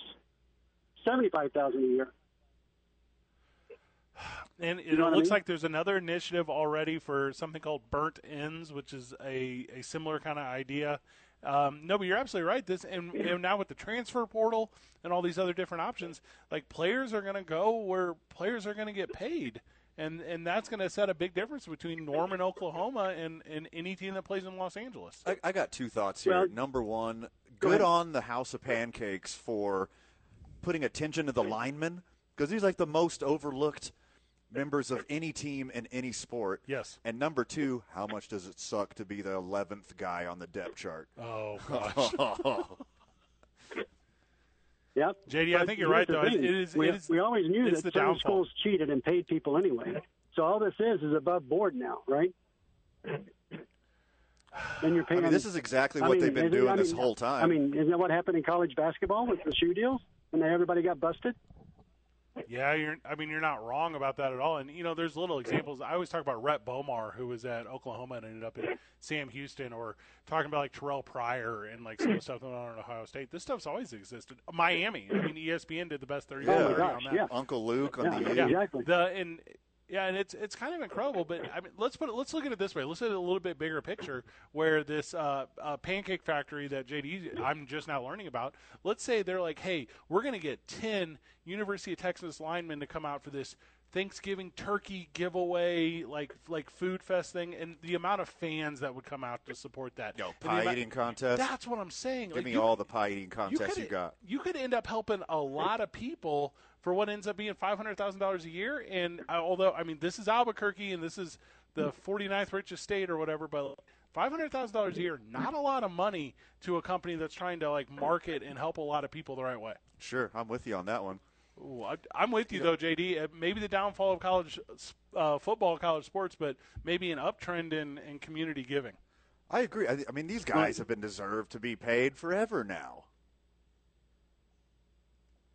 seventy-five thousand a year? And it You know what I looks mean? like there's another initiative already for something called Burnt Ends, which is a, a similar kind of idea. Um, no, but you're absolutely right. This and, and now with the transfer portal and all these other different options, like players are going to go where players are going to get paid, and and that's going to set a big difference between Norman, Oklahoma, and, and any team that plays in Los Angeles. I, I got two thoughts here. Well- Number one, good ahead. on the House of Pancakes for putting attention to the linemen because he's like the most overlooked members of any team in any sport. Yes. And number two, how much does it suck to be the eleventh guy on the depth chart? Oh gosh. <laughs> Yep. JD, I think you're right, though. thing. It is- We, it is- we always knew it's that the certain downfall. schools cheated and paid people anyway. So all this is is above board now, right? Then you're I paying. mean, this is exactly I what mean, they've been doing I this whole time. I mean, isn't that what happened in college basketball with the shoe deals And everybody got busted? Yeah, you're. I mean, you're not wrong about that at all. And you know, there's little examples. I always talk about Rhett Bomar, who was at Oklahoma and ended up at Sam Houston, or talking about like Terrelle Pryor and like some of the stuff going on at Ohio State. This stuff's always existed. Miami. I mean, ESPN did the best 30 Yeah. for 30 on that. yeah. Uncle Luke on the yeah. exactly. The and yeah, and it's it's kind of incredible. But I mean, let's put it, let's look at it this way. Let's look at a little bit bigger picture, where this uh, uh, pancake factory that JD I'm just now learning about. Let's say they're like, hey, we're going to get ten University of Texas linemen to come out for this. Thanksgiving turkey giveaway, like like food fest thing, and the amount of fans that would come out to support that. Yo, pie amount- eating contest. That's what I'm saying. Give Like, me you- all the pie eating contests you, could, got. You could end up helping a lot of people for what ends up being five hundred thousand dollars a year. And uh, although I mean this is Albuquerque and this is the 49th richest state or whatever, but five hundred thousand dollars a year, not a lot of money to a company that's trying to like market and help a lot of people the right way. Sure, I'm with you on that one. Ooh, I, I'm with you though, JD. Uh, Maybe the downfall of college uh, football, college sports, but maybe an uptrend in, in community giving. I agree. I, I mean, these guys have been deserved to be paid forever now.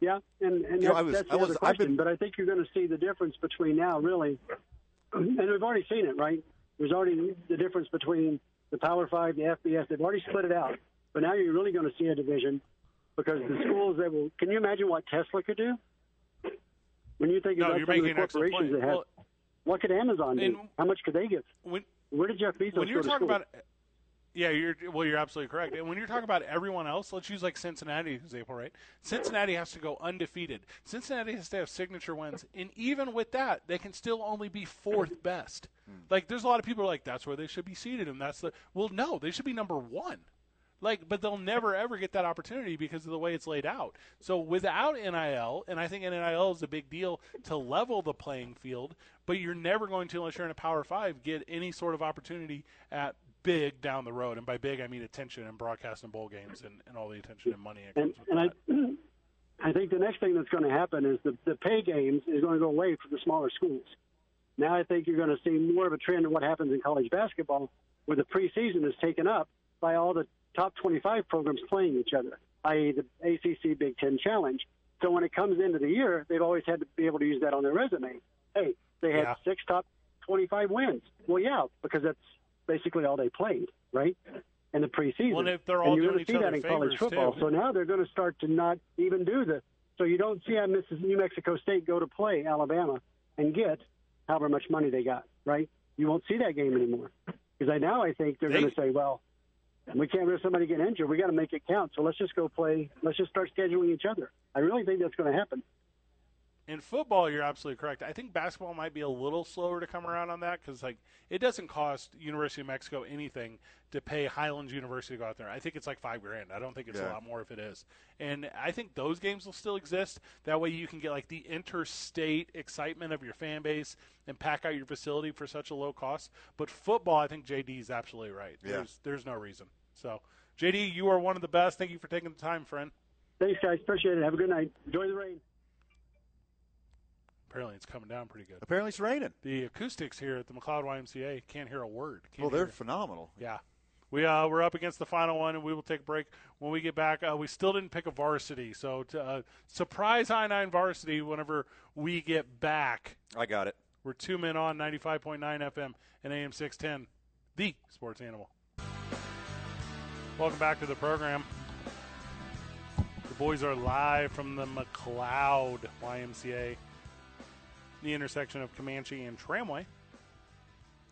Yeah, and, and You know, that's, I was- that's the I was- other question. been- But I think you're going to see the difference between now, really, <clears throat> and we've already seen it, right? There's already the difference between the Power Five, the FBS. They've already split it out, but now you're really going to see a division because the schools that will. Can you imagine what Tesla could do? When you think No, about you're some of the corporations point. that have, Well, what could Amazon do? How much could they get? When Where did Jeff Bezos when you're go to talking school? about yeah you're well you're absolutely correct. And when you're talking about everyone else let's use like cincinnati example right? Cincinnati has to go undefeated. Cincinnati has to have signature wins. And even with that they can still only be fourth <laughs> best. Hmm. Like there's a lot of people who are like that's where they should be seated and that's the well no they should be number one. Like but they'll never ever get that opportunity because of the way it's laid out. So without nil and i think nil is a big deal to level the playing field but you're never going to unless you're in a power five get any sort of opportunity at big down the road and by big i mean attention and broadcast and bowl games and, and all the attention and money and, and I, <clears throat> I think the next thing that's going to happen is the, the pay games is going to go away for the smaller schools. Now I think you're going to see more of a trend of what happens in college basketball, where the preseason is taken up by all the top 25 programs playing each other, i.e., the ACC Big Ten Challenge. So when it comes into the year, they've always had to be able to use that on their resume. Hey, they had Yeah. six top 25 wins. Well, yeah, because that's basically all they played, right? In the preseason. Well, and if they're all and you're doing each see that in college football. too. So now they're going to start to not even do the. So you don't see how Mrs. New Mexico State go to play Alabama and get however much money they got, right? You won't see that game anymore because I now I think they're They- going to say, well, we can't risk somebody getting injured. We got to make it count. So let's just go play. Let's just start scheduling each other. I really think that's going to happen. In football, you're absolutely correct. I think basketball might be a little slower to come around on that because like it doesn't cost University of Mexico anything to pay Highlands University to go out there. I think it's like five grand. I don't think it's a lot more if it is. And I think those games will still exist. That way you can get like the interstate excitement of your fan base and pack out your facility for such a low cost. But football, I think JD is absolutely right. Yeah. There's there's no reason. So JD, you are one of the best. Thank you for taking the time, friend. Thanks, guys. Appreciate it. Have a good night. Enjoy the rain. Apparently, it's coming down pretty good. Apparently, it's raining. The acoustics here at the McLeod YMCA can't hear a word. Can't Well, they're hear- phenomenal. yeah. We uh, we're up against the final one, and we will take a break. When we get back, uh, we still didn't pick a varsity, so to, uh, surprise I nine varsity. Whenever we get back, I got it. we're two men on ninety five point nine FM and AM six ten, the Sports Animal. Welcome back to the program. The boys are live from the McLeod YMCA. The intersection of Comanche and Tramway.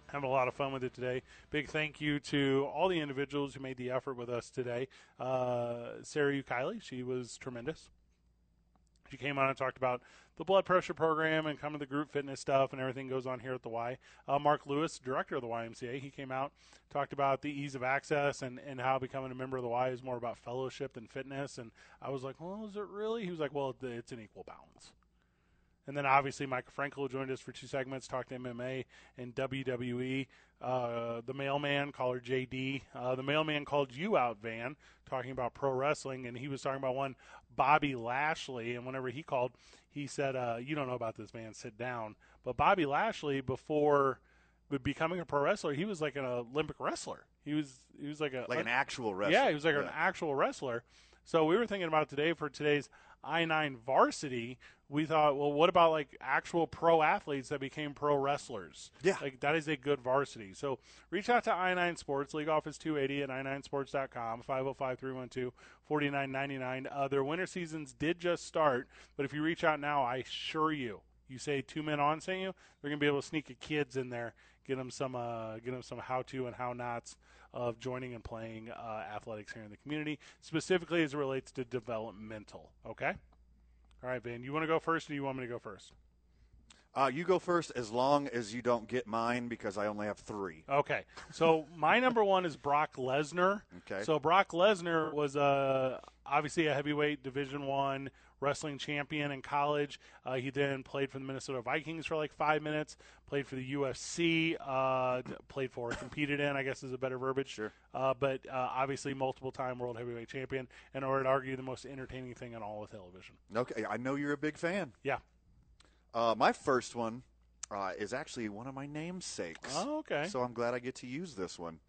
Having a lot of fun with it today. Big thank you to all the individuals who made the effort with us today. Uh, Sarah Ukiley, she was tremendous. She came on and talked about the blood pressure program and kind of the group fitness stuff and everything goes on here at the Y. Uh, Mark Lewis, director of the YMCA, he came out, talked about the ease of access and, and how becoming a member of the Y is more about fellowship than fitness. And I was like, well, is it really? He was like, well, it's an equal balance. And then obviously Micah Frankel joined us for two segments, talked MMA and WWE. Uh, the mailman, caller JD, uh, the mailman called you out, Van, talking about pro wrestling, and he was talking about one Bobby Lashley. And whenever he called, he said, uh, "You don't know about this man. Sit down." But Bobby Lashley, before becoming a pro wrestler, he was like an Olympic wrestler. He was he was like a like an actual wrestler. Yeah, he was like yeah. an actual wrestler. So we were thinking about today for today's I nine varsity. We thought, well, what about like actual pro athletes that became pro wrestlers? Yeah, like that is a good varsity. So reach out to I nine Sports League Office two eighty at i9sports.com 505-312-4999. Uh, their winter seasons did just start, but if you reach out now, I assure you, you say two men on sent you, they're gonna be able to sneak a kids in there, get them some, uh, get them some how to and how nots of joining and playing uh, athletics here in the community, specifically as it relates to developmental. Okay. All right, Van. You want to go first, or you want me to go first? Uh, you go first, as long as you don't get mine, because I only have three. Okay. So <laughs> my number one is Brock Lesnar. Okay. So Brock Lesnar was uh, obviously a heavyweight Division One wrestling champion in college. Uh, he then played for the Minnesota Vikings for like five minutes. Played for the UFC. Uh, played for, competed in, I guess is a better verbiage. Sure. Uh, but uh, obviously, multiple time world heavyweight champion, and I would argue the most entertaining thing in all of television. Okay, I know you're a big fan. Yeah. Uh, my first one uh, is actually one of my namesakes. Oh, okay. So I'm glad I get to use this one,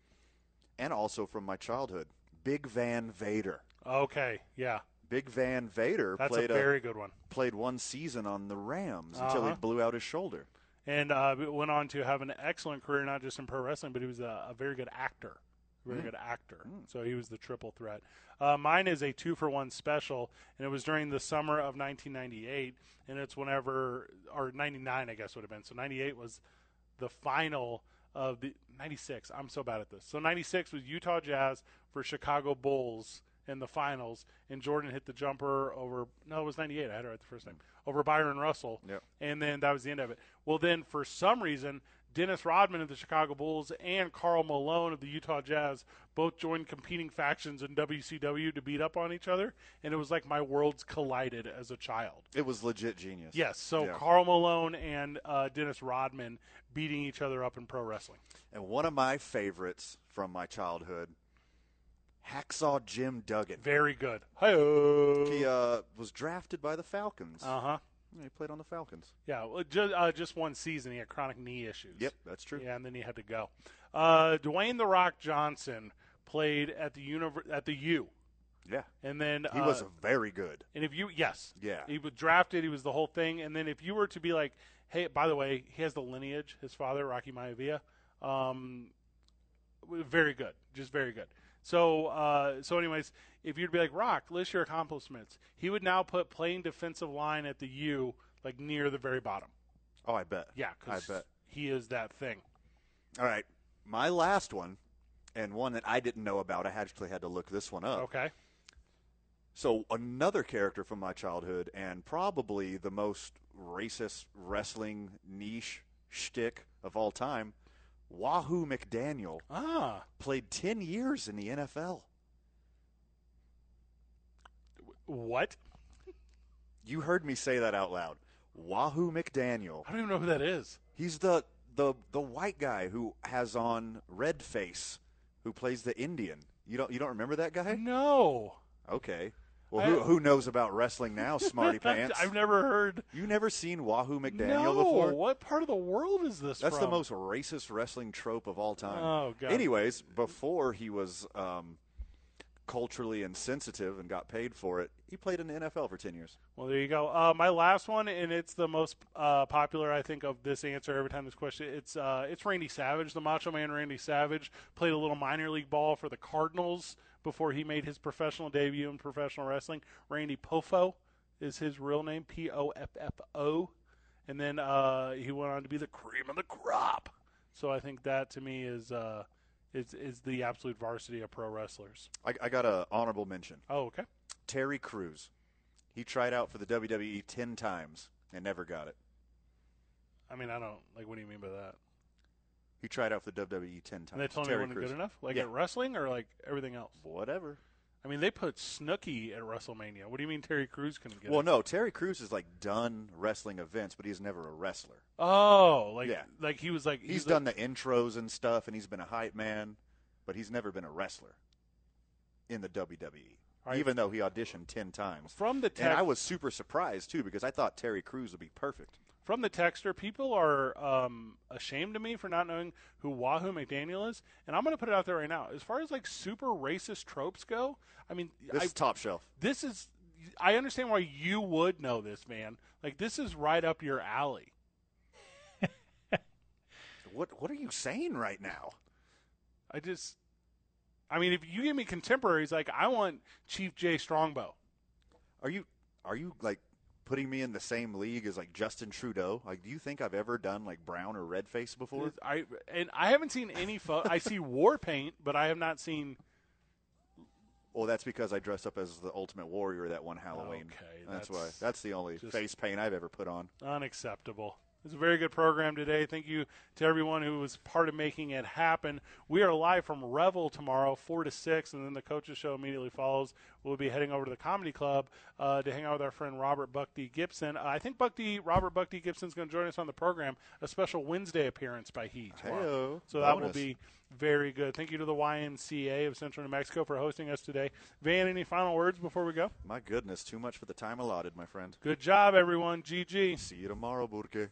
and also from my childhood, Big Van Vader. Okay. Yeah. Big Van Vader That's played a very good one. Played one season on the Rams until he Uh-huh. blew out his shoulder. and uh, went on to have an excellent career, not just in pro wrestling, but he was a, a very good actor. Very Mm. good actor. So he was the triple threat. Uh, mine is a two for one special, and it was during the summer of 1998, and it's whenever, or 99, I guess would have been. So 98 was the final of the 96. I'm so bad at this. So 96 was Utah Jazz for Chicago Bulls in the finals, and Jordan hit the jumper over. No, it was 98. I had it right the first time over Bryon Russell, Yep. and then that was the end of it. Well, then for some reason, Dennis Rodman of the Chicago Bulls and Karl Malone of the Utah Jazz both joined competing factions in WCW to beat up on each other, and it was like my worlds collided as a child. It was legit genius. Yes, so Yeah. Karl Malone and uh, Dennis Rodman beating each other up in pro wrestling. And one of my favorites from my childhood, Hacksaw Jim Duggan. Very good. Hi. He uh, was drafted by the Falcons. Uh huh. Yeah, he played on the Falcons. Yeah, well, just, uh, just one season. He had chronic knee issues. Yep, that's true. Yeah, and then he had to go. Uh, Dwayne the Rock Johnson played at the univer- at the U, Yeah. and then He uh, was very good. And if you yes, Yeah. he was drafted. He was the whole thing. And then if you were to be like, hey, by the way, he has the lineage. His father, Rocky Maivia, um, very good, just very good. So, uh, so anyways, if you'd be like Rock, list your accomplishments, he would now put playing defensive line at the U, like near the very bottom. Oh, I bet. Yeah, I bet. he is that thing. All right. My last one, and one that I didn't know about. I actually had to look this one up. Okay. So another character from my childhood, and probably the most racist wrestling niche shtick of all time, Wahoo McDaniel Ah, played ten years in the NFL. what? You heard me say that out loud. Wahoo McDaniel. I don't even know who that is. He's the the the white guy who has on red face, who plays the Indian. You don't you don't remember that guy? No. Okay. Well, I- who, who knows about wrestling now, smarty <laughs> pants? I've never heard. You never seen Wahoo McDaniel no. before? What part of the world is this That's from? the most racist wrestling trope of all time. Oh, God. Anyways, before he was um, culturally insensitive and got paid for it, he played in the NFL for ten years. Well, there you go. Uh, my last one, and it's the most uh, popular, I think, of this answer every time this question. It's uh, it's Randy Savage, the Macho Man. Randy Savage played a little minor league ball for the Cardinals before he made his professional debut in professional wrestling. Randy Poffo is his real name, P O F F O, and then uh, he went on to be the cream of the crop. So I think that to me is uh, is is the absolute varsity of pro wrestlers. I, I got a honorable mention. Oh, okay. Terry Crews. He tried out for the WWE ten times and never got it. I mean, I don't like. What do you mean by that? He tried out for the WWE ten times. And they told him he wasn't good enough, like Yeah. at wrestling or like everything else. Whatever. I mean, they put Snooki at WrestleMania. What do you mean Terry Crews couldn't get Well, it? no, Terry Crews has like done wrestling events, but he's never a wrestler. Oh, like Yeah. like he was like He's, like- done the intros and stuff, and he's been a hype man, but he's never been a wrestler in the WWE. Right. Even though he auditioned ten times. From the and tech- I was super surprised too because I thought Terry Crews would be perfect. From the texter, people are um, ashamed of me for not knowing who Wahoo McDaniel is, and I'm going to put it out there right now. As far as like super racist tropes go, I mean, This I, is top shelf. This is. I understand why you would know this, man. Like this is right up your alley. <laughs> What What are you saying right now? I just. I mean, if you give me contemporaries, like I want Chief Jay Strongbow. Are you Are you like putting me in the same league as like Justin Trudeau? Like, do you think I've ever done like brown or red face before? I and I haven't seen any photo. I see war paint, but I have not seen. Well, that's because I dressed up as the Ultimate Warrior that one Halloween. Okay, that's, that's why. That's the only face paint I've ever put on. Unacceptable. It's a very good program today. Thank you to everyone who was part of making it happen. We are live from Revel tomorrow, 4 to 6, and then the coaches show immediately follows. We'll be heading over to the Comedy Club uh, to hang out with our friend Robert Buck D. Gibson. Uh, I think Buck D. Robert Buck D. Gibson is going to join us on the program, a special Wednesday appearance by he tomorrow. Hey-o. So that will be very good. Thank you to the YMCA of Central New Mexico for hosting us today. Van, any final words before we go? My goodness, too much for the time allotted, my friend. Good job, everyone. GG. See you tomorrow, Burke.